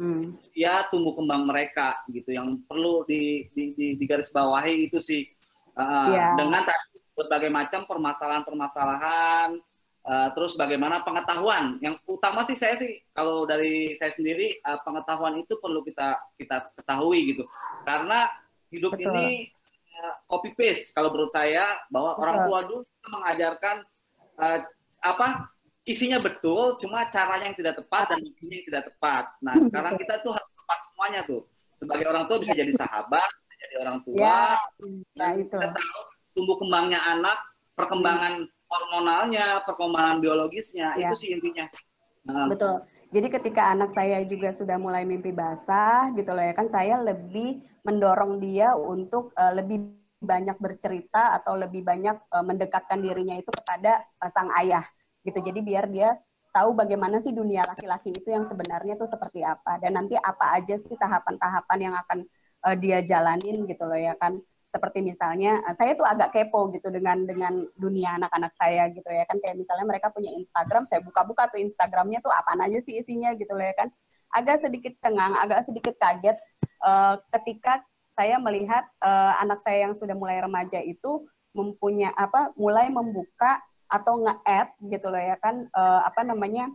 hmm. ya tumbuh kembang mereka gitu yang perlu di, di, di, di garis bawahi itu sih uh, yeah. dengan berbagai macam permasalahan-permasalahan uh, terus bagaimana pengetahuan yang utama sih saya sih kalau dari saya sendiri uh, pengetahuan itu perlu kita kita ketahui gitu karena hidup Betul. ini uh, copy paste kalau menurut saya bahwa Betul. orang tua dulu mengajarkan uh, apa isinya betul, cuma caranya yang tidak tepat dan isinya yang tidak tepat. Nah, sekarang kita tuh harus tepat semuanya tuh. Sebagai orang tua bisa jadi sahabat, bisa jadi orang tua. Ya, nah, itu. Kita tahu tumbuh kembangnya anak, perkembangan hormonalnya, perkembangan biologisnya, ya. itu sih intinya. Nah. Betul. Jadi ketika anak saya juga sudah mulai mimpi basah gitu loh ya kan saya lebih mendorong dia untuk uh, lebih banyak bercerita atau lebih banyak uh, mendekatkan dirinya itu kepada uh, sang ayah gitu. Jadi biar dia tahu bagaimana sih dunia laki-laki itu yang sebenarnya tuh seperti apa dan nanti apa aja sih tahapan-tahapan yang akan uh, dia jalanin gitu loh ya kan. Seperti misalnya uh, saya tuh agak kepo gitu dengan dengan dunia anak-anak saya gitu ya kan kayak misalnya mereka punya Instagram, saya buka-buka tuh Instagramnya tuh apa aja sih isinya gitu loh ya kan. Agak sedikit cengang, agak sedikit kaget uh, ketika saya melihat uh, anak saya yang sudah mulai remaja itu mempunyai apa mulai membuka atau nge-add gitu loh ya kan uh, apa namanya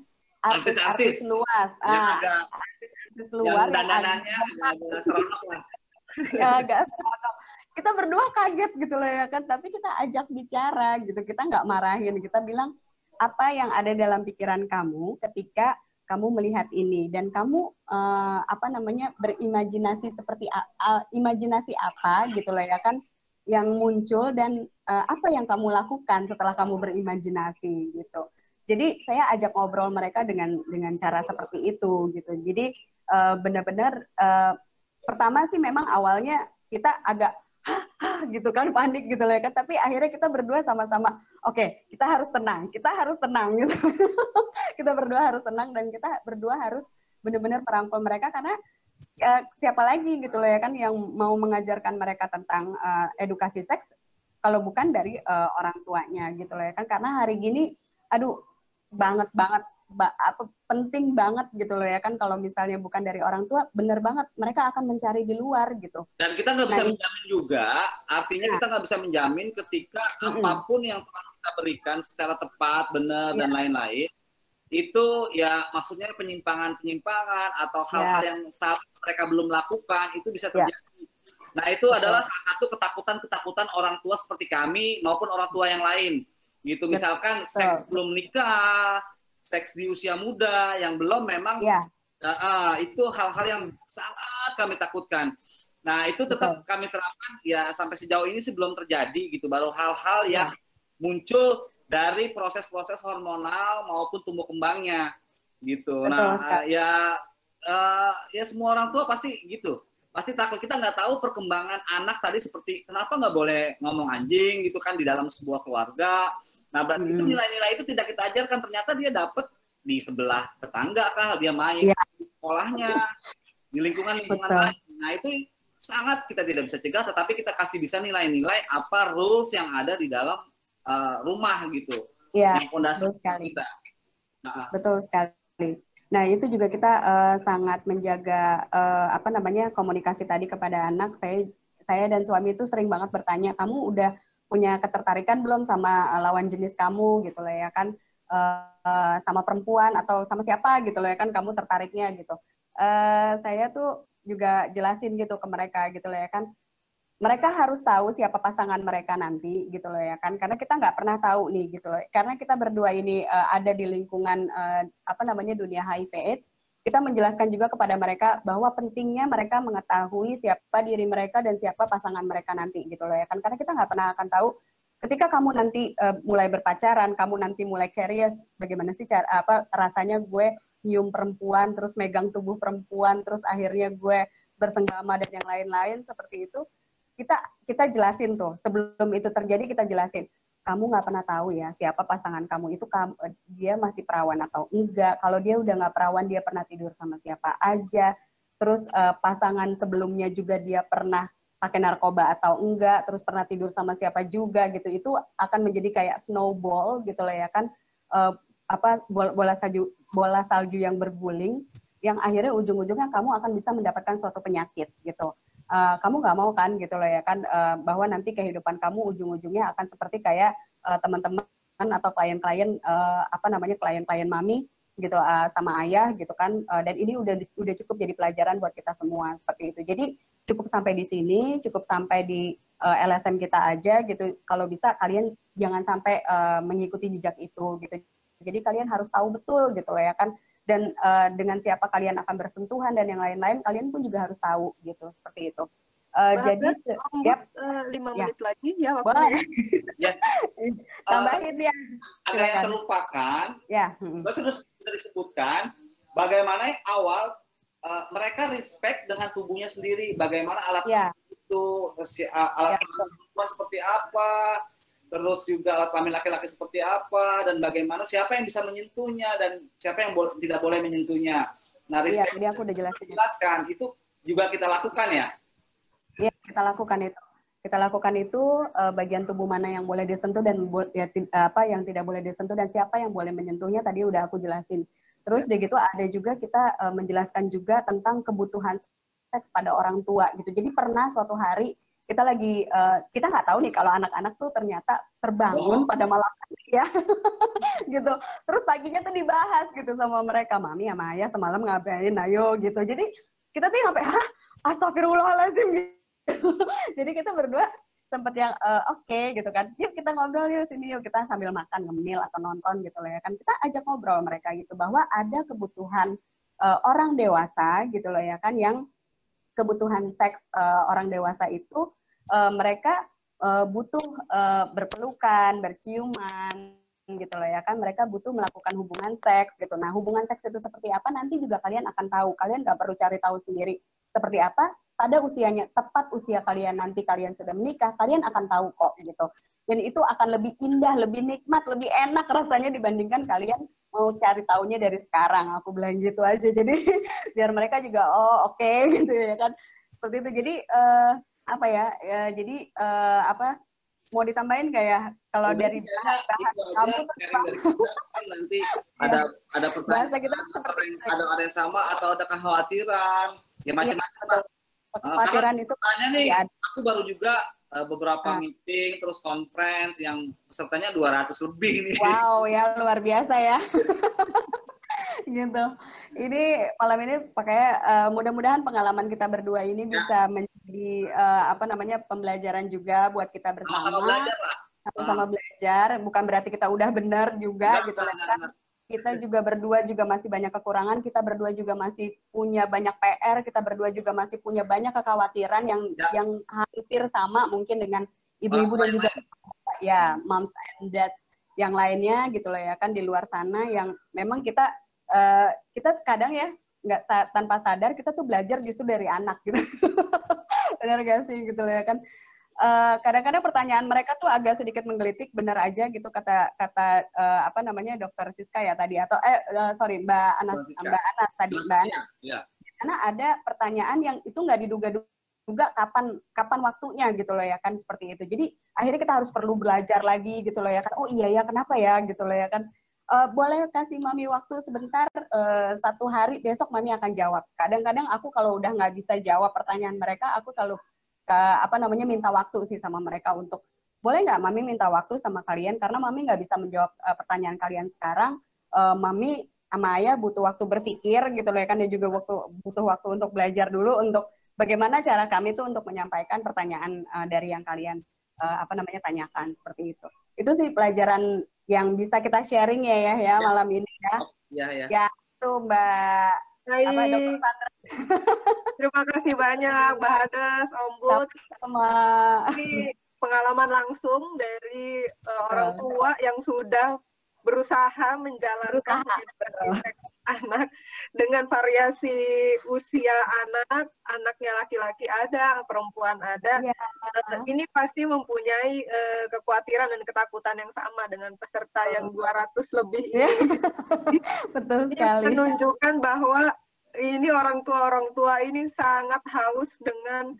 artis-artis. luas. Ah artis-artis luar yang dandanannya agak seronok lah. Ya agak seronok. Kita berdua kaget gitu loh ya kan tapi kita ajak bicara gitu. Kita nggak marahin. Kita bilang apa yang ada dalam pikiran kamu ketika kamu melihat ini? Dan kamu uh, apa namanya berimajinasi seperti uh, uh, imajinasi apa? gitu loh ya kan yang muncul dan uh, apa yang kamu lakukan setelah kamu berimajinasi gitu. Jadi saya ajak ngobrol mereka dengan dengan cara seperti itu gitu. Jadi uh, benar-benar uh, pertama sih memang awalnya kita agak gitu kan panik gitu loh ya kan tapi akhirnya kita berdua sama-sama oke okay, kita harus tenang kita harus tenang gitu kita berdua harus tenang dan kita berdua harus benar-benar merangkul mereka karena uh, siapa lagi gitu loh ya kan yang mau mengajarkan mereka tentang uh, edukasi seks kalau bukan dari uh, orang tuanya gitu loh ya kan karena hari gini aduh banget banget ba apa penting banget gitu loh ya kan kalau misalnya bukan dari orang tua bener banget mereka akan mencari di luar gitu dan kita nggak bisa nah, menjamin juga artinya ya. kita nggak bisa menjamin ketika mm -hmm. apa pun yang telah kita berikan secara tepat benar ya. dan lain-lain itu ya maksudnya penyimpangan-penyimpangan atau hal-hal ya. yang saat mereka belum lakukan itu bisa ya. terjadi. Ya. Nah itu Betul. adalah salah satu ketakutan-ketakutan orang tua seperti kami maupun orang tua yang lain. Gitu misalkan Betul. seks belum nikah, seks di usia muda yang belum memang ya. uh, uh, itu hal-hal yang sangat kami takutkan. Nah itu tetap Betul. kami terapkan ya sampai sejauh ini sih belum terjadi gitu. Baru hal-hal yang ya. muncul dari proses-proses hormonal maupun tumbuh kembangnya gitu. Betul, nah, sekali. ya uh, ya semua orang tua pasti gitu. Pasti takut kita nggak tahu perkembangan anak tadi seperti kenapa nggak boleh ngomong anjing gitu kan di dalam sebuah keluarga. Nah, berarti hmm. itu nilai-nilai itu tidak kita ajarkan ternyata dia dapat di sebelah tetangga kah dia main ya. di sekolahnya di lingkungan lingkungan lain. Nah, itu sangat kita tidak bisa cegah tetapi kita kasih bisa nilai-nilai apa rules yang ada di dalam uh, rumah gitu. Iya. Yang fondasi sekali. kita. Nah, betul sekali. Nah, itu juga kita uh, sangat menjaga uh, apa namanya komunikasi tadi kepada anak. Saya saya dan suami itu sering banget bertanya, "Kamu udah punya ketertarikan belum sama uh, lawan jenis kamu?" gitu lah ya kan. Uh, sama perempuan atau sama siapa gitu loh ya kan kamu tertariknya gitu. Uh, saya tuh juga jelasin gitu ke mereka gitu loh ya kan mereka harus tahu siapa pasangan mereka nanti gitu loh ya kan. Karena kita nggak pernah tahu nih gitu loh. Karena kita berdua ini uh, ada di lingkungan uh, apa namanya dunia HIV AIDS kita menjelaskan juga kepada mereka bahwa pentingnya mereka mengetahui siapa diri mereka dan siapa pasangan mereka nanti gitu loh ya kan. Karena kita nggak pernah akan tahu ketika kamu nanti uh, mulai berpacaran kamu nanti mulai curious bagaimana sih cara apa rasanya gue nyium perempuan terus megang tubuh perempuan terus akhirnya gue bersenggama dan yang lain-lain seperti itu kita kita jelasin tuh. Sebelum itu terjadi kita jelasin. Kamu nggak pernah tahu ya siapa pasangan kamu. Itu kamu, dia masih perawan atau enggak. Kalau dia udah nggak perawan dia pernah tidur sama siapa aja. Terus uh, pasangan sebelumnya juga dia pernah pakai narkoba atau enggak. Terus pernah tidur sama siapa juga gitu. Itu akan menjadi kayak snowball gitu lah ya kan. Uh, apa bola salju bola salju yang berguling yang akhirnya ujung-ujungnya kamu akan bisa mendapatkan suatu penyakit gitu uh, kamu nggak mau kan gitu loh ya kan uh, bahwa nanti kehidupan kamu ujung-ujungnya akan seperti kayak uh, teman-teman atau klien-klien uh, apa namanya klien-klien mami gitu uh, sama ayah gitu kan uh, dan ini udah udah cukup jadi pelajaran buat kita semua seperti itu. Jadi cukup sampai di sini cukup sampai di uh, LSM kita aja gitu. Kalau bisa kalian jangan sampai uh, mengikuti jejak itu gitu. Jadi kalian harus tahu betul gitu loh ya kan dan uh, dengan siapa kalian akan bersentuhan dan yang lain-lain kalian pun juga harus tahu gitu seperti itu. Uh, jadi yep. uh, lima ya. menit lagi ya waktunya. ya. Tambahin uh, ya. Ada yang terlupakan. Ya. Hmm. Terus sudah disebutkan bagaimana awal uh, mereka respect dengan tubuhnya sendiri, bagaimana alat ya. itu, alat ya. seperti apa, terus juga alat kelamin laki-laki seperti apa dan bagaimana siapa yang bisa menyentuhnya dan siapa yang bo tidak boleh menyentuhnya. Nah, iya, tadi aku udah jelasin. Jelaskan itu juga kita lakukan ya. Iya, kita lakukan itu. Kita lakukan itu uh, bagian tubuh mana yang boleh disentuh dan ya, apa yang tidak boleh disentuh dan siapa yang boleh menyentuhnya tadi udah aku jelasin. Terus ya. gitu ada juga kita uh, menjelaskan juga tentang kebutuhan seks pada orang tua gitu. Jadi pernah suatu hari kita lagi uh, kita nggak tahu nih kalau anak-anak tuh ternyata terbangun oh. pada malam ya. Gitu. Terus paginya tuh dibahas gitu sama mereka. Mami sama ayah semalam ngapain? Ayo gitu. Jadi kita tuh sampai hah? Astagfirullahaladzim gitu. jadi kita berdua sempat yang uh, oke okay, gitu kan. Yuk kita ngobrol yuk sini yuk. Kita sambil makan ngemil atau nonton gitu loh ya kan. Kita ajak ngobrol mereka gitu bahwa ada kebutuhan uh, orang dewasa gitu loh ya kan yang kebutuhan seks uh, orang dewasa itu uh, mereka uh, butuh uh, berpelukan, berciuman gitu loh ya kan. Mereka butuh melakukan hubungan seks gitu. Nah hubungan seks itu seperti apa nanti juga kalian akan tahu. Kalian nggak perlu cari tahu sendiri seperti apa. Pada usianya tepat usia kalian nanti kalian sudah menikah kalian akan tahu kok gitu dan itu akan lebih indah lebih nikmat lebih enak rasanya dibandingkan kalian mau cari taunya dari sekarang. Aku bilang gitu aja. Jadi biar mereka juga oh oke okay, gitu ya kan. Seperti itu. Jadi uh, apa ya, ya jadi uh, apa mau ditambahin nggak ya? Kalau Udah dari bahan, bahan kamu kan nanti ada ada pertanyaan kita atau ada ada yang sama atau ada kekhawatiran. Ya iya, macam-macam ya, kekhawatiran itu tanya nih ya. aku baru juga uh, beberapa nah. meeting terus conference yang pesertanya 200 lebih nih. Wow, ya luar biasa ya. gitu. Ini malam ini pakai uh, mudah-mudahan pengalaman kita berdua ini ya. bisa menjadi uh, apa namanya pembelajaran juga buat kita bersama. Sama-sama belajar lah. Sama-sama belajar, bukan berarti kita udah benar juga nah, gitu kan. Kita juga berdua juga masih banyak kekurangan, kita berdua juga masih punya banyak PR, kita berdua juga masih punya banyak kekhawatiran yang ya. yang hampir sama mungkin dengan ibu-ibu dan juga ya moms and dad yang lainnya gitu loh ya kan di luar sana yang memang kita uh, kita kadang ya nggak tanpa sadar kita tuh belajar justru dari anak gitu. Benar gak sih gitu loh ya kan kadang kadang-kadang pertanyaan mereka tuh agak sedikit menggelitik benar aja gitu kata kata uh, apa namanya dokter Siska ya tadi atau eh uh, sorry Mbak Anas Mbak Anas tadi Mbak. Anas ya. karena ada pertanyaan yang itu nggak diduga-duga kapan kapan waktunya gitu loh ya kan seperti itu. Jadi akhirnya kita harus perlu belajar lagi gitu loh ya kan. Oh iya ya kenapa ya? gitu loh ya kan. Uh, boleh kasih mami waktu sebentar uh, satu hari besok mami akan jawab. Kadang-kadang aku kalau udah nggak bisa jawab pertanyaan mereka aku selalu ke apa namanya minta waktu sih sama mereka untuk boleh nggak mami minta waktu sama kalian? Karena mami nggak bisa menjawab uh, pertanyaan kalian sekarang. Uh, mami sama ayah butuh waktu berpikir gitu loh ya kan dan juga waktu butuh waktu untuk belajar dulu untuk bagaimana cara kami itu untuk menyampaikan pertanyaan uh, dari yang kalian uh, apa namanya tanyakan seperti itu. Itu sih pelajaran yang bisa kita sharing ya ya ya, ya. malam ini ya. Ya ya, ya itu mbak Baik. Apa, Dokter Terima kasih banyak, Mbak Om Bud. Sama. Ini pengalaman langsung dari uh, orang tua yang sudah berusaha menjalankan berusaha. anak dengan variasi usia anak, anaknya laki-laki ada, perempuan ada. Ya. Ini pasti mempunyai uh, kekhawatiran dan ketakutan yang sama dengan peserta yang 200 lebih ini. Betul sekali. Ini menunjukkan bahwa ini orang tua orang tua ini sangat haus dengan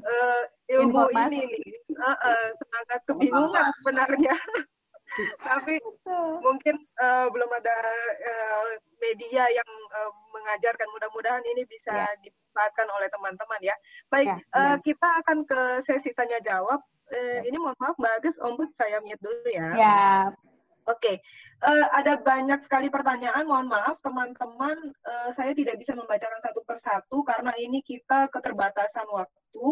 uh, ilmu Informasi. ini nih, uh, uh, sangat kebingungan sebenarnya. Tapi mungkin uh, belum ada uh, media yang uh, mengajarkan. Mudah-mudahan ini bisa ya. dimanfaatkan oleh teman-teman ya. Baik, ya, uh, kita akan ke sesi tanya jawab. Uh, ya. Ini mohon maaf, Mbak Agus, Ombud saya mute dulu ya. Ya. Oke, okay. uh, ada banyak sekali pertanyaan. Mohon maaf, teman-teman, uh, saya tidak bisa membacakan satu persatu karena ini kita keterbatasan waktu.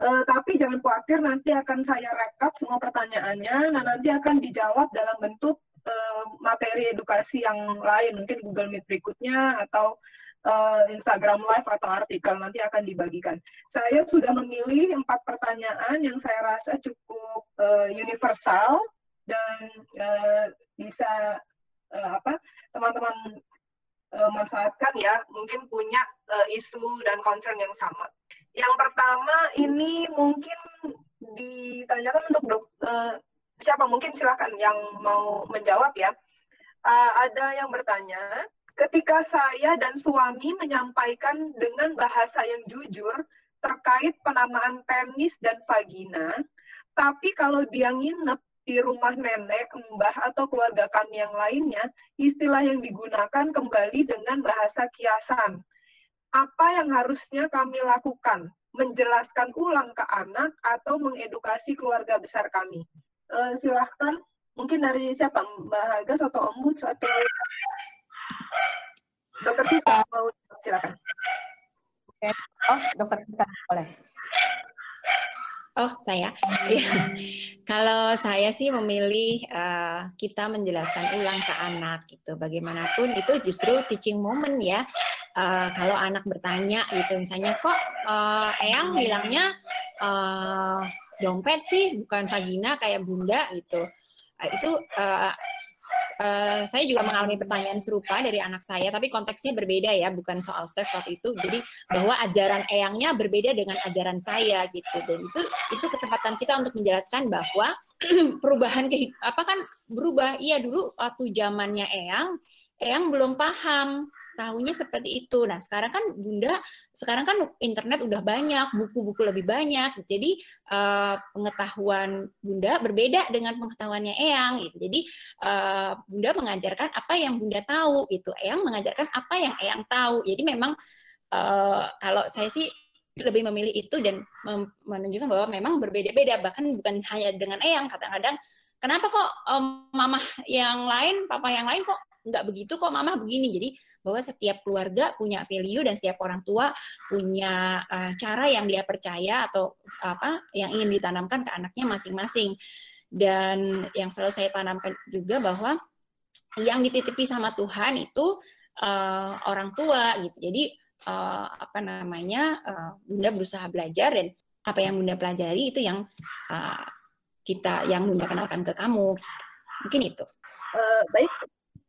Uh, tapi jangan khawatir, nanti akan saya rekap semua pertanyaannya, nah nanti akan dijawab dalam bentuk uh, materi edukasi yang lain, mungkin Google Meet berikutnya atau uh, Instagram Live atau artikel nanti akan dibagikan. Saya sudah memilih empat pertanyaan yang saya rasa cukup uh, universal dan uh, bisa uh, apa teman-teman uh, manfaatkan ya, mungkin punya uh, isu dan concern yang sama. Yang pertama ini mungkin ditanyakan untuk dok, uh, siapa mungkin silakan yang mau menjawab ya. Uh, ada yang bertanya, ketika saya dan suami menyampaikan dengan bahasa yang jujur terkait penamaan penis dan vagina, tapi kalau dia nginep di rumah nenek, mbah, atau keluarga kami yang lainnya, istilah yang digunakan kembali dengan bahasa kiasan apa yang harusnya kami lakukan? Menjelaskan ulang ke anak atau mengedukasi keluarga besar kami? Uh, silahkan, mungkin dari siapa? Mbak Hagas atau Om Buds atau Dokter Sisa mau silakan. Oke, oh Dokter Sisa boleh. Oh, saya. Ya. Kalau saya sih memilih uh, kita menjelaskan ulang ke anak gitu. Bagaimanapun itu justru teaching moment ya. Uh, kalau anak bertanya gitu, misalnya kok uh, Eyang bilangnya uh, dompet sih bukan vagina kayak bunda gitu. Uh, itu uh, uh, saya juga mengalami pertanyaan serupa dari anak saya, tapi konteksnya berbeda ya, bukan soal seks waktu itu. Jadi bahwa ajaran eyangnya berbeda dengan ajaran saya gitu. Dan itu itu kesempatan kita untuk menjelaskan bahwa perubahan apa kan berubah. Iya dulu waktu zamannya eyang, eyang belum paham tahunya seperti itu. Nah, sekarang kan Bunda, sekarang kan internet udah banyak, buku-buku lebih banyak. Jadi uh, pengetahuan Bunda berbeda dengan pengetahuannya Eyang gitu. Jadi uh, Bunda mengajarkan apa yang Bunda tahu gitu. Eyang mengajarkan apa yang Eyang tahu. Jadi memang uh, kalau saya sih lebih memilih itu dan menunjukkan bahwa memang berbeda-beda bahkan bukan hanya dengan Eyang kadang-kadang kenapa kok um, mama yang lain papa yang lain kok nggak begitu kok mama begini. Jadi bahwa setiap keluarga punya value dan setiap orang tua punya uh, cara yang dia percaya atau apa yang ingin ditanamkan ke anaknya masing-masing. Dan yang selalu saya tanamkan juga bahwa yang dititipi sama Tuhan itu uh, orang tua gitu. Jadi uh, apa namanya uh, bunda berusaha belajar dan apa yang bunda pelajari itu yang uh, kita yang bunda kenalkan ke kamu. Mungkin itu. Uh, baik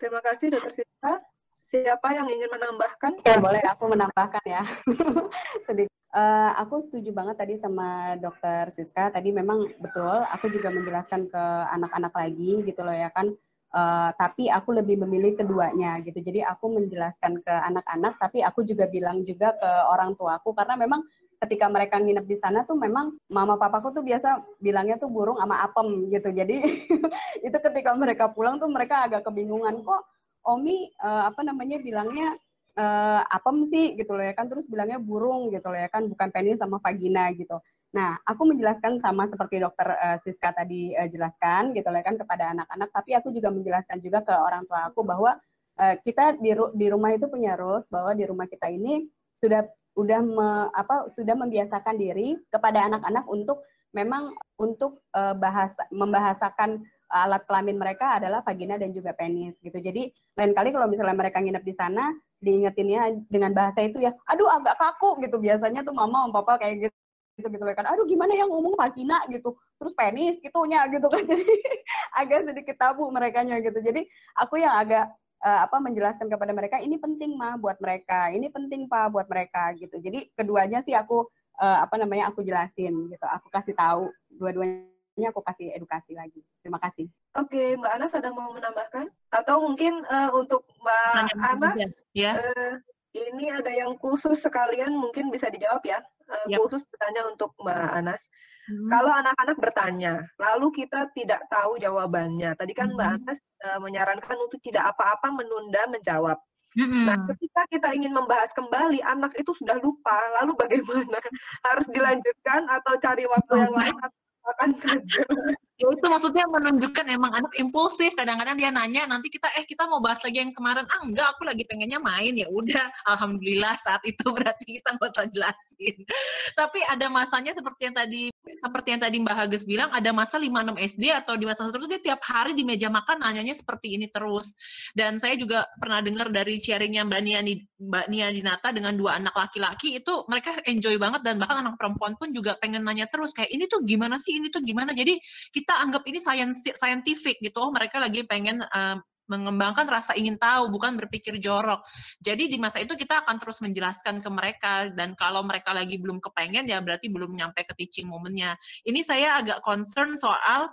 Terima kasih, Dokter Sita. Siapa yang ingin menambahkan? Ya, boleh aku menambahkan ya. Sedikit. Uh, aku setuju banget tadi sama Dokter Siska. Tadi memang betul, aku juga menjelaskan ke anak-anak lagi gitu loh ya kan. Uh, tapi aku lebih memilih keduanya gitu. Jadi aku menjelaskan ke anak-anak, tapi aku juga bilang juga ke orang tua aku karena memang ketika mereka nginep di sana tuh memang mama papaku tuh biasa bilangnya tuh burung sama apem gitu. Jadi itu ketika mereka pulang tuh mereka agak kebingungan kok Omi uh, apa namanya bilangnya uh, apem sih gitu loh ya kan terus bilangnya burung gitu loh ya kan bukan penis sama vagina gitu. Nah, aku menjelaskan sama seperti dokter uh, Siska tadi uh, jelaskan gitu loh ya kan kepada anak-anak, tapi aku juga menjelaskan juga ke orang tua aku bahwa uh, kita di, di rumah itu punya rules bahwa di rumah kita ini sudah udah me, apa sudah membiasakan diri kepada anak-anak untuk memang untuk uh, bahasa membahasakan alat kelamin mereka adalah vagina dan juga penis gitu. Jadi lain kali kalau misalnya mereka nginep di sana diingetinnya dengan bahasa itu ya, aduh agak kaku gitu. Biasanya tuh mama sama papa kayak gitu gitu gitu. Kan aduh gimana yang ngomong vagina gitu. Terus penis gitunya gitu kan. Jadi agak sedikit tabu mereka gitu. Jadi aku yang agak uh, apa menjelaskan kepada mereka ini penting mah buat mereka, ini penting pak buat mereka gitu. Jadi keduanya sih aku uh, apa namanya aku jelasin gitu, aku kasih tahu dua-duanya aku kasih edukasi lagi. Terima kasih. Oke, Mbak Anas ada mau menambahkan atau mungkin uh, untuk Mbak Anas ya. Uh, ini ada yang khusus sekalian mungkin bisa dijawab ya. Uh, yep. Khusus bertanya untuk Mbak Anas. Hmm. Kalau anak-anak bertanya, lalu kita tidak tahu jawabannya. Tadi kan hmm. Mbak Anas uh, menyarankan untuk tidak apa-apa menunda menjawab. Hmm. Nah, ketika kita ingin membahas kembali, anak itu sudah lupa. Lalu bagaimana? Harus dilanjutkan atau cari waktu yang lain? Akan saja ya itu maksudnya menunjukkan emang anak impulsif. Kadang-kadang dia nanya nanti kita eh kita mau bahas lagi yang kemarin. Ah enggak aku lagi pengennya main. Ya udah alhamdulillah saat itu berarti kita nggak usah jelasin. Tapi ada masanya seperti yang tadi seperti yang tadi Mbak Hages bilang ada masa 56 SD atau di masa terus dia tiap hari di meja makan nanyanya seperti ini terus. Dan saya juga pernah dengar dari sharingnya Mbak Nia Mbak Nia Dinata dengan dua anak laki-laki itu mereka enjoy banget dan bahkan anak perempuan pun juga pengen nanya terus kayak ini tuh gimana sih? Ini tuh gimana? Jadi kita kita anggap ini scientific gitu. Oh, mereka lagi pengen uh, mengembangkan rasa ingin tahu, bukan berpikir jorok. Jadi di masa itu kita akan terus menjelaskan ke mereka dan kalau mereka lagi belum kepengen ya berarti belum nyampe ke teaching momennya. Ini saya agak concern soal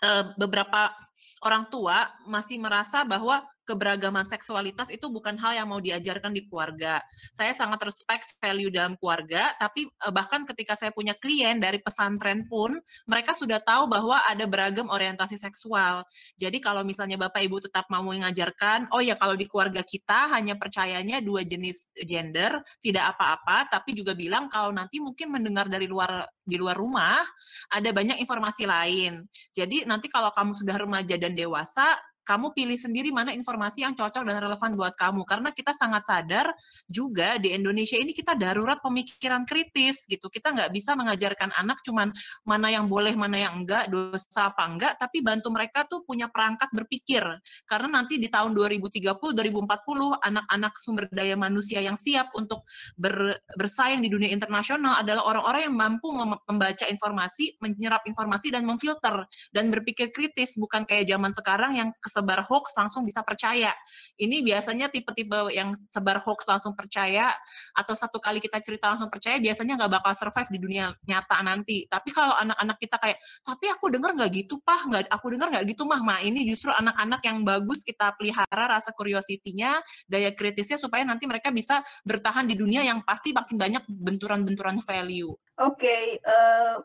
uh, beberapa orang tua masih merasa bahwa keberagaman seksualitas itu bukan hal yang mau diajarkan di keluarga. Saya sangat respect value dalam keluarga, tapi eh, bahkan ketika saya punya klien dari pesantren pun, mereka sudah tahu bahwa ada beragam orientasi seksual. Jadi kalau misalnya Bapak Ibu tetap mau mengajarkan, oh ya kalau di keluarga kita hanya percayanya dua jenis gender, tidak apa-apa, tapi juga bilang kalau nanti mungkin mendengar dari luar di luar rumah ada banyak informasi lain. Jadi nanti kalau kamu sudah remaja dan dewasa, kamu pilih sendiri mana informasi yang cocok dan relevan buat kamu. Karena kita sangat sadar juga di Indonesia ini kita darurat pemikiran kritis gitu. Kita nggak bisa mengajarkan anak cuman mana yang boleh mana yang enggak dosa apa enggak tapi bantu mereka tuh punya perangkat berpikir. Karena nanti di tahun 2030 2040 anak-anak sumber daya manusia yang siap untuk ber, bersaing di dunia internasional adalah orang-orang yang mampu membaca informasi menyerap informasi dan memfilter dan berpikir kritis. Bukan kayak zaman sekarang yang sebar hoax langsung bisa percaya. Ini biasanya tipe-tipe yang sebar hoax langsung percaya atau satu kali kita cerita langsung percaya biasanya nggak bakal survive di dunia nyata nanti. Tapi kalau anak-anak kita kayak, tapi aku dengar nggak gitu pah, nggak aku dengar nggak gitu mah. Nah ini justru anak-anak yang bagus kita pelihara rasa curiosity-nya, daya kritisnya supaya nanti mereka bisa bertahan di dunia yang pasti makin banyak benturan-benturan value. Oke, okay, uh, eh,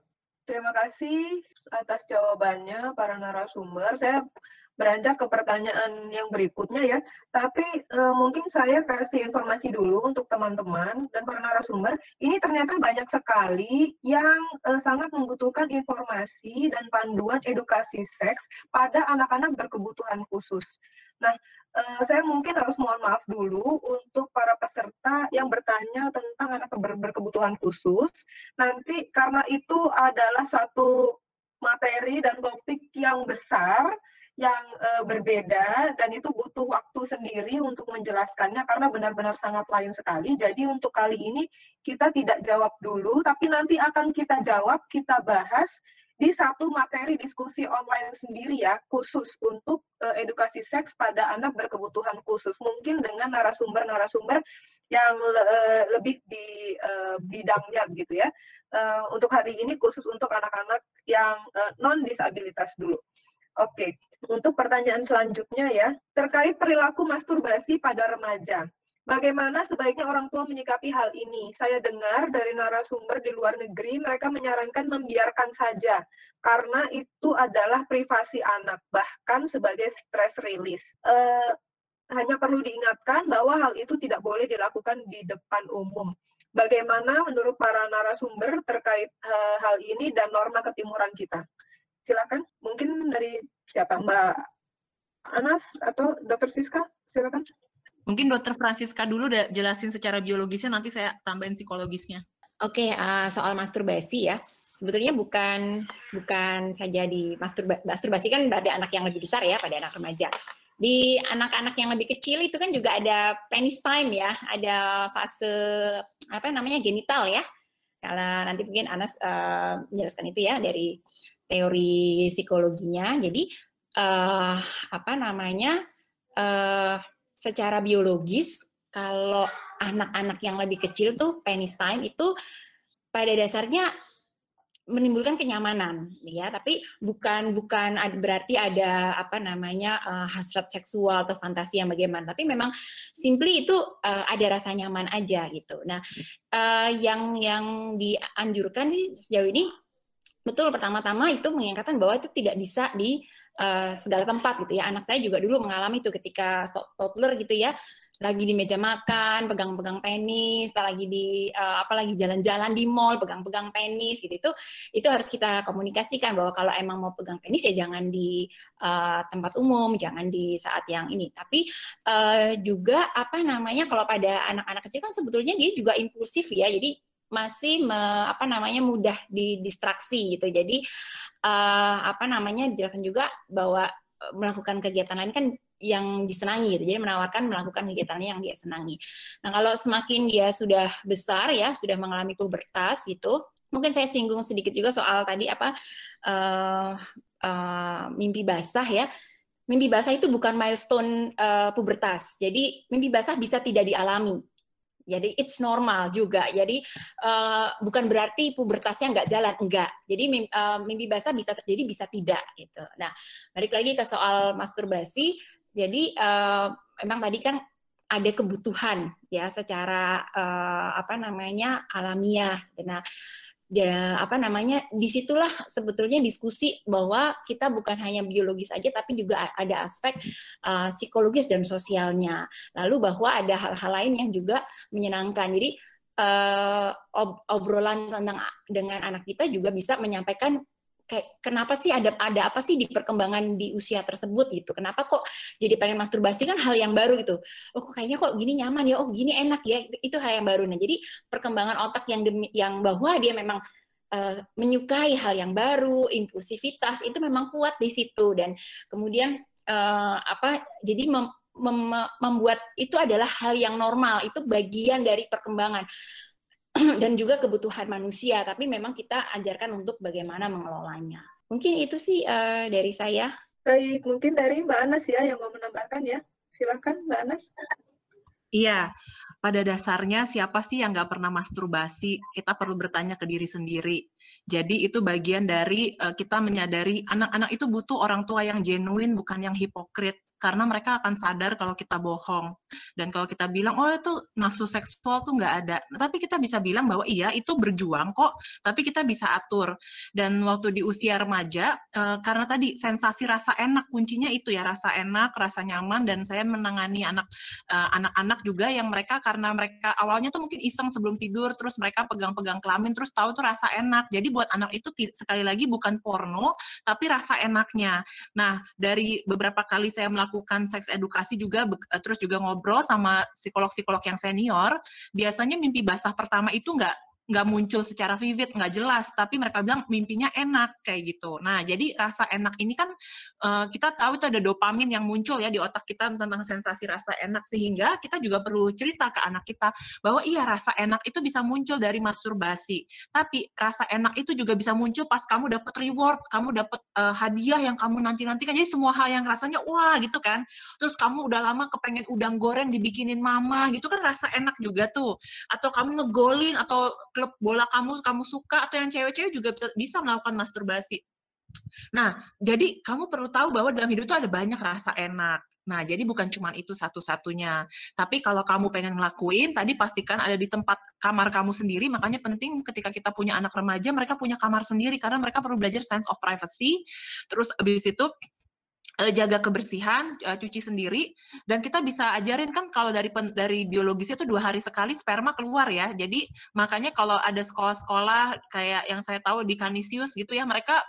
terima kasih atas jawabannya para narasumber. Saya beranjak ke pertanyaan yang berikutnya ya. Tapi e, mungkin saya kasih informasi dulu untuk teman-teman dan para narasumber. Ini ternyata banyak sekali yang e, sangat membutuhkan informasi dan panduan edukasi seks pada anak-anak berkebutuhan khusus. Nah, e, saya mungkin harus mohon maaf dulu untuk para peserta yang bertanya tentang anak ber berkebutuhan khusus. Nanti karena itu adalah satu materi dan topik yang besar yang uh, berbeda dan itu butuh waktu sendiri untuk menjelaskannya karena benar-benar sangat lain sekali. Jadi untuk kali ini kita tidak jawab dulu, tapi nanti akan kita jawab, kita bahas di satu materi diskusi online sendiri ya, khusus untuk uh, edukasi seks pada anak berkebutuhan khusus. Mungkin dengan narasumber-narasumber yang uh, lebih di uh, bidangnya gitu ya. Uh, untuk hari ini khusus untuk anak-anak yang uh, non disabilitas dulu. Oke, untuk pertanyaan selanjutnya ya, terkait perilaku masturbasi pada remaja. Bagaimana sebaiknya orang tua menyikapi hal ini? Saya dengar dari narasumber di luar negeri, mereka menyarankan membiarkan saja, karena itu adalah privasi anak, bahkan sebagai stress release. Uh, hanya perlu diingatkan bahwa hal itu tidak boleh dilakukan di depan umum. Bagaimana menurut para narasumber terkait uh, hal ini dan norma ketimuran kita? silakan mungkin dari siapa? Mbak Anas atau Dokter Siska? Silakan. Mungkin Dokter Francisca dulu udah jelasin secara biologisnya nanti saya tambahin psikologisnya. Oke okay, uh, soal masturbasi ya. Sebetulnya bukan bukan saja di masturba, masturbasi kan pada anak yang lebih besar ya pada anak remaja. Di anak-anak yang lebih kecil itu kan juga ada penis time ya ada fase apa namanya genital ya. Kalau nanti mungkin Anas uh, menjelaskan itu ya dari teori psikologinya. Jadi uh, apa namanya uh, secara biologis kalau anak-anak yang lebih kecil tuh penis time itu pada dasarnya menimbulkan kenyamanan ya. Tapi bukan bukan berarti ada apa namanya uh, hasrat seksual atau fantasi yang bagaimana. Tapi memang simply itu uh, ada rasa nyaman aja gitu. Nah uh, yang yang dianjurkan sih sejauh ini betul pertama-tama itu mengingatkan bahwa itu tidak bisa di uh, segala tempat gitu ya anak saya juga dulu mengalami itu ketika toddler gitu ya lagi di meja makan, pegang-pegang penis, lagi di uh, apa lagi jalan-jalan di mall, pegang-pegang penis gitu itu itu harus kita komunikasikan bahwa kalau emang mau pegang penis ya jangan di uh, tempat umum, jangan di saat yang ini. Tapi uh, juga apa namanya kalau pada anak-anak kecil kan sebetulnya dia juga impulsif ya. Jadi masih me, apa namanya mudah didistraksi gitu. Jadi uh, apa namanya dijelaskan juga bahwa melakukan kegiatan lain kan yang disenangi gitu. Jadi menawarkan melakukan kegiatannya yang dia senangi. Nah, kalau semakin dia sudah besar ya, sudah mengalami pubertas gitu, mungkin saya singgung sedikit juga soal tadi apa uh, uh, mimpi basah ya. Mimpi basah itu bukan milestone uh, pubertas. Jadi mimpi basah bisa tidak dialami. Jadi it's normal juga. Jadi uh, bukan berarti pubertasnya nggak jalan, enggak. Jadi mimpi, uh, mimpi basah bisa terjadi, bisa tidak gitu. Nah, balik lagi ke soal masturbasi jadi uh, memang tadi kan ada kebutuhan ya secara uh, apa namanya alamiah. Nah, ya, apa namanya di situlah sebetulnya diskusi bahwa kita bukan hanya biologis aja tapi juga ada aspek uh, psikologis dan sosialnya. Lalu bahwa ada hal-hal lain yang juga menyenangkan. Jadi uh, ob obrolan tentang dengan anak kita juga bisa menyampaikan kayak kenapa sih ada ada apa sih di perkembangan di usia tersebut gitu? Kenapa kok jadi pengen masturbasi? Kan hal yang baru gitu. Oh kok kayaknya kok gini nyaman ya? Oh gini enak ya? Itu hal yang baru. Nah jadi perkembangan otak yang demi, yang bahwa dia memang uh, menyukai hal yang baru impulsivitas itu memang kuat di situ. Dan kemudian uh, apa jadi mem, mem, membuat itu adalah hal yang normal. Itu bagian dari perkembangan dan juga kebutuhan manusia, tapi memang kita ajarkan untuk bagaimana mengelolanya. Mungkin itu sih uh, dari saya. Baik, mungkin dari Mbak Anas ya yang mau menambahkan ya. Silakan Mbak Anas. Iya, pada dasarnya siapa sih yang nggak pernah masturbasi? Kita perlu bertanya ke diri sendiri. Jadi itu bagian dari uh, kita menyadari anak-anak itu butuh orang tua yang genuine, bukan yang hipokrit. Karena mereka akan sadar kalau kita bohong. Dan kalau kita bilang oh itu nafsu seksual tuh nggak ada. Tapi kita bisa bilang bahwa iya itu berjuang kok. Tapi kita bisa atur. Dan waktu di usia remaja uh, karena tadi sensasi rasa enak kuncinya itu ya rasa enak rasa nyaman dan saya menangani anak uh, anak-anak juga yang mereka karena mereka awalnya tuh mungkin iseng sebelum tidur terus mereka pegang-pegang kelamin terus tahu tuh rasa enak. Jadi buat anak itu sekali lagi bukan porno tapi rasa enaknya. Nah dari beberapa kali saya melakukan seks edukasi juga terus juga ngobrol sama psikolog-psikolog yang senior, biasanya mimpi basah pertama itu nggak nggak muncul secara vivid, nggak jelas, tapi mereka bilang mimpinya enak kayak gitu. Nah, jadi rasa enak ini kan uh, kita tahu itu ada dopamin yang muncul ya di otak kita tentang sensasi rasa enak sehingga kita juga perlu cerita ke anak kita bahwa iya rasa enak itu bisa muncul dari masturbasi. Tapi rasa enak itu juga bisa muncul pas kamu dapat reward, kamu dapat uh, hadiah yang kamu nanti-nantikan. Jadi semua hal yang rasanya wah gitu kan. Terus kamu udah lama kepengen udang goreng dibikinin mama gitu kan rasa enak juga tuh. Atau kamu ngegolin atau klub bola kamu kamu suka atau yang cewek-cewek juga bisa melakukan masturbasi. Nah, jadi kamu perlu tahu bahwa dalam hidup itu ada banyak rasa enak. Nah, jadi bukan cuma itu satu-satunya. Tapi kalau kamu pengen ngelakuin, tadi pastikan ada di tempat kamar kamu sendiri. Makanya penting ketika kita punya anak remaja, mereka punya kamar sendiri karena mereka perlu belajar sense of privacy. Terus habis itu uh, jaga kebersihan, uh, cuci sendiri, dan kita bisa ajarin kan kalau dari pen, dari biologisnya itu dua hari sekali sperma keluar ya. Jadi makanya kalau ada sekolah-sekolah kayak yang saya tahu di Kanisius gitu ya, mereka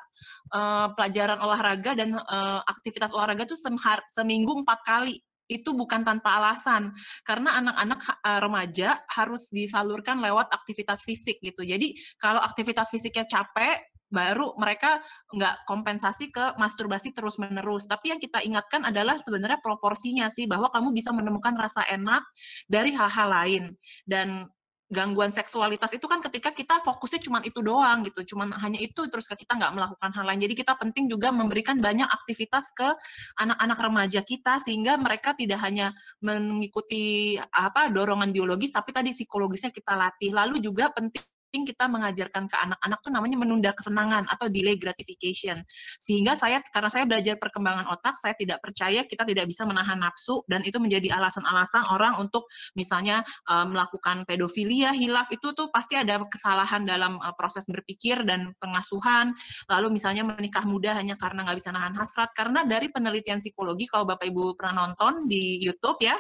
uh, pelajaran olahraga dan uh, aktivitas olahraga tuh seminggu empat kali. Itu bukan tanpa alasan. Karena anak-anak remaja harus disalurkan lewat aktivitas fisik gitu. Jadi kalau aktivitas fisiknya capek baru mereka nggak kompensasi ke masturbasi terus-menerus. Tapi yang kita ingatkan adalah sebenarnya proporsinya sih, bahwa kamu bisa menemukan rasa enak dari hal-hal lain. Dan gangguan seksualitas itu kan ketika kita fokusnya cuma itu doang gitu, cuma hanya itu terus kita nggak melakukan hal lain. Jadi kita penting juga memberikan banyak aktivitas ke anak-anak remaja kita sehingga mereka tidak hanya mengikuti apa dorongan biologis, tapi tadi psikologisnya kita latih. Lalu juga penting kita mengajarkan ke anak-anak tuh namanya menunda kesenangan atau delay gratification. Sehingga saya karena saya belajar perkembangan otak, saya tidak percaya kita tidak bisa menahan nafsu dan itu menjadi alasan-alasan orang untuk misalnya uh, melakukan pedofilia, hilaf itu tuh pasti ada kesalahan dalam uh, proses berpikir dan pengasuhan. Lalu misalnya menikah muda hanya karena nggak bisa nahan hasrat. Karena dari penelitian psikologi kalau Bapak Ibu pernah nonton di YouTube ya,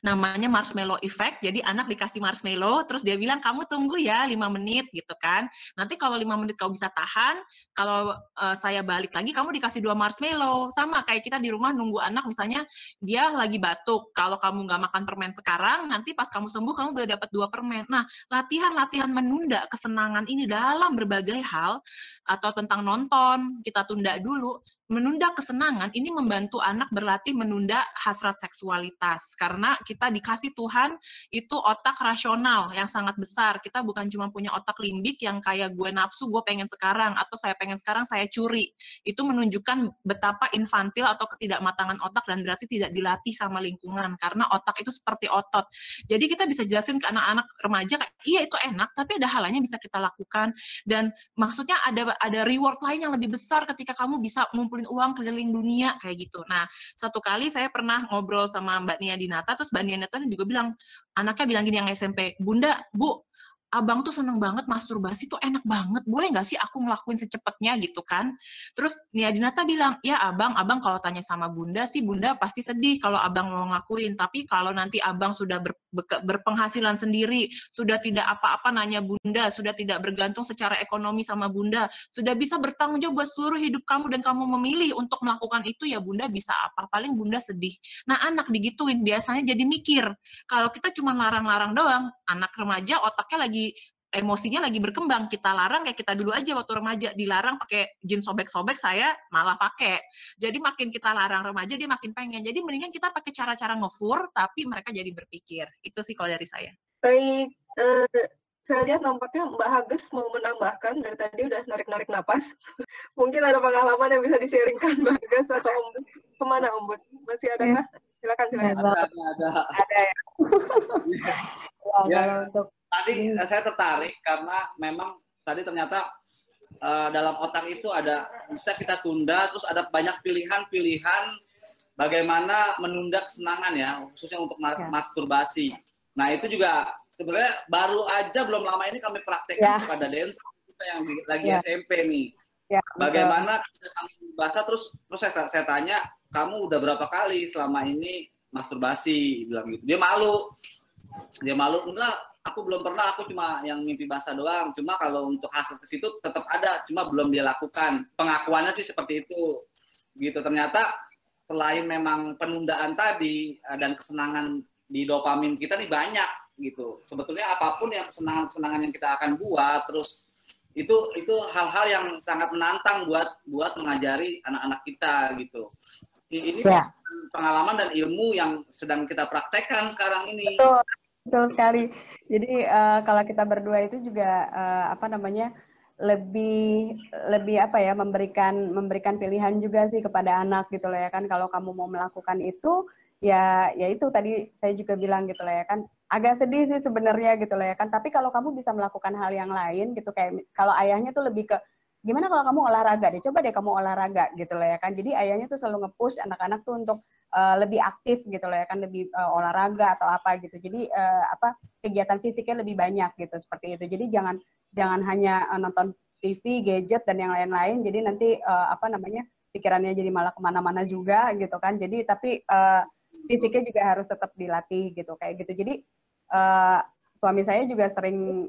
namanya marshmallow effect. Jadi anak dikasih marshmallow, terus dia bilang kamu tunggu ya lima menit gitu kan. Nanti kalau lima menit kau bisa tahan, kalau uh, saya balik lagi kamu dikasih dua marshmallow. Sama kayak kita di rumah nunggu anak misalnya dia lagi batuk. Kalau kamu nggak makan permen sekarang, nanti pas kamu sembuh kamu udah dapat dua permen. Nah latihan-latihan menunda kesenangan ini dalam berbagai hal atau tentang nonton kita tunda dulu menunda kesenangan ini membantu anak berlatih menunda hasrat seksualitas. Karena kita dikasih Tuhan itu otak rasional yang sangat besar. Kita bukan cuma punya otak limbik yang kayak gue nafsu gue pengen sekarang atau saya pengen sekarang saya curi. Itu menunjukkan betapa infantil atau ketidakmatangan otak dan berarti tidak dilatih sama lingkungan. Karena otak itu seperti otot. Jadi kita bisa jelasin ke anak-anak remaja iya itu enak tapi ada halanya bisa kita lakukan. Dan maksudnya ada ada reward lain yang lebih besar ketika kamu bisa ngumpul ngumpulin uang keliling dunia kayak gitu. Nah, satu kali saya pernah ngobrol sama Mbak Nia Dinata, terus Mbak Nia Dinata juga bilang, anaknya bilang gini yang SMP, Bunda, Bu, abang tuh seneng banget masturbasi tuh enak banget. Boleh nggak sih aku ngelakuin secepatnya gitu kan? Terus Nia Dinata bilang ya abang abang kalau tanya sama bunda sih bunda pasti sedih kalau abang mau ngelakuin. Tapi kalau nanti abang sudah ber, berpenghasilan sendiri sudah tidak apa-apa nanya bunda sudah tidak bergantung secara ekonomi sama bunda sudah bisa bertanggung jawab buat seluruh hidup kamu dan kamu memilih untuk melakukan itu ya bunda bisa apa. Paling bunda sedih. Nah anak digituin biasanya jadi mikir kalau kita cuma larang-larang doang anak remaja otaknya lagi lagi emosinya lagi berkembang. Kita larang kayak kita dulu aja waktu remaja dilarang pakai jeans sobek-sobek saya malah pakai. Jadi makin kita larang remaja dia makin pengen. Jadi mendingan kita pakai cara-cara ngefur tapi mereka jadi berpikir. Itu sih kalau dari saya. Baik uh, saya lihat nampaknya Mbak Hages mau menambahkan dari tadi udah narik-narik napas. Mungkin ada pengalaman yang bisa di-sharingkan Mbak Hages atau Om ke mana Om masih ada nggak ya. silakan silakan. Ada ada ada, ada ya, ya, ya. untuk tadi hmm. saya tertarik karena memang tadi ternyata uh, dalam otak itu ada bisa kita tunda terus ada banyak pilihan-pilihan bagaimana menunda kesenangan ya khususnya untuk ma ya. masturbasi. Nah itu juga sebenarnya baru aja belum lama ini kami praktekkan ya. pada dance kita yang di, lagi ya. SMP nih. Ya, bagaimana kita kami bahasa terus terus saya, saya tanya kamu udah berapa kali selama ini masturbasi bilang gitu. Dia malu. Dia malu enggak aku belum pernah aku cuma yang mimpi basah doang. Cuma kalau untuk hasil ke situ tetap ada cuma belum dia lakukan. Pengakuannya sih seperti itu. Gitu ternyata selain memang penundaan tadi eh, dan kesenangan di dopamin kita nih banyak gitu. Sebetulnya apa pun yang kesenangan kesenangan yang kita akan buat terus itu itu hal-hal yang sangat menantang buat buat mengajari anak-anak kita gitu. Ini ya. pengalaman dan ilmu yang sedang kita praktekkan sekarang ini. Betul Betul sekali. Jadi uh, kalau kita berdua itu juga uh, apa namanya lebih lebih apa ya memberikan memberikan pilihan juga sih kepada anak gitu loh ya kan. Kalau kamu mau melakukan itu ya ya itu tadi saya juga bilang gitu loh ya kan. Agak sedih sih sebenarnya gitu loh ya kan. Tapi kalau kamu bisa melakukan hal yang lain gitu kayak kalau ayahnya tuh lebih ke gimana kalau kamu olahraga deh? Coba deh kamu olahraga gitu loh ya kan. Jadi ayahnya tuh selalu nge-push anak-anak tuh untuk uh, lebih aktif gitu loh ya kan lebih uh, olahraga atau apa gitu. Jadi uh, apa kegiatan fisiknya lebih banyak gitu seperti itu. Jadi jangan jangan hanya uh, nonton TV gadget dan yang lain-lain. Jadi nanti uh, apa namanya pikirannya jadi malah ke mana-mana juga gitu kan. Jadi tapi uh, fisiknya juga harus tetap dilatih gitu kayak gitu. Jadi uh, suami saya juga sering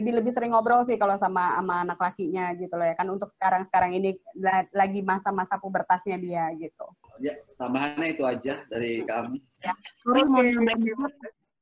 lebih lebih sering ngobrol sih kalau sama sama anak lakinya gitu loh ya kan. Untuk sekarang sekarang ini lagi masa-masa pubertasnya dia gitu. Ya tambahannya itu aja dari kami. Ya. Sorry mau nambahin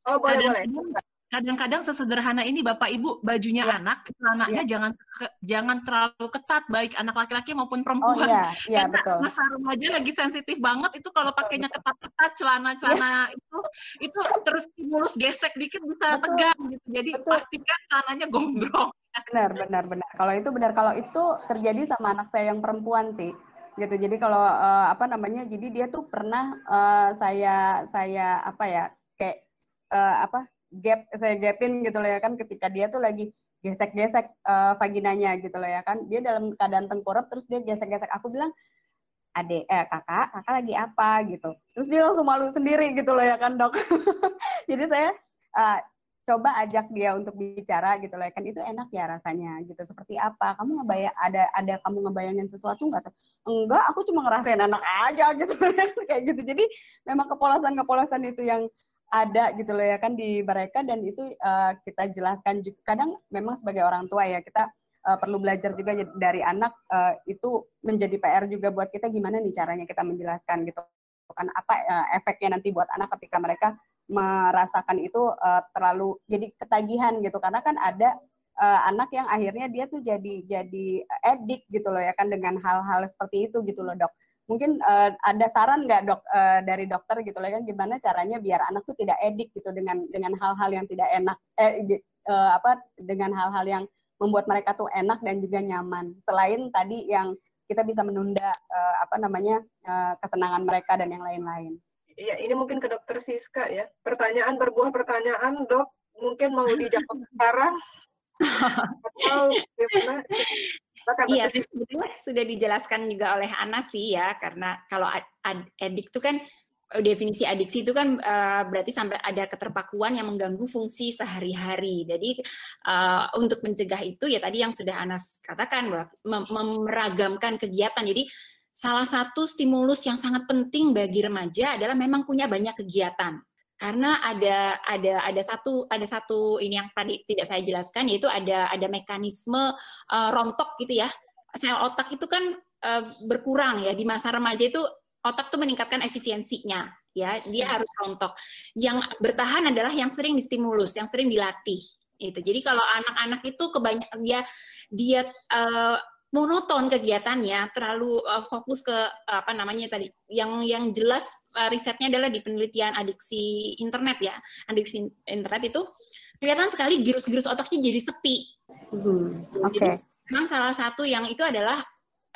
Oh boleh boleh. kadang-kadang sesederhana ini Bapak Ibu bajunya ya. anak, celananya ya. jangan ke, jangan terlalu ketat baik anak laki-laki maupun oh, perempuan. Oh, iya. Ya, Karena betul. masa remaja lagi sensitif banget itu kalau pakainya ketat-ketat celana-celana ya. itu itu terus stimulus gesek dikit bisa betul. tegang gitu. Jadi betul. pastikan celananya gombrong. Benar, benar, benar. Kalau itu benar, kalau itu terjadi sama anak saya yang perempuan sih gitu. Jadi kalau uh, apa namanya, jadi dia tuh pernah uh, saya saya apa ya kayak uh, apa gap saya gapin gitu loh ya kan ketika dia tuh lagi gesek-gesek uh, vaginanya gitu loh ya kan. Dia dalam keadaan tengkurap terus dia gesek-gesek. Aku bilang ade eh kakak kakak lagi apa? gitu. Terus dia langsung malu sendiri gitu loh ya kan dok. Jadi saya uh, coba ajak dia untuk bicara gitu loh kan itu enak ya rasanya gitu. Seperti apa? Kamu ngebayang ada ada kamu ngebayangin sesuatu nggak enggak aku cuma ngerasain enak aja gitu. Kayak gitu. Jadi memang kepolosan kepolosan itu yang ada gitu loh ya kan di mereka dan itu uh, kita jelaskan juga kadang memang sebagai orang tua ya kita uh, perlu belajar juga dari anak uh, itu menjadi PR juga buat kita gimana nih caranya kita menjelaskan gitu kan. Apa uh, efeknya nanti buat anak ketika mereka merasakan itu uh, terlalu jadi ketagihan gitu. Karena kan ada uh, anak yang akhirnya dia tuh jadi jadi edik gitu loh ya kan dengan hal-hal seperti itu gitu loh dok. Mungkin uh, ada saran nggak dok uh, dari dokter gitu lah kan gimana caranya biar anak tuh tidak edik gitu dengan dengan hal-hal yang tidak enak eh uh, apa dengan hal-hal yang membuat mereka tuh enak dan juga nyaman. Selain tadi yang kita bisa menunda uh, apa namanya uh, kesenangan mereka dan yang lain-lain. Iya, ini mungkin ke dokter Siska ya. Pertanyaan berbuah pertanyaan, dok. Mungkin mau dijawab sekarang atau gimana? Iya, sebetulnya sudah dijelaskan juga oleh Ana sih ya, karena kalau edik itu kan definisi adiksi itu kan uh, berarti sampai ada keterpakuan yang mengganggu fungsi sehari-hari. Jadi uh, untuk mencegah itu ya tadi yang sudah Anas katakan bahwa mem meragamkan kegiatan. Jadi salah satu stimulus yang sangat penting bagi remaja adalah memang punya banyak kegiatan. Karena ada ada ada satu ada satu ini yang tadi tidak saya jelaskan yaitu ada ada mekanisme uh, rontok gitu ya. Sel otak itu kan uh, berkurang ya. Di masa remaja itu otak tuh meningkatkan efisiensinya ya. Dia hmm. harus rontok. Yang bertahan adalah yang sering distimulus yang sering dilatih itu jadi kalau anak-anak itu kebanyakan dia dia uh, monoton kegiatannya, terlalu uh, fokus ke uh, apa namanya tadi. Yang yang jelas uh, risetnya adalah di penelitian adiksi internet ya. Adiksi internet itu kelihatan sekali girus-girus otaknya jadi sepi. Hmm, Oke. Okay. memang salah satu yang itu adalah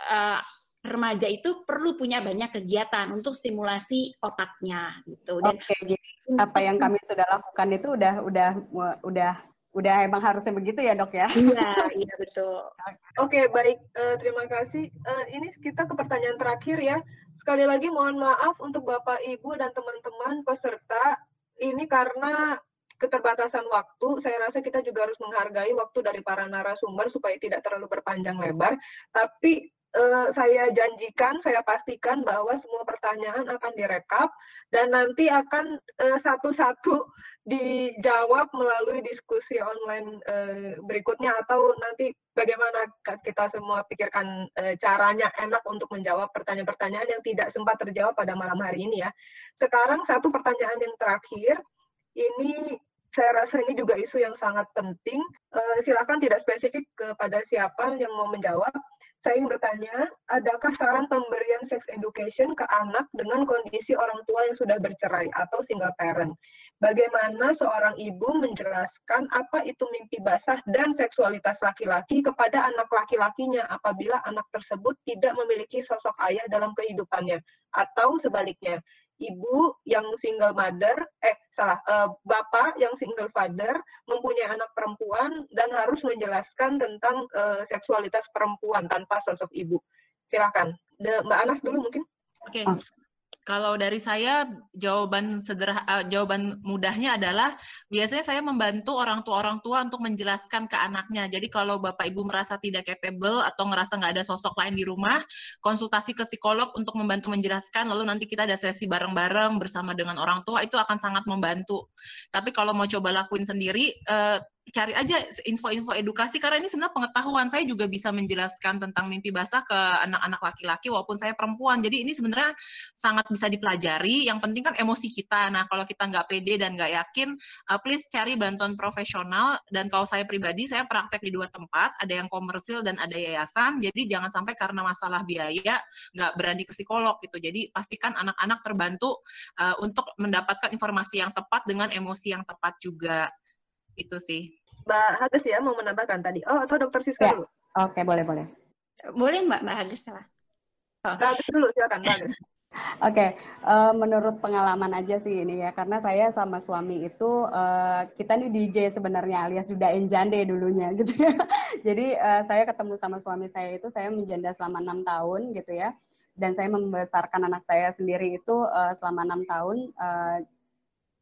uh, remaja itu perlu punya banyak kegiatan untuk stimulasi otaknya gitu. Dan Oke, okay, jadi apa yang kami sudah lakukan itu udah udah udah udah emang harusnya begitu ya dok ya? Iya, iya betul. Oke, okay, baik. Uh, terima kasih. Uh, ini kita ke pertanyaan terakhir ya. Sekali lagi mohon maaf untuk Bapak, Ibu, dan teman-teman peserta. Ini karena keterbatasan waktu, saya rasa kita juga harus menghargai waktu dari para narasumber supaya tidak terlalu berpanjang lebar. Tapi uh, saya janjikan, saya pastikan bahwa semua pertanyaan akan direkap dan nanti akan uh, satu-satu dijawab melalui diskusi online uh, berikutnya atau nanti bagaimana kita semua pikirkan uh, caranya enak untuk menjawab pertanyaan-pertanyaan yang tidak sempat terjawab pada malam hari ini ya. Sekarang satu pertanyaan yang terakhir ini saya rasa ini juga isu yang sangat penting. Uh, silakan tidak spesifik kepada siapa yang mau menjawab saya ingin bertanya, adakah saran pemberian sex education ke anak dengan kondisi orang tua yang sudah bercerai atau single parent? Bagaimana seorang ibu menjelaskan apa itu mimpi basah dan seksualitas laki-laki kepada anak laki-lakinya apabila anak tersebut tidak memiliki sosok ayah dalam kehidupannya, atau sebaliknya? Ibu yang single mother, eh salah, uh, bapak yang single father mempunyai anak perempuan dan harus menjelaskan tentang uh, seksualitas perempuan tanpa sosok ibu. Silakan, Mbak Anas dulu mungkin. Oke. Okay. Kalau dari saya jawaban sederhana uh, jawaban mudahnya adalah biasanya saya membantu orang tua orang tua untuk menjelaskan ke anaknya. Jadi kalau Bapak Ibu merasa tidak capable atau ngerasa nggak ada sosok lain di rumah, konsultasi ke psikolog untuk membantu menjelaskan lalu nanti kita ada sesi bareng-bareng bersama dengan orang tua itu akan sangat membantu. Tapi kalau mau coba lakuin sendiri uh, cari aja info-info edukasi karena ini sebenarnya pengetahuan. Saya juga bisa menjelaskan tentang mimpi basah ke anak-anak laki-laki walaupun saya perempuan. Jadi ini sebenarnya sangat bisa dipelajari. Yang penting kan emosi kita. Nah kalau kita nggak pede dan nggak yakin uh, please cari bantuan profesional. Dan kalau saya pribadi saya praktek di dua tempat. Ada yang komersil dan ada yayasan. Jadi jangan sampai karena masalah biaya nggak berani ke psikolog gitu. Jadi pastikan anak-anak terbantu uh, untuk mendapatkan informasi yang tepat dengan emosi yang tepat juga itu sih. Mbak Hages ya mau menambahkan tadi. Oh, atau Dokter Siska ya. dulu. Oke, boleh, boleh. Boleh Mbak, Mbak Hages salah. Oh. Mbak Hages dulu, silakan Mbak Hages. Oke, okay. uh, eh, menurut pengalaman aja sih ini ya, karena saya sama suami itu uh, kita nih DJ sebenarnya alias Duda Enjande dulunya gitu ya. Jadi uh, saya ketemu sama suami saya itu saya menjanda selama enam tahun gitu ya, dan saya membesarkan anak saya sendiri itu uh, selama enam tahun. Uh,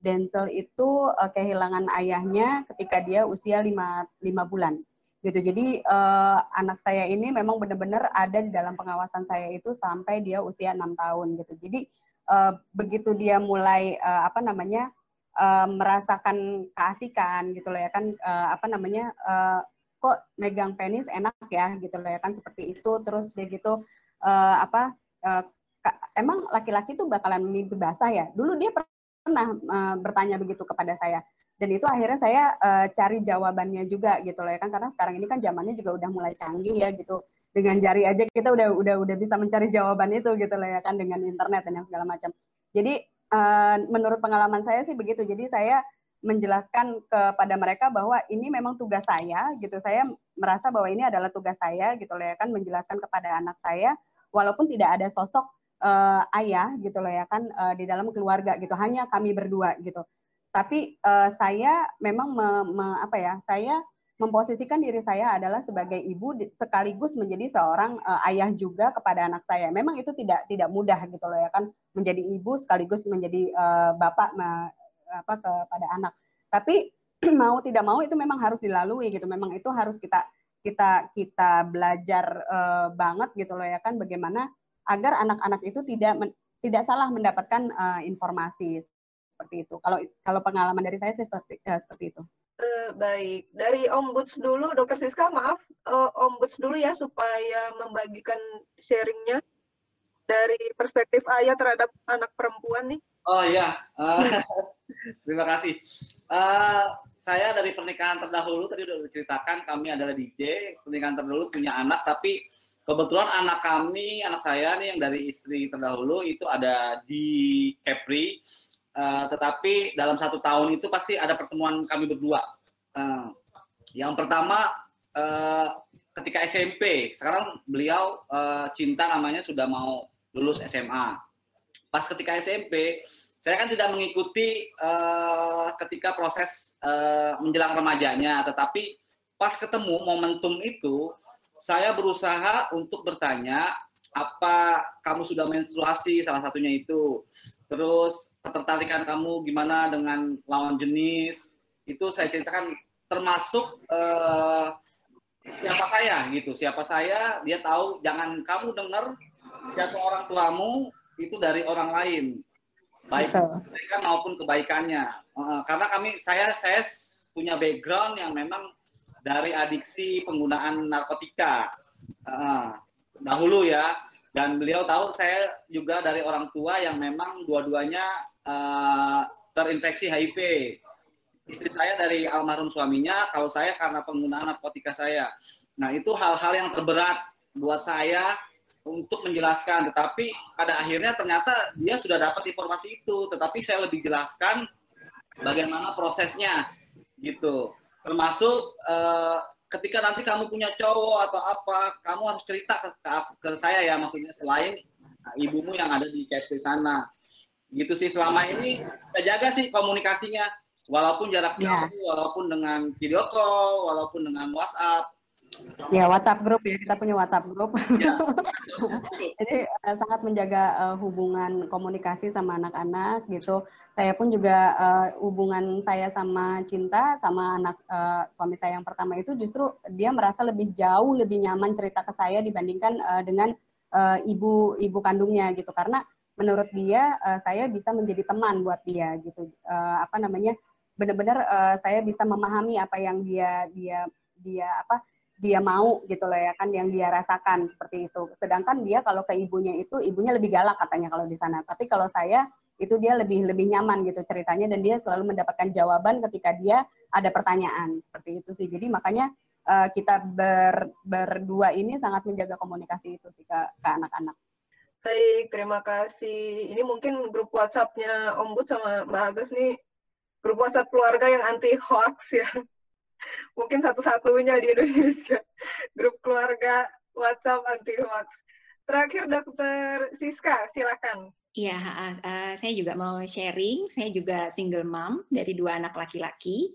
Denzel itu uh, kehilangan ayahnya ketika dia usia lima, lima bulan gitu. Jadi uh, anak saya ini memang benar-benar ada di dalam pengawasan saya itu sampai dia usia enam tahun gitu. Jadi uh, begitu dia mulai uh, apa namanya uh, merasakan keasikan gitu loh ya kan uh, apa namanya uh, kok megang penis enak ya gitu loh ya kan seperti itu terus dia gitu uh, apa uh, emang laki-laki tuh bakalan mimpi basah ya. Dulu dia pernah uh, bertanya begitu kepada saya. Dan itu akhirnya saya uh, cari jawabannya juga gitu loh ya kan. Karena sekarang ini kan zamannya juga udah mulai canggih ya gitu. Dengan jari aja kita udah udah udah bisa mencari jawaban itu gitu loh ya kan. Dengan internet dan yang segala macam. Jadi uh, menurut pengalaman saya sih begitu. Jadi saya menjelaskan kepada mereka bahwa ini memang tugas saya gitu. Saya merasa bahwa ini adalah tugas saya gitu loh ya kan. Menjelaskan kepada anak saya walaupun tidak ada sosok uh, ayah gitu loh ya kan uh, di dalam keluarga gitu hanya kami berdua gitu. Tapi uh, saya memang me, me, apa ya saya memposisikan diri saya adalah sebagai ibu sekaligus menjadi seorang uh, ayah juga kepada anak saya. Memang itu tidak tidak mudah gitu loh ya kan menjadi ibu sekaligus menjadi uh, bapak me, apa kepada anak. Tapi mau tidak mau itu memang harus dilalui gitu. Memang itu harus kita kita kita belajar uh, banget gitu loh ya kan bagaimana agar anak-anak itu tidak men, tidak salah mendapatkan uh, informasi seperti itu. Kalau kalau pengalaman dari saya sih seperti uh, seperti itu. Uh, baik, dari Ombuds dulu, Dokter Siska, maaf, uh, Ombuds dulu ya supaya membagikan sharingnya dari perspektif ayah terhadap anak perempuan nih. Oh ya, uh, terima kasih. Uh, saya dari pernikahan terdahulu tadi sudah diceritakan kami adalah DJ pernikahan terdahulu punya anak tapi kebetulan anak kami, anak saya nih yang dari istri terdahulu itu ada di Kepri, uh, tetapi dalam satu tahun itu pasti ada pertemuan kami berdua. Uh, yang pertama uh, ketika SMP, sekarang beliau uh, cinta namanya sudah mau lulus SMA. Pas ketika SMP, saya kan tidak mengikuti uh, ketika proses uh, menjelang remajanya, tetapi pas ketemu momentum itu saya berusaha untuk bertanya apa kamu sudah menstruasi salah satunya itu? Terus ketertarikan kamu gimana dengan lawan jenis? Itu saya ceritakan termasuk uh, siapa saya gitu. Siapa saya dia tahu jangan kamu dengar siapa orang tuamu itu dari orang lain. Baik kebaikan maupun kebaikannya. Uh, karena kami saya saya punya background yang memang dari adiksi penggunaan narkotika. Uh, dahulu ya. Dan beliau tahu saya juga dari orang tua yang memang dua-duanya uh, terinfeksi HIV istri saya dari almarhum suaminya kalau saya karena penggunaan narkotika saya. Nah itu hal-hal yang terberat buat saya untuk menjelaskan. Tetapi pada akhirnya ternyata dia sudah dapat informasi itu. Tetapi saya lebih jelaskan bagaimana prosesnya gitu termasuk uh, ketika nanti kamu punya cowok atau apa kamu harus cerita ke, ke, ke saya ya maksudnya selain uh, ibumu yang ada di KFC sana gitu sih selama ini kita jaga sih komunikasinya walaupun jarak ya. jauh walaupun dengan video call walaupun dengan WhatsApp Ya WhatsApp grup ya kita punya WhatsApp grup. Ya. Jadi uh, sangat menjaga uh, hubungan komunikasi sama anak-anak gitu. Saya pun juga uh, hubungan saya sama Cinta sama anak uh, suami saya yang pertama itu justru dia merasa lebih jauh lebih nyaman cerita ke saya dibandingkan uh, dengan uh, ibu ibu kandungnya gitu karena menurut dia uh, saya bisa menjadi teman buat dia gitu. Uh, apa namanya? benar-benar uh, saya bisa memahami apa yang dia dia dia apa dia mau gitu loh ya kan yang dia rasakan seperti itu. Sedangkan dia kalau ke ibunya itu ibunya lebih galak katanya kalau di sana. Tapi kalau saya itu dia lebih lebih nyaman gitu ceritanya dan dia selalu mendapatkan jawaban ketika dia ada pertanyaan seperti itu sih. Jadi makanya uh, kita ber, berdua ini sangat menjaga komunikasi itu sih ke anak-anak. Baik, terima kasih. Ini mungkin grup WhatsApp-nya Om Bud sama Mbak Agus nih, grup WhatsApp keluarga yang anti hoax ya. Mungkin satu-satunya di Indonesia. Grup keluarga WhatsApp anti hoax. Terakhir, Dokter Siska, silakan. Iya, uh, saya juga mau sharing. Saya juga single mom dari dua anak laki-laki.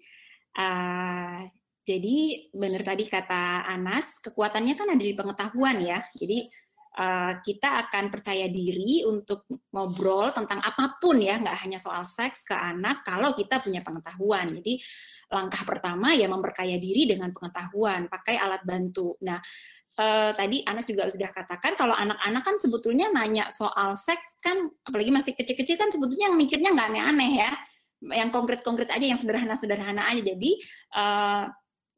Uh, jadi benar tadi kata Anas, kekuatannya kan ada di pengetahuan ya. Jadi kita akan percaya diri untuk ngobrol tentang apa pun ya, nggak hanya soal seks ke anak kalau kita punya pengetahuan. Jadi langkah pertama ya memperkaya diri dengan pengetahuan, pakai alat bantu. Nah, uh, tadi Anas juga sudah katakan kalau anak-anak kan sebetulnya nanya soal seks kan, apalagi masih kecil-kecil kan sebetulnya yang mikirnya nggak aneh-aneh ya, yang konkret-konkret aja, yang sederhana-sederhana aja. Jadi uh,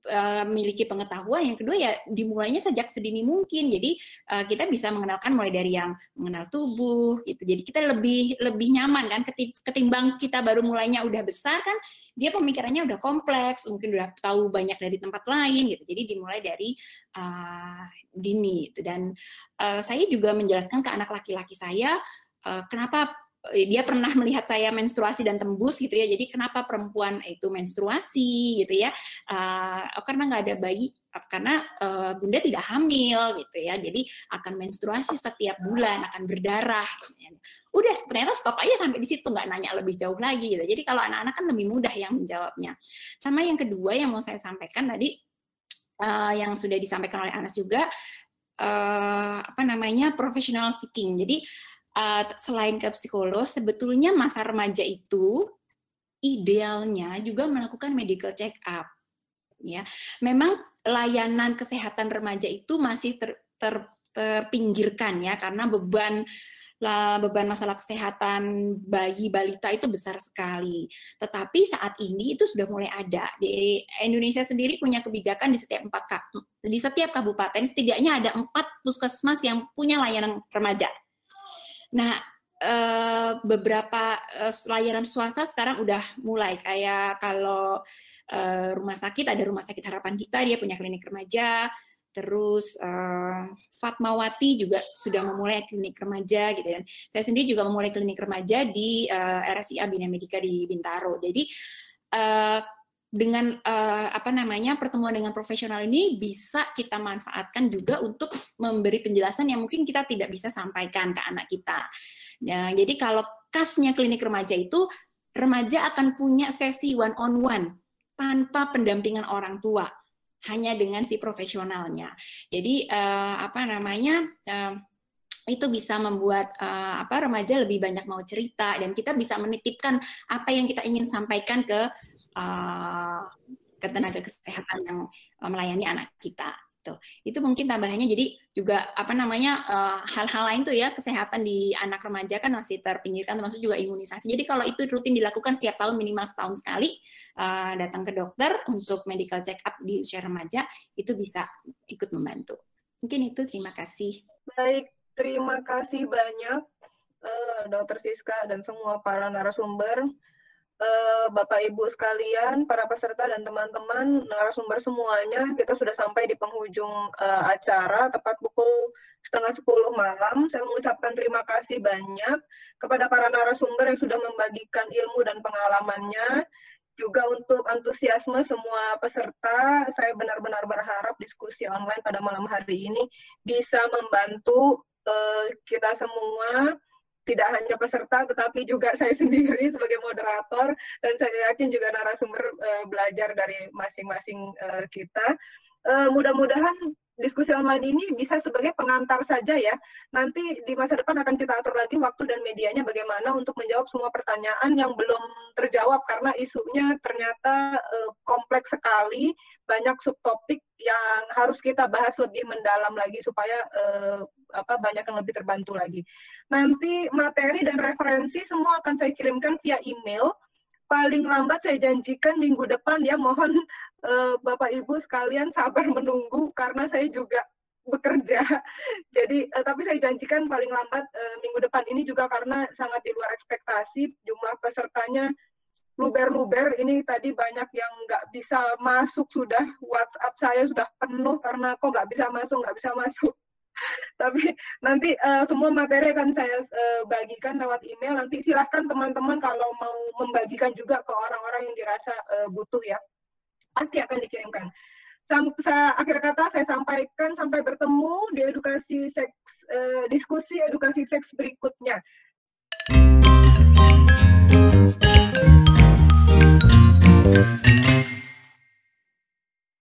uh, memiliki pengetahuan, yang kedua ya dimulainya sejak sedini mungkin. Jadi uh, kita bisa mengenalkan mulai dari yang mengenal tubuh gitu. Jadi kita lebih lebih nyaman kan ketimbang kita baru mulainya udah besar kan dia pemikirannya udah kompleks, mungkin udah tahu banyak dari tempat lain gitu. Jadi dimulai dari uh, dini gitu. Dan uh, saya juga menjelaskan ke anak laki-laki saya uh, kenapa Eh, dia pernah melihat saya menstruasi dan tembus gitu ya. Jadi kenapa perempuan itu menstruasi gitu ya? Uh, karena nggak ada bayi, karena uh, bunda tidak hamil gitu ya. Jadi akan menstruasi setiap bulan, akan berdarah. Gitu ya. Udah ternyata stop aja sampai di situ, nggak nanya lebih jauh lagi gitu. Jadi kalau anak-anak kan lebih mudah yang menjawabnya. Sama yang kedua yang mau saya sampaikan tadi uh, yang sudah disampaikan oleh Anas juga uh, apa namanya professional seeking. Jadi uh, selain ke psikolog, sebetulnya masa remaja itu idealnya juga melakukan medical check up. Ya, memang layanan kesehatan remaja itu masih ter, ter, terpinggirkan ya karena beban lah beban masalah kesehatan bayi balita itu besar sekali. Tetapi saat ini itu sudah mulai ada. Di Indonesia sendiri punya kebijakan di setiap empat di setiap kabupaten setidaknya ada empat puskesmas yang punya layanan remaja. Nah, uh, beberapa uh, layanan swasta sekarang udah mulai. Kayak kalau uh, rumah sakit ada rumah sakit harapan kita dia punya klinik remaja. Terus Fatmawati juga sudah memulai klinik remaja gitu dan saya sendiri juga memulai klinik remaja di uh, RSIA Bina Medika di Bintaro. Jadi uh, dengan uh, apa namanya pertemuan dengan profesional ini bisa kita manfaatkan juga untuk memberi penjelasan yang mungkin kita tidak bisa sampaikan ke anak kita. Nah, jadi kalau kasnya klinik remaja itu remaja akan punya sesi one on one tanpa pendampingan orang tua, hanya dengan si profesionalnya. Jadi uh, apa namanya uh, itu bisa membuat uh, apa remaja lebih banyak mau cerita dan kita bisa menitipkan apa yang kita ingin sampaikan ke uh, ke tenaga kesehatan yang uh, melayani anak kita itu itu mungkin tambahannya. Jadi juga apa namanya hal-hal uh, lain tuh ya kesehatan di anak remaja kan masih terpinggirkan termasuk juga imunisasi. Jadi kalau itu rutin dilakukan setiap tahun minimal setahun sekali uh, datang ke dokter untuk medical check up di usia remaja itu bisa ikut membantu. Mungkin itu. Terima kasih. Baik. Terima kasih banyak uh, dokter Siska dan semua para narasumber Bapak Ibu sekalian, para peserta dan teman-teman narasumber semuanya, kita sudah sampai di penghujung uh, acara tepat pukul setengah sepuluh malam. Saya mengucapkan terima kasih banyak kepada para narasumber yang sudah membagikan ilmu dan pengalamannya. Juga untuk antusiasme semua peserta, saya benar-benar berharap diskusi online pada malam hari ini bisa membantu uh, kita semua tidak hanya peserta tetapi juga saya sendiri sebagai moderator dan saya yakin juga narasumber uh, belajar dari masing-masing uh, kita. Uh, mudah-mudahan diskusi online ini bisa sebagai pengantar saja ya. Nanti di masa depan akan kita atur lagi waktu dan medianya bagaimana untuk menjawab semua pertanyaan yang belum terjawab karena isunya ternyata uh, kompleks sekali, banyak subtopik yang harus kita bahas lebih mendalam lagi supaya uh, apa banyak yang lebih terbantu lagi. Nanti materi dan referensi semua akan saya kirimkan via email paling lambat saya janjikan minggu depan ya mohon uh, Bapak Ibu sekalian sabar menunggu karena saya juga bekerja. Jadi uh, tapi saya janjikan paling lambat uh, minggu depan ini juga karena sangat di luar ekspektasi jumlah pesertanya luber-luber ini tadi banyak yang nggak bisa masuk sudah WhatsApp saya sudah penuh karena kok nggak bisa masuk nggak bisa masuk tapi nanti uh, semua materi akan saya uh, bagikan lewat email. Nanti silahkan teman-teman kalau mau membagikan juga ke orang-orang yang dirasa uh, butuh ya, pasti akan dikirimkan. Sam saya, akhir kata saya sampaikan sampai bertemu di edukasi seks uh, diskusi edukasi seks berikutnya.